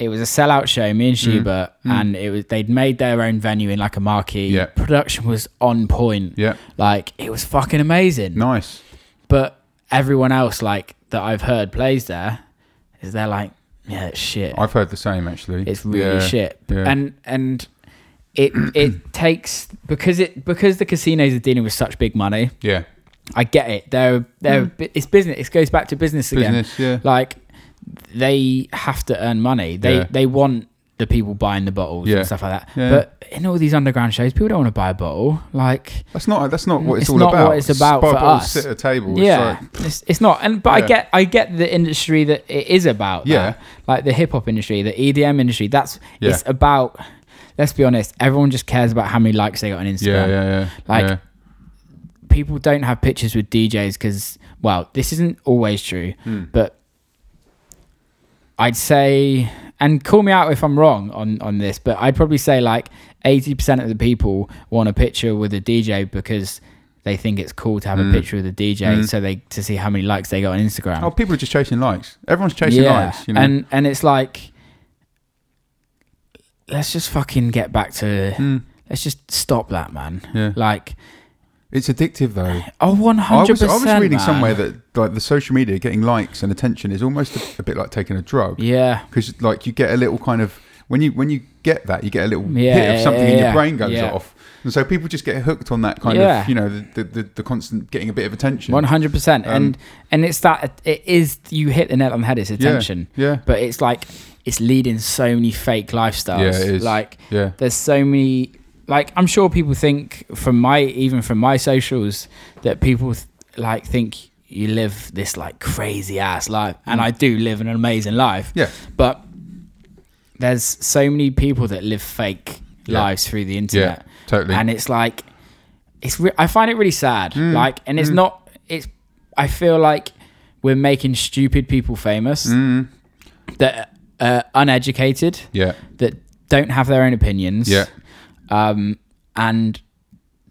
it was a sellout show. Me and Hmm. Schubert, and it was they'd made their own venue in like a marquee. Yeah. Production was on point. Yeah. Like it was fucking amazing. Nice. But everyone else like that I've heard plays there, is they're like, yeah, it's shit I've heard the same actually. it's really Yeah. shit Yeah. and and it it <clears throat> takes because it because the casinos are dealing with such big money yeah. i get it they're they're it's business it goes back to business again Business. Yeah. like they have to earn money they Yeah. they want the people buying the bottles Yeah. and stuff like that Yeah. but in all these underground shows people don't want to buy a bottle like That's not. That's not what it's, It's all not about. what it's about Buy for us. Sit at a table. It's yeah like- it's, it's not and but i get i get the industry that it is about that. Yeah. like the hip-hop industry the edm industry that's Yeah. it's about let's be honest everyone just cares about how many likes they got on instagram yeah. Yeah. Yeah. Like, yeah. people don't have pictures with djs because well this isn't always true Hmm. but i'd say and call me out if i'm wrong on on this but i'd probably say like 80% of the people want a picture with a dj because they think it's cool to have a picture with a DJ, so they to see how many likes they got on Instagram. Oh, people are just chasing likes. Everyone's chasing yeah, likes. You know. and and it's like, let's just fucking get back to. Mm. Let's just stop that, man. Yeah. Like, It's addictive though. Oh, one I hundred was, I was reading somewhere that like the social media getting likes and attention is almost a, a bit like taking a drug Yeah. because like you get a little kind of when you when you get that you get a little Yeah, hit of something yeah, in your brain goes Yeah. off and so people just get hooked on that kind Yeah. of you know the, the, the, the constant getting a bit of attention One hundred percent, Um, and and it's that it is you hit the nail on the head. It's attention, yeah but it's like it's leading so many fake lifestyles. Yeah, it is. Like yeah there's so many. Like I'm sure people think from my even from my socials that people th- like think you live this like crazy ass life, and I do live an amazing life. Mm. yeah But there's so many people that live fake Yeah. lives through the internet yeah totally and it's like it's re- i find it really sad Mm. like and it's not it's i feel like we're making stupid people famous Mm. that are uneducated yeah that don't have their own opinions yeah um and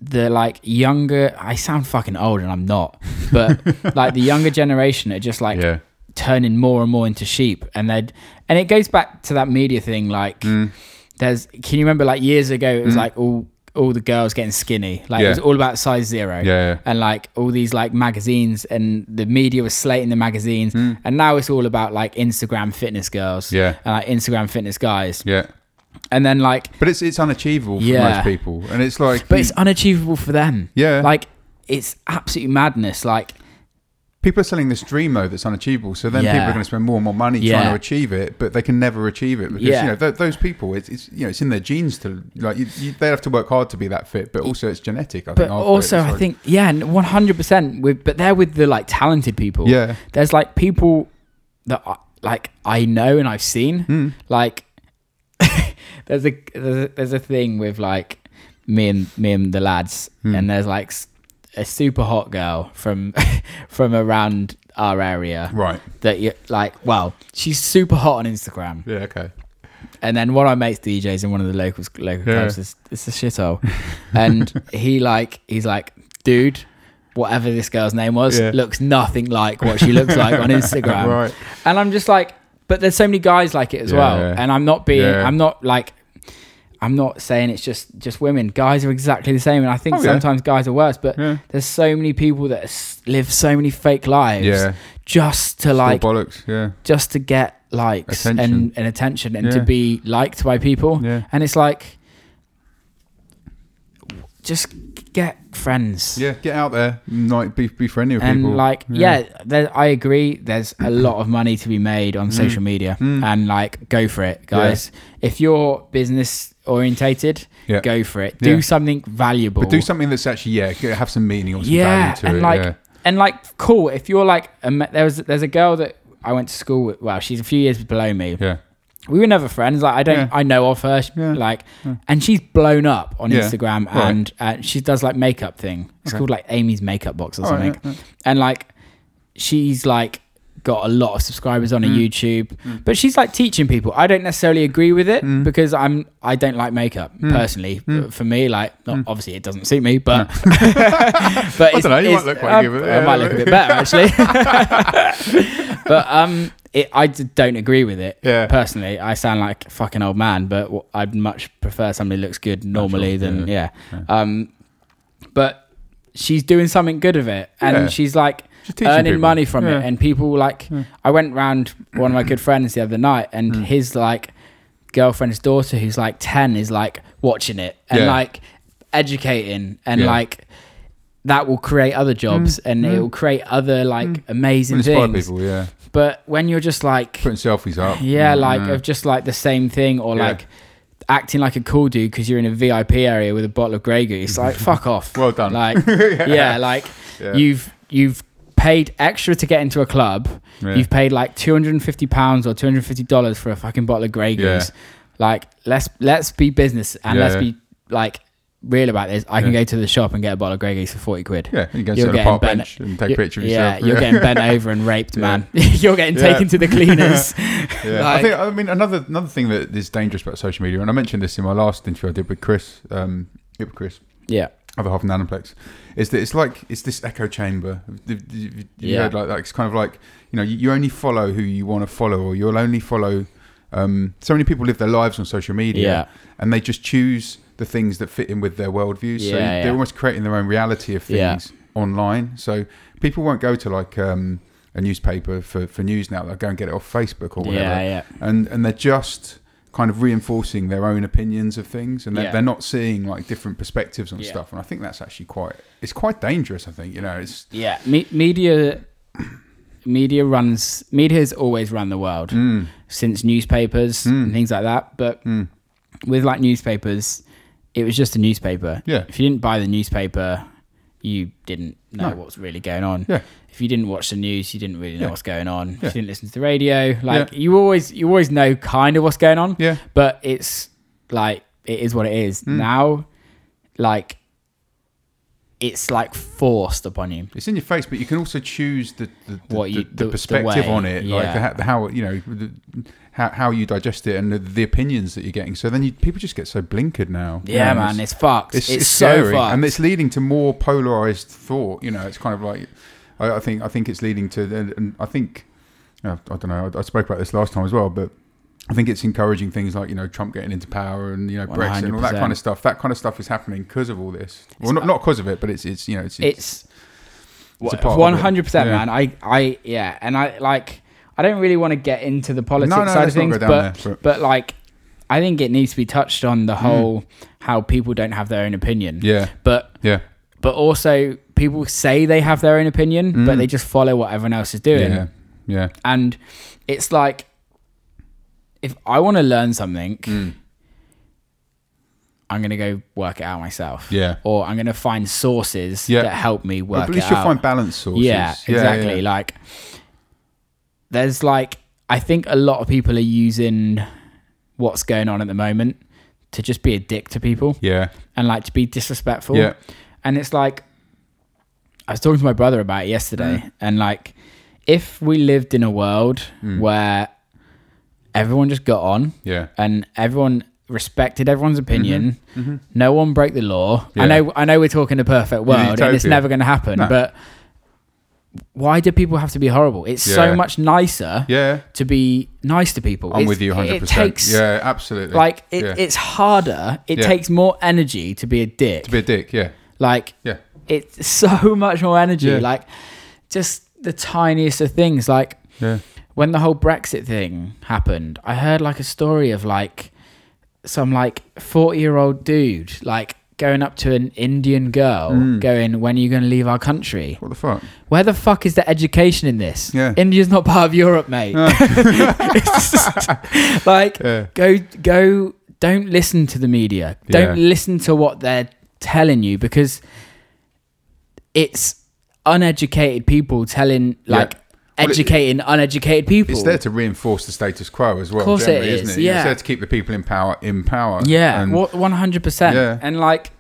the like younger i sound fucking old and i'm not but <laughs> like the younger generation are just like yeah. turning more and more into sheep. And they and it goes back to that media thing like Mm. there's can you remember like years ago it was like all all the girls getting skinny. Like it was all about size zero. Yeah yeah. And like all these like magazines and the media was slating the magazines. And now it's all about like instagram fitness girls Mm. Yeah. and like instagram fitness guys. Yeah and then like but it's it's unachievable for Yeah. most people and it's like but it's unachievable for them Yeah. like it's absolute madness like people are selling this dream though that's unachievable so then people are going to spend more and more money Yeah. trying to achieve it but they can never achieve it because Yeah. you know th- those people it's, it's you know it's in their genes to like you, you, they have to work hard to be that fit but also it's genetic I but think it. also i think yeah 100% with but they're with the like talented people yeah there's like people that I, like I know and I've seen. Mm. Like there's a there's a, there's a thing with like me and me and the lads, Hmm. and there's like a super hot girl from <laughs> from around our area right that you like. Well, she's super hot on Instagram, yeah okay and then one of my mates DJs in one of the local local Yeah. clubs. It's, it's a shithole, and he like he's like, dude. Whatever this girl's name was, Yeah. looks nothing like what she looks like on <laughs> Instagram. right And I'm just like, but there's so many guys like it as Yeah, well. And I'm not being. I'm not like, I'm not saying it's just just women. Guys are exactly the same, and I think Oh, yeah. sometimes guys are worse. But Yeah. there's so many people that s- live so many fake lives, yeah just to Still like, bollocks yeah just to get likes Attention. and, and attention and to be liked by people. yeah And it's like, just get friends. yeah get out there like be, be friendly with and people like yeah, there, i agree there's a lot of money to be made on social media Mm. and like go for it guys if you're business orientated Yeah. go for it do Yeah. something valuable but do something that's actually yeah have some meaning or some yeah value to and it like yeah. and like cool if you're like there was there's a girl that i went to school with well she's a few years below me yeah we were never friends. Like I don't, Yeah. I know of her. Yeah. Like, and she's blown up on Yeah. Instagram, Right. and uh, she does like makeup thing. It's Okay. called like Amy's Makeup Box or All right, something. yeah, And like, she's like got a lot of subscribers on Mm. YouTube, but she's like teaching people. I don't necessarily agree with it Mm. because I'm, I don't like makeup personally. For me, like, not, obviously it doesn't suit me, but, <laughs> but it's, Mm. don't know, you might look quite I- good it, I yeah. might look a bit better actually. <laughs> but um, it, I don't agree with it. Yeah. Personally, I sound like a fucking old man, but I'd much prefer somebody who looks good normally than yeah. yeah. Um, but she's doing something good of it, and Yeah. she's like <laughs> earning people. money from Yeah. it, and people like. I went round one of my good friends the other night, and Hmm. his like girlfriend's daughter, who's like ten, is like watching it and Yeah. like educating and Yeah. like. That will create other jobs mm. and it mm. will create other like mm. amazing inspire things. people yeah But when you're just like putting selfies up yeah, like yeah. of just like the same thing, or Yeah. like acting like a cool dude because you're in a VIP area with a bottle of Grey Goose. Like, <laughs> fuck off. Well done. Like, <laughs> yeah, like Yeah. you've you've paid extra to get into a club. Yeah. You've paid like two hundred and fifty pounds or two hundred and fifty dollars for a fucking bottle of Grey Yeah. Goose. Like, let's let's be business and Yeah, let's yeah. be like real about this. I can go to the shop and get a bottle of Grey Goose for forty quid. yeah you can You're sit on a getting park bent- bench and take a picture of yeah, you're getting bent <laughs> over and raped, man. <laughs> you're getting Yeah. taken to the cleaners. <laughs> Yeah, Like- I think. I mean, another another thing that is dangerous about social media, and I mentioned this in my last interview I did with Chris, um, yeah, with Chris, yeah, other half of Nanoplex, is that it's like it's this echo chamber. You, Yeah. heard like that. It's kind of like you know you, you only follow who you want to follow, or you'll only follow um, so many people live their lives on social media, Yeah. and they just choose the things that fit in with their worldview. so Yeah, they're yeah. almost creating their own reality of things online. So people won't go to like um, a newspaper for, for news now. They'll go and get it off Facebook or whatever. Yeah, yeah. And and they're just kind of reinforcing their own opinions of things, and they're, Yeah. they're not seeing like different perspectives on Yeah. stuff. And I think that's actually quite it's quite dangerous. I think you know it's Yeah, me- media, media runs. Media has always run the world Mm. since newspapers and things like that. But with like newspapers, it was just a newspaper. Yeah. If you didn't buy the newspaper, you didn't know No. what was really going on. Yeah. If you didn't watch the news, you didn't really know Yeah. what's going on. If you didn't listen to the radio, like Yeah. you always, you always know kind of what's going on. Yeah. But it's like it is what it is Mm. now. Like it's like forced upon you. it's in your face, but you can also choose the the, the, What you- the, the- the perspective way, on it, like the, how- the how you know the, how how you digest it and the, the opinions that you're getting. So then you, people just get so blinkered now. you Yeah, know, man, it's fucked. it's, It's, it's so scary, fucked. and it's leading to more polarized thought. You know, it's kind of like I, I think I think it's leading to, and, I think uh, I don't know. I, I spoke about this last time as well, but I think it's encouraging things like you know Trump getting into power and you know Brexit and all that kind of stuff. That kind of stuff is happening because of all this. Well, not not because of it, but it's it's you know it's, it's It's a part of it. one hundred percent, man. I, I, yeah, and I like. I don't really want to get into the politics no, side of things, but, there, but- but like, I think it needs to be touched on the whole how people don't have their own opinion. yeah But yeah but also people say they have their own opinion, but they just follow what everyone else is doing. yeah yeah And it's like, if I want to learn something, Mm. I'm gonna go work it out myself. Yeah. Or I'm gonna find sources Yeah. that help me work at least you'll out. find balance sources. Yeah, exactly. yeah. Like, there's like, I think a lot of people are using what's going on at the moment to just be a dick to people yeah and like to be disrespectful. Yeah. And it's like, I was talking to my brother about it yesterday, Mm. and like, if we lived in a world where everyone just got on yeah and everyone respected everyone's opinion, no one broke the law. Mm-hmm. Yeah. I know, I know, we're talking a perfect world, and it's never going to happen. No. But why do people have to be horrible? It's Yeah. so much nicer yeah. to be nice to people. I'm It's- with you 100. It percent takes yeah, absolutely. like it, yeah. it's harder. It Yeah. takes more energy to be a dick. to be a dick. Yeah, like yeah, it's <laughs> so much more energy. Like just the tiniest of things. Like yeah, when the whole Brexit thing happened, I heard like a story of like some like 40 year old dude like going up to an Indian girl Mm. going, When are you going to leave our country? What the fuck? Where the fuck is the education in this? Yeah. India's not part of Europe, mate. <laughs> It's just- like, Yeah. go, go, don't listen to the media. Don't Yeah. listen to what they're telling you because it's uneducated people telling, like, Well, it- educating uneducated people. It's there to reinforce the status quo as well. Of course it is, Isn't it? yeah. It's there to keep the people in power in power. Yeah, And- one hundred percent. Yeah. And like,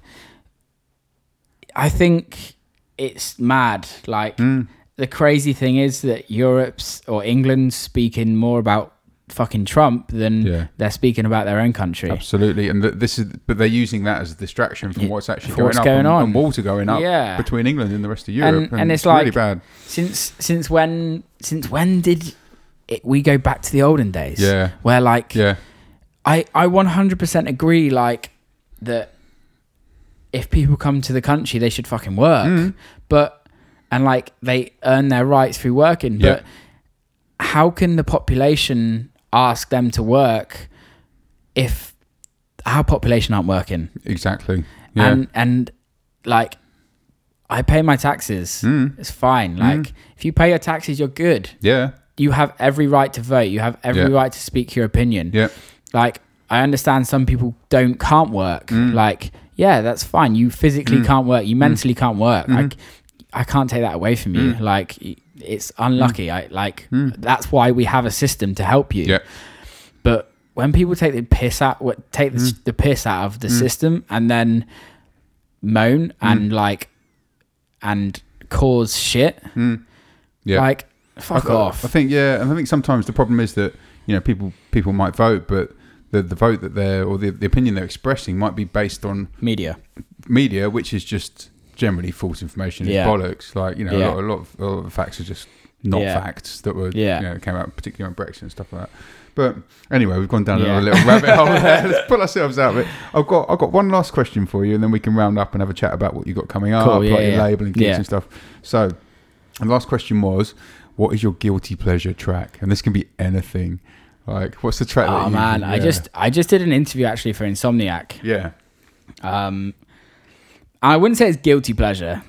I think it's mad. Like, Hmm. the crazy thing is that Europe's or England's speaking more about fucking Trump than Yeah. they're speaking about their own country. Absolutely, and th- this is, but they're using that as a distraction from what's actually going what's up going and, on. and are going up Yeah. between England and the rest of Europe, and it's really like- bad. Since since when since when did it, we go back to the olden days? Yeah. where like Yeah, I I one hundred percent agree. Like that, if people come to the country, they should fucking work. Mm. But and like they earn their rights through working. But how can the population ask them to work if our population aren't working? exactly. Yeah, And and like I pay my taxes. Mm. It's fine. Like if you pay your taxes, you're good. yeah, You have every right to vote. You have every Yeah. right to speak your opinion yeah, like I understand some people don't can't work. Mm. Like, yeah, that's fine. You physically can't work. You mentally can't work. Like, I can't take that away from you. Mm. Like, it's unlucky. I like that's why we have a system to help you. yeah, But when people take the piss out, what take the, Mm. the piss out of the system and then moan Mm. and like and cause shit, yeah. like fuck I, off. I think yeah, and I think sometimes the problem is that you know people people might vote, but the the vote that they're or the, the opinion they're expressing might be based on Media. media, which is just generally false information. It's Yeah. bollocks. Like you know, Yeah. a, lot, a lot of a lot of the facts are just not Yeah. facts that were Yeah. you know, came out particularly on Brexit and stuff like that. But anyway, we've gone down Yeah. a little rabbit hole <laughs> there. Let's pull ourselves out of it. I've got I've got one last question for you, and then we can round up and have a chat about what you have got coming up, Cool, yeah, like your label and gigs and stuff. So, the last question was, what is your guilty pleasure track? And this can be anything. Like, what's the track? that Oh you- man, I just I just did an interview actually for Insomniac. yeah Um, I wouldn't say it's guilty pleasure.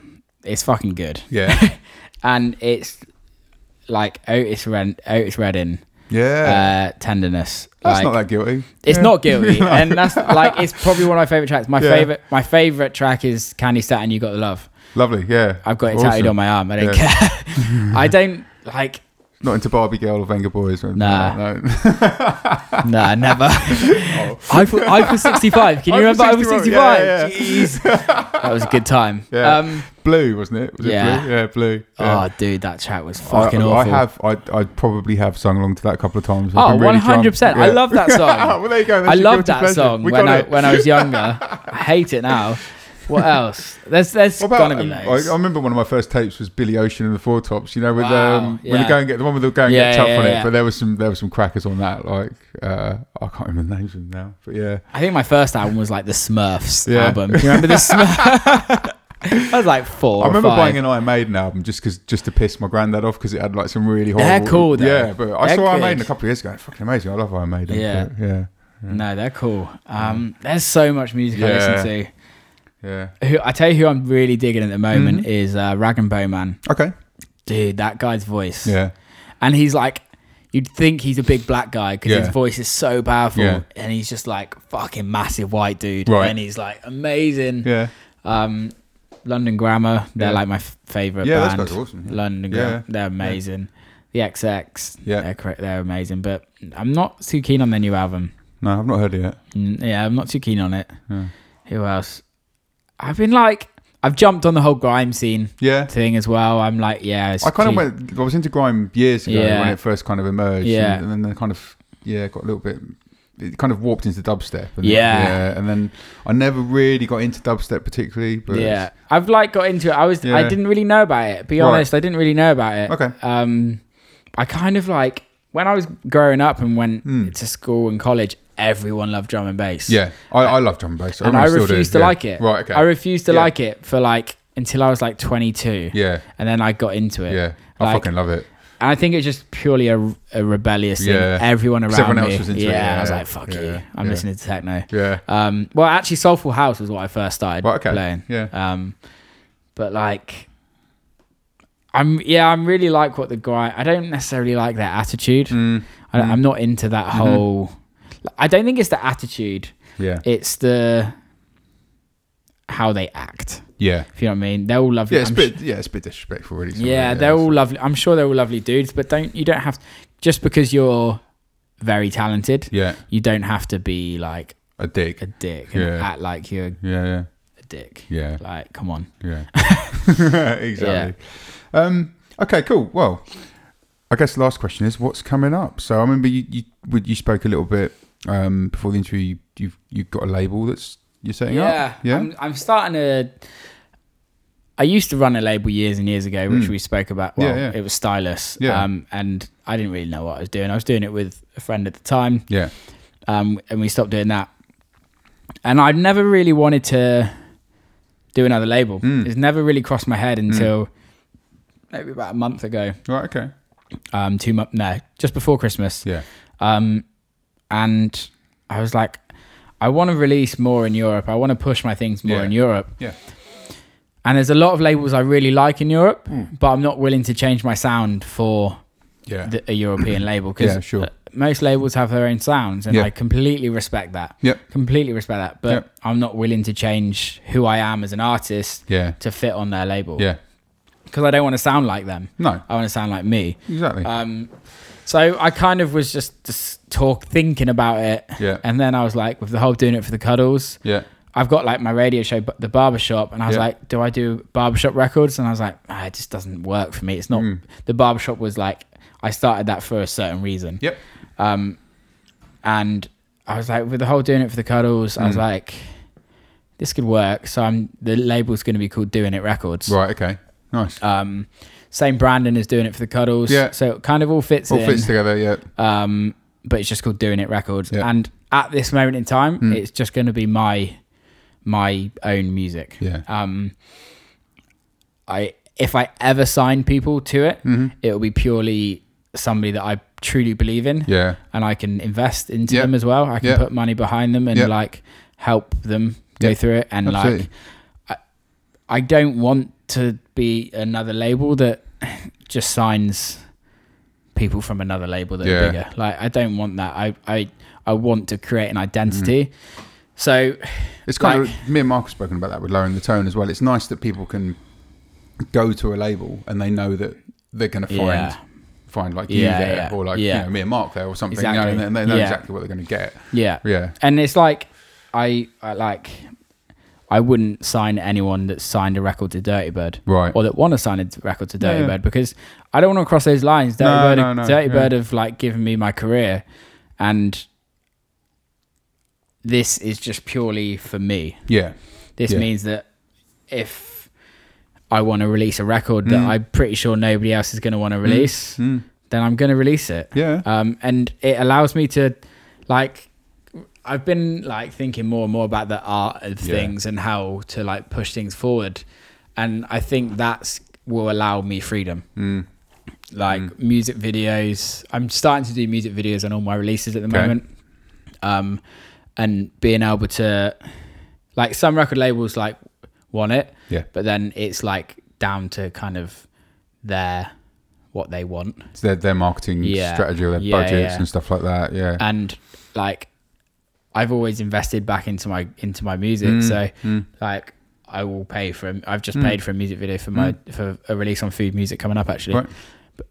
It's fucking good, yeah <laughs> and it's like Otis Red Otis Redding yeah. uh, tenderness. that's like, not that guilty. It's Yeah. not guilty, <laughs> and that's like it's probably one of my favorite tracks. My Yeah. favorite my favorite track is Candi Staton. You got the love. Lovely. Yeah, I've got it Awesome. tattooed on my arm. I don't Yeah. care. <laughs> I don't like. Not into Barbie Girl or Vengaboys. Or anything Nah. like that, no. <laughs> Nah, never. <laughs> I put Eiffel 65. Can you I remember Eiffel 65? 65? Yeah, yeah, yeah. Jeez. that was a good time. <laughs> Yeah. Um, Blue, wasn't it? Was Yeah. it blue? Yeah, blue. Yeah. Oh, dude, that track was fucking I, awful. I have. I I probably have sung along to that a couple of times. Oh, really 100%. drunk. I love that song. well, there you go. That's I loved that pleasure. song We when I it. when I was younger. I hate it now. What else? There's there's What about, gonna be um, loads. I, I remember one of my first tapes was Billy Ocean and the Four Tops. You know, with Wow, um, when yeah. you go and get the one with the go and Yeah, get tough yeah, on it. But there was some there was some crackers on that. Like uh, I can't remember the names of them now. But yeah, I think my first album was like the Smurfs Yeah. album. Do you remember the Smurfs? <laughs> <laughs> I was like four. I remember five. buying an Iron Maiden album just because just to piss my granddad off because it had like some really horrible. They're cool, though. Yeah, but I They're saw Iron. Maiden a couple of years ago. It's fucking amazing. I love Iron Maiden. Yeah. but yeah, No, they're cool. Um, there's so much music I listen to. Yeah. Who I tell you who I'm really digging at the moment Mm-hmm. is uh, Rag'n'Bone Man. Okay. Dude, that guy's voice. Yeah. And he's like, you'd think he's a big black guy because his voice is so powerful, Yeah. and he's just like fucking massive white dude, Right. and he's like amazing. Yeah. Um, London Grammar, they're Yeah. like my f- favorite Yeah, band. are awesome, yeah. London Yeah. Grammar, they're amazing. The XX, Yeah. they're they're amazing. But I'm not too keen on their new album. No, I've not heard it yet. Mm, Yeah, I'm not too keen on it. Yeah. Who else? I've been like, I've jumped on the whole grime scene Yeah. thing as well. I'm like, yeah, I kind of went. I was into grime years ago Yeah. when it first kind of emerged. Yeah. and, and then kind of yeah got a little bit. It kind of warped into dubstep. And Yeah. yeah, and then I never really got into dubstep particularly. But Yeah, I've like got into it. I was, I didn't really know about it. Be Right. honest, I didn't really know about it. Okay. Um, I kind of like when I was growing up and went Hmm. to school and college. Everyone loved drum and bass. yeah, I, I love drum and bass, and mean, I still do, refused to yeah. like it. Right. Okay. I refused to Yeah. like it for like until I was like 22, yeah. and then I got into it. Yeah. I Like, fucking love it. And I think it's just purely a, a rebellious thing. Yeah. Everyone around everyone me. else was into yeah, it, Yeah, I was like, fuck Yeah. you. I'm listening to techno. Yeah. Um, well, actually, Soulful House was what I first started Right, okay. playing. Yeah. Um, but like, I'm yeah, I'm really like what the guy. I don't necessarily like their attitude. Mm, I, I'm not into that Mm-hmm. whole. I don't think it's the attitude. yeah. It's the how they act. Yeah. If you know what I mean, they're all lovely. Yeah. It's I'm bit. Yeah. It's a bit disrespectful, really. of yeah, they're all lovely. I'm sure they're all lovely dudes, but don't you don't have just because you're very talented, Yeah. you don't have to be like A dick. a dick and Yeah. act like you're Yeah. Yeah. a dick. Yeah. Like, come on. Yeah. <laughs> <laughs> exactly. Um, okay, cool. Well, I guess the last question is what's coming up? So I remember you you, you spoke a little bit um, before the interview. You, you've you've got a label that's you're setting Yeah, up. Yeah. I'm, I'm starting to. I used to run a label years and years ago, which Mm. we spoke about. Well, Yeah, yeah. it was Stylus, Yeah. um, and I didn't really know what I was doing. I was doing it with a friend at the time, yeah. um, and we stopped doing that. And I'd never really wanted to do another label. Mm. It's never really crossed my head until maybe about a month ago. Right. Okay. Um, two months, no, just before Christmas. Yeah. Um, and I was like, I want to release more in Europe. I want to push my things more Yeah. in Europe. Yeah. And there's a lot of labels I really like in Europe, Mm. but I'm not willing to change my sound for Yeah. the, a European <clears throat> label because Yeah, sure. most labels have their own sounds, and Yeah. I completely respect that. Yep. Completely respect that, but Yep. I'm not willing to change who I am as an artist Yeah. to fit on their label. Yeah. because I don't want to sound like them. No. I want to sound like me. Exactly. Um, so I kind of was just, just talk thinking about it, yeah. and then I was like, with the whole doing it for the cuddles, Yeah. I've got like my radio show, but the barbershop, and I was Yeah. like, do I do barbershop records? And I was like, ah, it just doesn't work for me. It's not Mm. the barbershop was like I started that for a certain reason. Yep. Um, and I was like, with the whole doing it for the cuddles, I was Mm. like, this could work. So I'm the label's going to be called Doing It Records. Right. Okay. Nice. Um, Same Brandon is doing it for the Cuddles. Yeah. So it kind of all fits All in. fits together. Yeah. um, but it's just called Doing It Records. Yeah. And at this moment in time, Mm. it's just going to be my my own music. Yeah. Um, I if I ever sign people to it, Mhm. it will be purely somebody that I truly believe in, Yeah. and I can invest into Yeah. them as well. I can Yeah. put money behind them and Yeah. like help them go through it. And Absolutely. like, I, I don't want to be another label that <laughs> just signs people from another label that Yeah. are bigger. Like I don't want that. I I I want to create an mm-hmm. identity. So It's kind Like- of me and Mark have spoken about that with lowering the tone as well. It's nice that people can go to a label and they know that they're going to find Yeah. find like you Yeah, there or like you know me and Mark there or something. You Exactly. know, and they know exactly what they're going to get. yeah, Yeah. and it's like I, I like I wouldn't sign anyone that signed a record to Dirtybird Right. or that want to sign a record to Dirty Yeah. Bird because I don't want to cross those lines. Dirty No, Bird, no, no, Dirty yeah. Bird have like given me my career, and this is just purely for me. Yeah. This Yeah. means that if I want to release a record that Mm. I'm pretty sure nobody else is going to want to release, Mm. then I'm going to release it. Yeah. Um, and it allows me to, like, I've been like thinking more and more about the art of Yeah. things and how to like push things forward, and I think that's will allow me freedom. Mm. Like music videos, I'm starting to do music videos on all my releases at the Okay. moment, um, and being able to, like, some record labels like want it, Yeah. but then it's like down to kind of their what they want. It's their their marketing Yeah. strategy or their Yeah, budgets and stuff like that. Yeah. and like I've always invested back into my into my music, Mm, so mm. like I will pay for. A, I've just Mm. paid for a music video for my for a release on Food Music coming up actually. Right.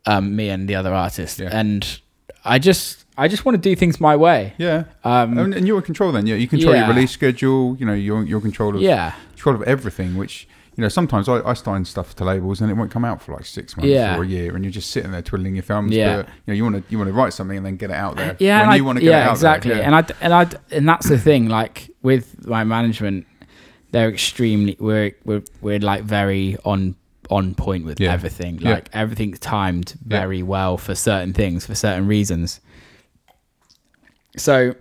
Um, me and the other artist, Yeah. and I just I just want to do things my way. Yeah. Um, and, and you're in control then. Yeah. You control your release schedule. You know, you're you're in control of yeah, control of everything. Which you know, sometimes I, I sign stuff to labels and it won't come out for like six months Yeah. or a year, and you're just sitting there twiddling your thumbs. Yeah. But you know, you want to you want to write something and then get it out there. yeah, When you I- want to get yeah, it out exactly. there. And I and I and that's the thing. Like with my management, they're extremely we're we're we're like very on on point with Yeah. everything. Yeah. Like everything's timed Yeah. very well for certain things for certain reasons. So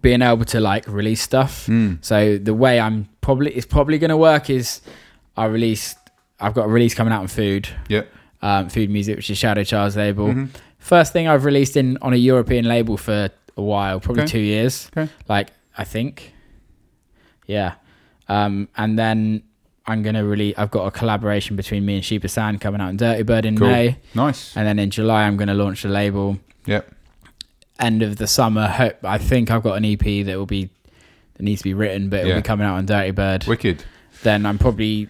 being able to like release stuff. Mm. So the way I'm probably it's probably going to work is I released I've got a release coming out on food Yeah. um, food music, which is Shadow Child's label. Mhm. First thing I've released in on a European label for a while, probably Okay. two years. Okay. Like I think, yeah. Um, and then I'm gonna really. I've got a collaboration between me and Shiba San coming out in Dirtybird in Cool. May, Nice. and then in July I'm gonna launch the label. Yeah. End of the summer, hope I think I've got an EP that will be that needs to be written, but it'll Yeah. be coming out on Dirtybird. Wicked. Then I'm probably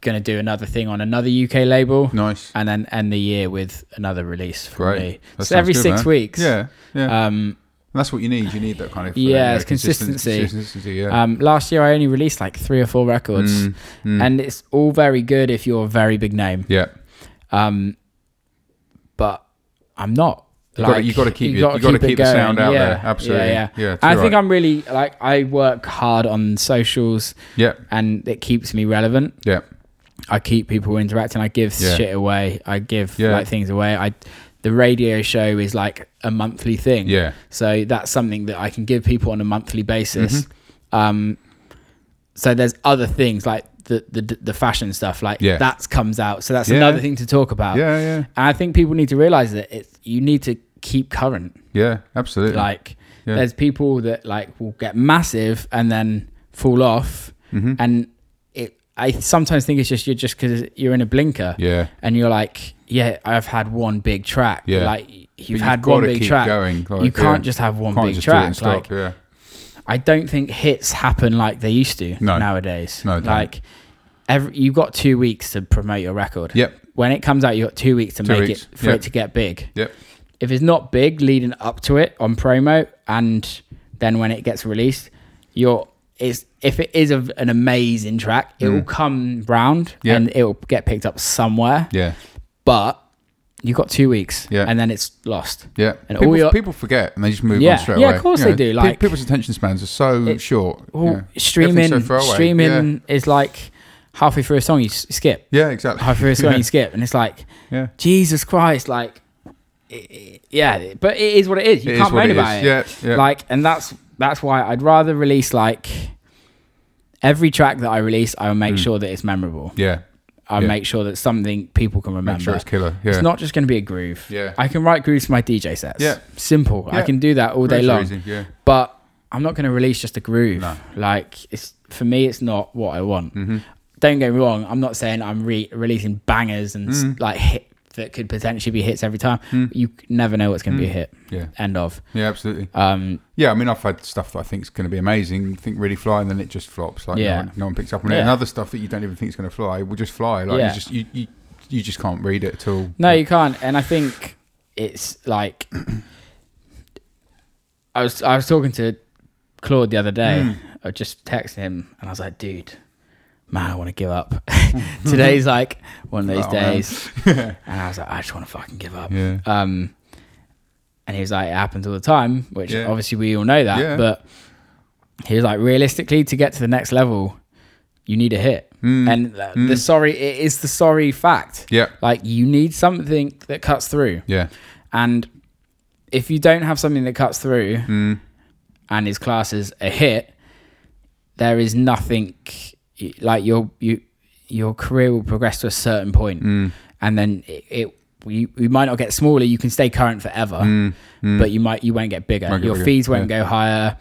gonna do another thing on another UK label Nice. and then end the year with another release from Great. me. That so sounds every good, six man. weeks. Yeah. Yeah. Um, And that's what you need. You need that kind of uh, Yeah, it's consistency. Consistency. Yeah. um, last year I only released like three or four records, Mm, mm. and it's all very good if you're a very big name. yeah. Um, but I'm not. You gotta- gotta keep you your- gotta you keep keep the sound out Yeah, there. Absolutely. Yeah, yeah. Yeah, I too think right. I'm really like I work hard on socials, Yeah. and it keeps me relevant. Yeah. I keep people interacting. I give Yeah. shit away. I give like things away. I the radio show is like a monthly thing. Yeah. So that's something that I can give people on a monthly basis. Mm-hmm. Um, so there's other things like the the, the fashion stuff like Yeah. that comes out. So that's Yeah. another thing to talk about. Yeah. Yeah. And I think people need to realize that it's you need to keep current. Yeah. Absolutely. Like Yeah. there's people that like will get massive and then fall off, Mm-hmm. and it. I sometimes think it's just you're just because you're in a blinker yeah. and you're like, yeah, I've had one big track. Yeah. Like you've you've had one big track. going, like, you can't yeah. just have one Can't big just do it and track. stop. Like yeah. I don't think hits happen like they used to No. nowadays. No, like every you've got two weeks to promote your record. Yep. When it comes out, you've got two weeks to Two make weeks. it for Yep. it to get big. Yep. If it's not big leading up to it on promo, and then when it gets released, you're it's if it is a, an amazing track, it will come round Mm. Yeah. and it will get picked up somewhere. Yeah. But you got two weeks, Yeah. and then it's lost. Yeah. And people, all your- people forget and they just move Yeah. on straight Yeah, away. Yeah, of course You they do, like- people's attention spans are so It- short. Well, yeah. streaming, so streaming is like halfway through a song you skip. Yeah, exactly. Halfway through a song <laughs> yeah. you skip, and it's like yeah. Jesus Christ, like, i- i- yeah, but it is what it is. You It can't moan about is. it. Yeah, yeah. Like, and that's that's why I'd rather release like every track that I release. I will make sure that it's memorable. Yeah. I Mm. yeah. make sure that something people can remember. Make sure it's killer. Yeah. It's not just going to be a groove. Yeah. I can write grooves for my DJ sets. Yeah. Simple. I can do that all day long. easy, Yeah. But I'm not going to release just a groove. No. Like it's for me, it's not what I want. Mm-hmm. Don't get me wrong. I'm not saying I'm re- releasing bangers and Mm. like hit that could potentially be hits every time. You never know what's going to be a hit. Yeah. End of. Yeah, absolutely. Um, Yeah, I mean, I've had stuff that I think is going to be amazing, think really fly, and then it just flops. Like, Yeah. no, one, no one picks up on it. And other stuff that you don't even think is going to fly will just fly. Like, Yeah. you just you, you you just can't read it at all. No, you can't. And I think it's like <clears throat> I was I was talking to Claude the other day. Hmm. I just texted him and I was like, dude, man, I want to give up. <laughs> Today's like one of those <laughs> Oh, days. <laughs> and I was like, I just want to fucking give up. Yeah. Um and he was like, it happens all the time, which Yeah. obviously we all know that. Yeah. But he was like, realistically, to get to the next level, you need a hit. Mm. And uh, the sorry, it is the sorry fact. Yeah. Like you need something that cuts through. Yeah. And if you don't have something that cuts through Mm. and is classed as a hit, there is nothing like your you your career will progress to a certain point, Mm. and then it, it you, you might not get smaller. You can stay current forever, but you might you won't get bigger. Mm. Get your bigger, fees won't yeah. go higher.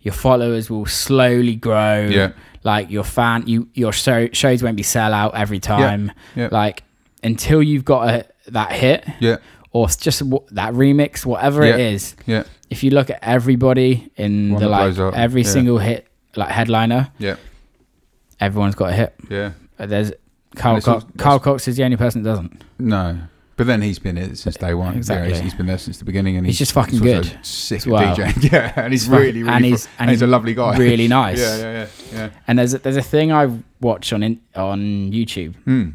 Your followers will slowly grow. Yeah. Like your fan, you your show, shows won't be sell out every time. Yeah. Like until you've got a, that hit, Yeah. or just w- that remix, whatever it Yeah. is. Yeah. If you look at everybody in One the like every yeah. single hit like headliner, Yeah. Everyone's got a hit. Yeah. There's Carl it's all- Cox. Carl Cox is the only person that doesn't. No. But then he's been it since day one. Yeah, Exactly. he's, he's been there since the beginning, and He's he's, just fucking good Sick well. DJing. <laughs> Yeah, and he's He's really, really, and he's- and he's a lovely guy. Really <laughs> nice. yeah, yeah, yeah, yeah. And there's a, there's a thing I watch on in, on YouTube. Mm.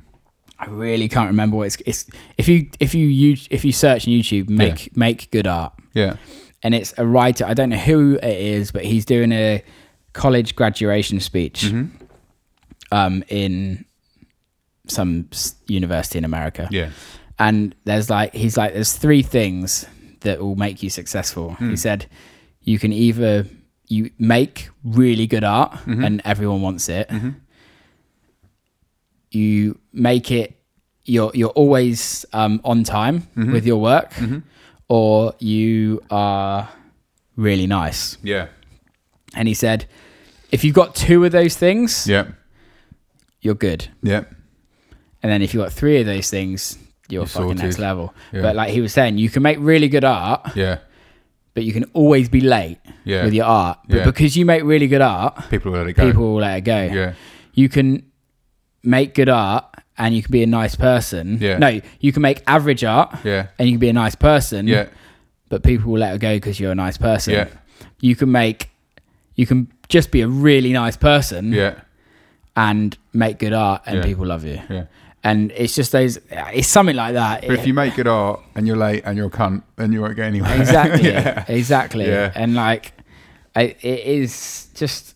I really can't remember what it's. It's if you if you use if you search on YouTube, make make good art. Yeah. and it's a writer. I don't know who it is, but he's doing a college graduation speech Mm-hmm. Um, in some university in America. Yeah. And there's like, he's like, there's three things that will make you successful. Hmm. He said, you can either you make really good art Mm-hmm. and everyone wants it. You make it. You're you're always um, on time Mm-hmm. with your work, or you are really nice. Yeah. And he said, if you've got two of those things, Yeah. You're good. Yeah. And then if you've got three of those things, you're, You're fucking next level. Yeah. But like he was saying, you can make really good art, Yeah. but you can always be late Yeah. with your art. But Yeah. because you make really good art, People will let it go. people will let it go. Yeah. You can make good art and you can be a nice person. Yeah. No, you can make average art Yeah. and you can be a nice person. Yeah. But people will let it go because you're a nice person. Yeah. You can make, you can just be a really nice person Yeah. And make good art and Yeah. people love you. Yeah. And it's just those, it's something like that. But if you make good art and you're late and you're a cunt, then you won't get anywhere. exactly <laughs> yeah. exactly Yeah. and like I, it is just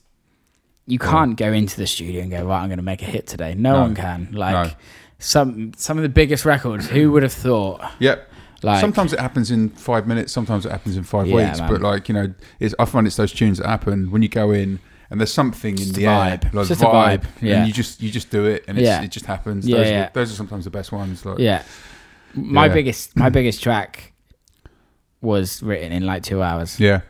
you can't go into the studio and go right i'm going to make a hit today no, No. one can like No. some some of the biggest records who would have thought Yep. like sometimes it happens in five minutes. Sometimes it happens in five Yeah, weeks. man. But like you know, it's, I find it's those tunes that happen when you go in and there's something in the a air, vibe. like just a vibe. Yeah. and you just you just do it, and it's, Yeah. it just happens. Yeah, those, yeah. Are, those are sometimes the best ones. Like, yeah my Yeah. biggest my biggest track was written in like two hours yeah,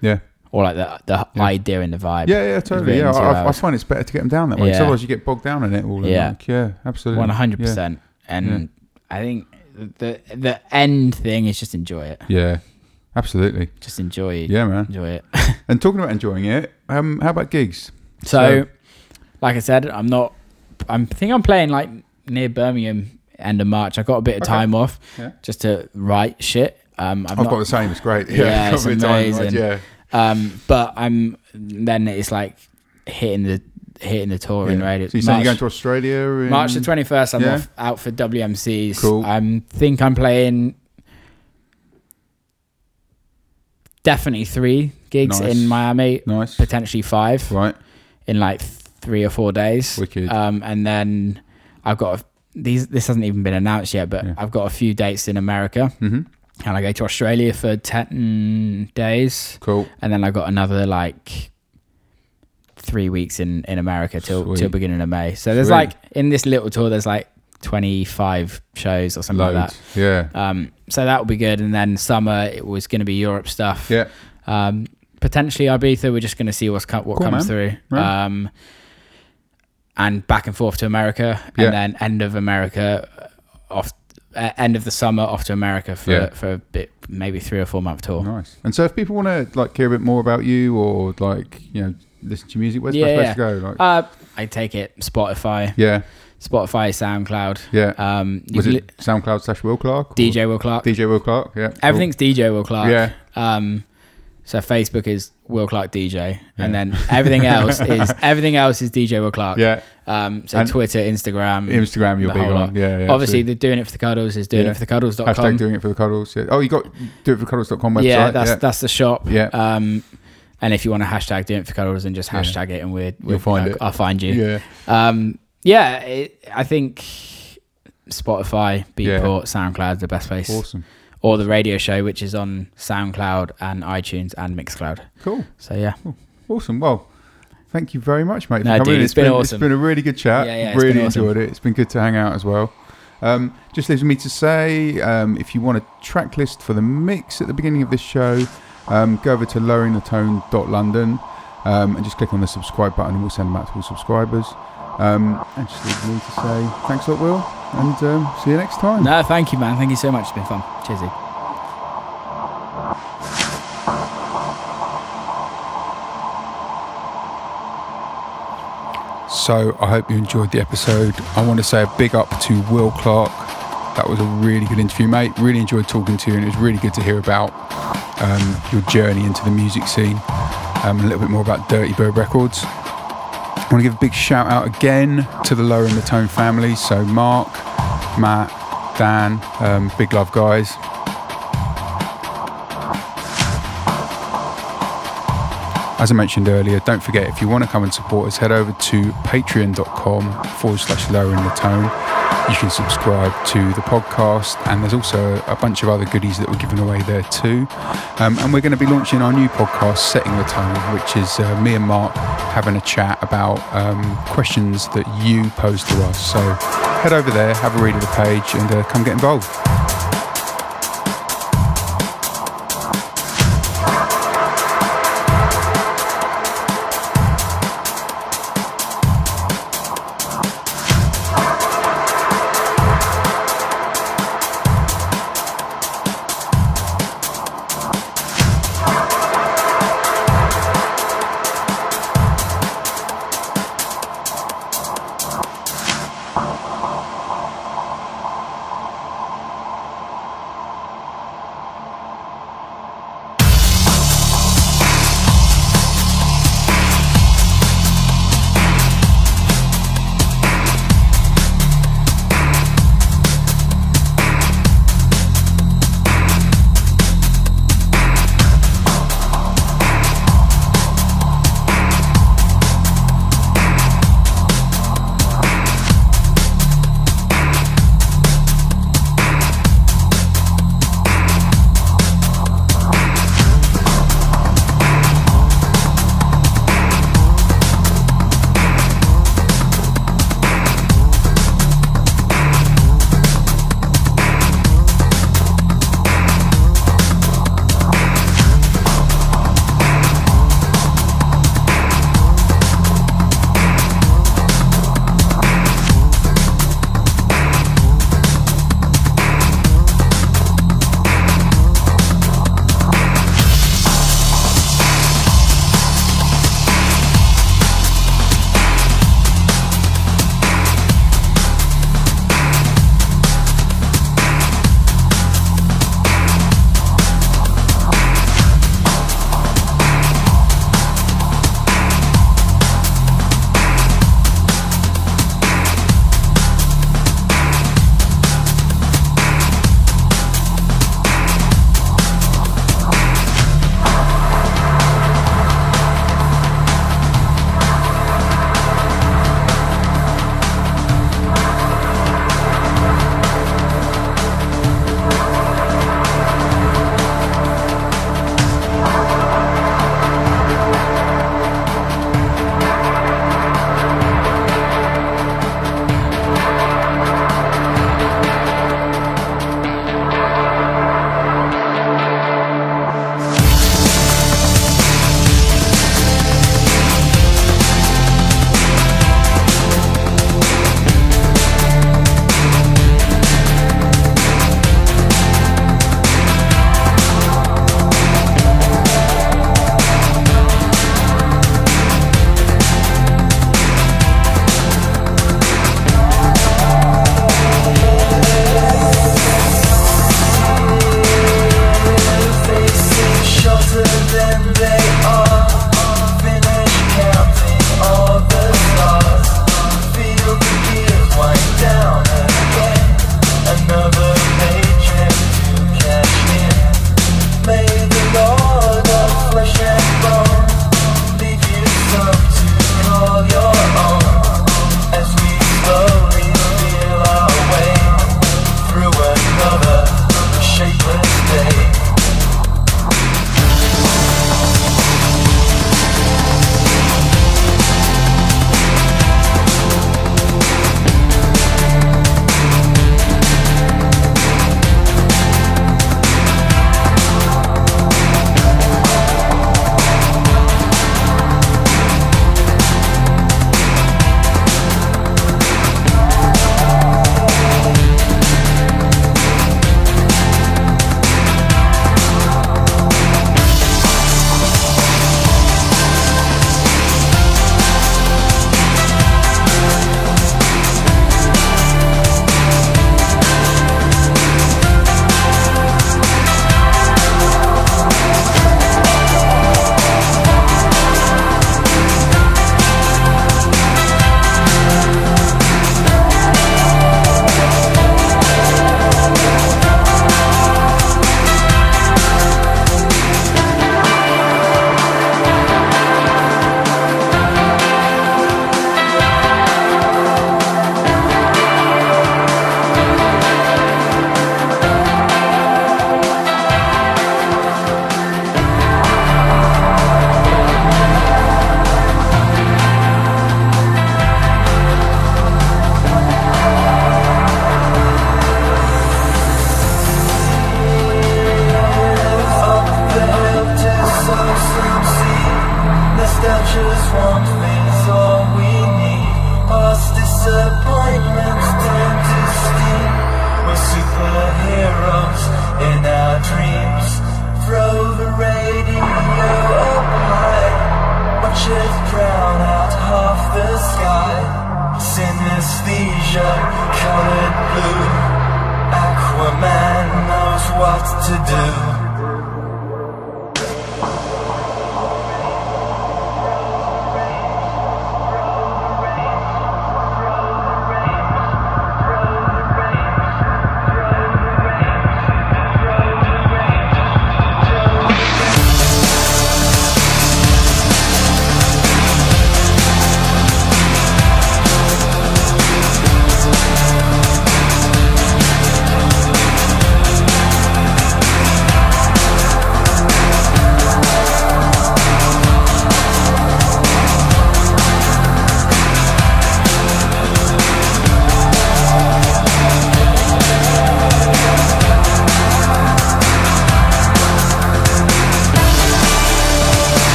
yeah, or like the the Yeah. idea and the vibe yeah, yeah, totally. Yeah, I, I find it's better to get them down that way. Yeah. otherwise, you get bogged down in it all. Yeah. like, yeah, absolutely. One hundred percent. And I think the the end thing is just enjoy it. Yeah, absolutely. Just enjoy it. Yeah, man. Enjoy it. <laughs> And talking about enjoying it, um, how about gigs? So, So- like I said, I'm not. I'm I think I'm playing like near Birmingham end of March. I got a bit of Okay. time off Yeah. just to write shit. Um, I've I've not, got the same. It's great. <laughs> Yeah, <laughs> got it's a bit of time, amazing. Yeah, um, but I'm then it's like hitting the hitting the touring yeah. radio. So you're saying you're going to Australia? In... March the 21st. I'm Yeah. off out for WMCs. Cool. I think I'm playing definitely three gigs Nice. in Miami, Nice. potentially five Right. in like three or four days. Wicked. Um, and then I've got a, these. This hasn't even been announced yet, but Yeah. I've got a few dates in America, hmm and I go to Australia for ten days, Cool. and then I got another like three weeks in in America till Sweet. till beginning of May. So there's Sweet. like in this little tour, there's like twenty five shows or something like Loads. that. Yeah. Um, so that will be good. And then summer, it was going to be Europe stuff. Yeah. Um, potentially Ibiza. We're just going to see what's co- what Cool, comes man. through. Right. Um, and back and forth to America, Yeah. and then end of America, off uh, end of the summer off to America for Yeah. for a bit, maybe three or four month tour. Nice. And so, if people want to like hear a bit more about you or like you know listen to your music, where's the Yeah, best place to go? Like, Uh, I take it Spotify, yeah, Spotify, SoundCloud. yeah. Um, Was it SoundCloud slash Will Clarke? DJ Will Clarke? DJ Will Clarke. Yeah. cool. Everything's DJ Will Clarke. Yeah. Um, so Facebook is Will Clarke DJ, and then everything else <laughs> is everything else is DJ Will Clarke. Yeah. Um, so And- Twitter, Instagram, Instagram, you're big on. Yeah. yeah Obviously, the doing it for the cuddles is doing Yeah. it for the cuddles.com. Hashtag doing it for the cuddles. Yeah. Oh, you got do it for cuddles.com website. yeah, that's yeah. that's the shop. Yeah. Um, and if you want to hashtag doing it for cuddles, then just Yeah. hashtag it, and we're, You'll we're find I'll, it. I'll find you. yeah. Um, yeah, it, I think Spotify. Beatport, SoundCloud's the best place, Awesome. or the radio show, which is on SoundCloud and iTunes and Mixcloud. Cool. So yeah. Awesome. Well, thank you very much, mate. for No, coming dude, in. it's been It's awesome. been a really good chat. Yeah, yeah, it's really been awesome. enjoyed it. It's been good to hang out as well. Um, just leaves me to say, um, if you want a track list for the mix at the beginning of this show, um, go over to loweringthetone.london um, and just click on the subscribe button and we'll send them out to all subscribers. Um, and just leaves me to say thanks a lot, Will, and um, see you next time. No, thank you, man. Thank you so much. It's been fun. Cheersy. So I hope you enjoyed the episode. I want to say a big up to Will Clarke. That was a really good interview, mate. Really enjoyed talking to you, and it was really good to hear about um, your journey into the music scene um, and a little bit more about Dirtybird Records. I want to give a big shout out again to the Lowering the Tone family. So Mark, Matt, Dan, um, big love guys. As I mentioned earlier, don't forget if you want to come and support us, head over to patreon.com forward slash lowering the tone. You can subscribe to the podcast, and there's also a bunch of other goodies that we're giving away there too. Um, and we're going to be launching our new podcast, Setting the Tone, which is uh, me and Mark having a chat about um, questions that you pose to us. So head over there, have a read of the page, and uh, come get involved.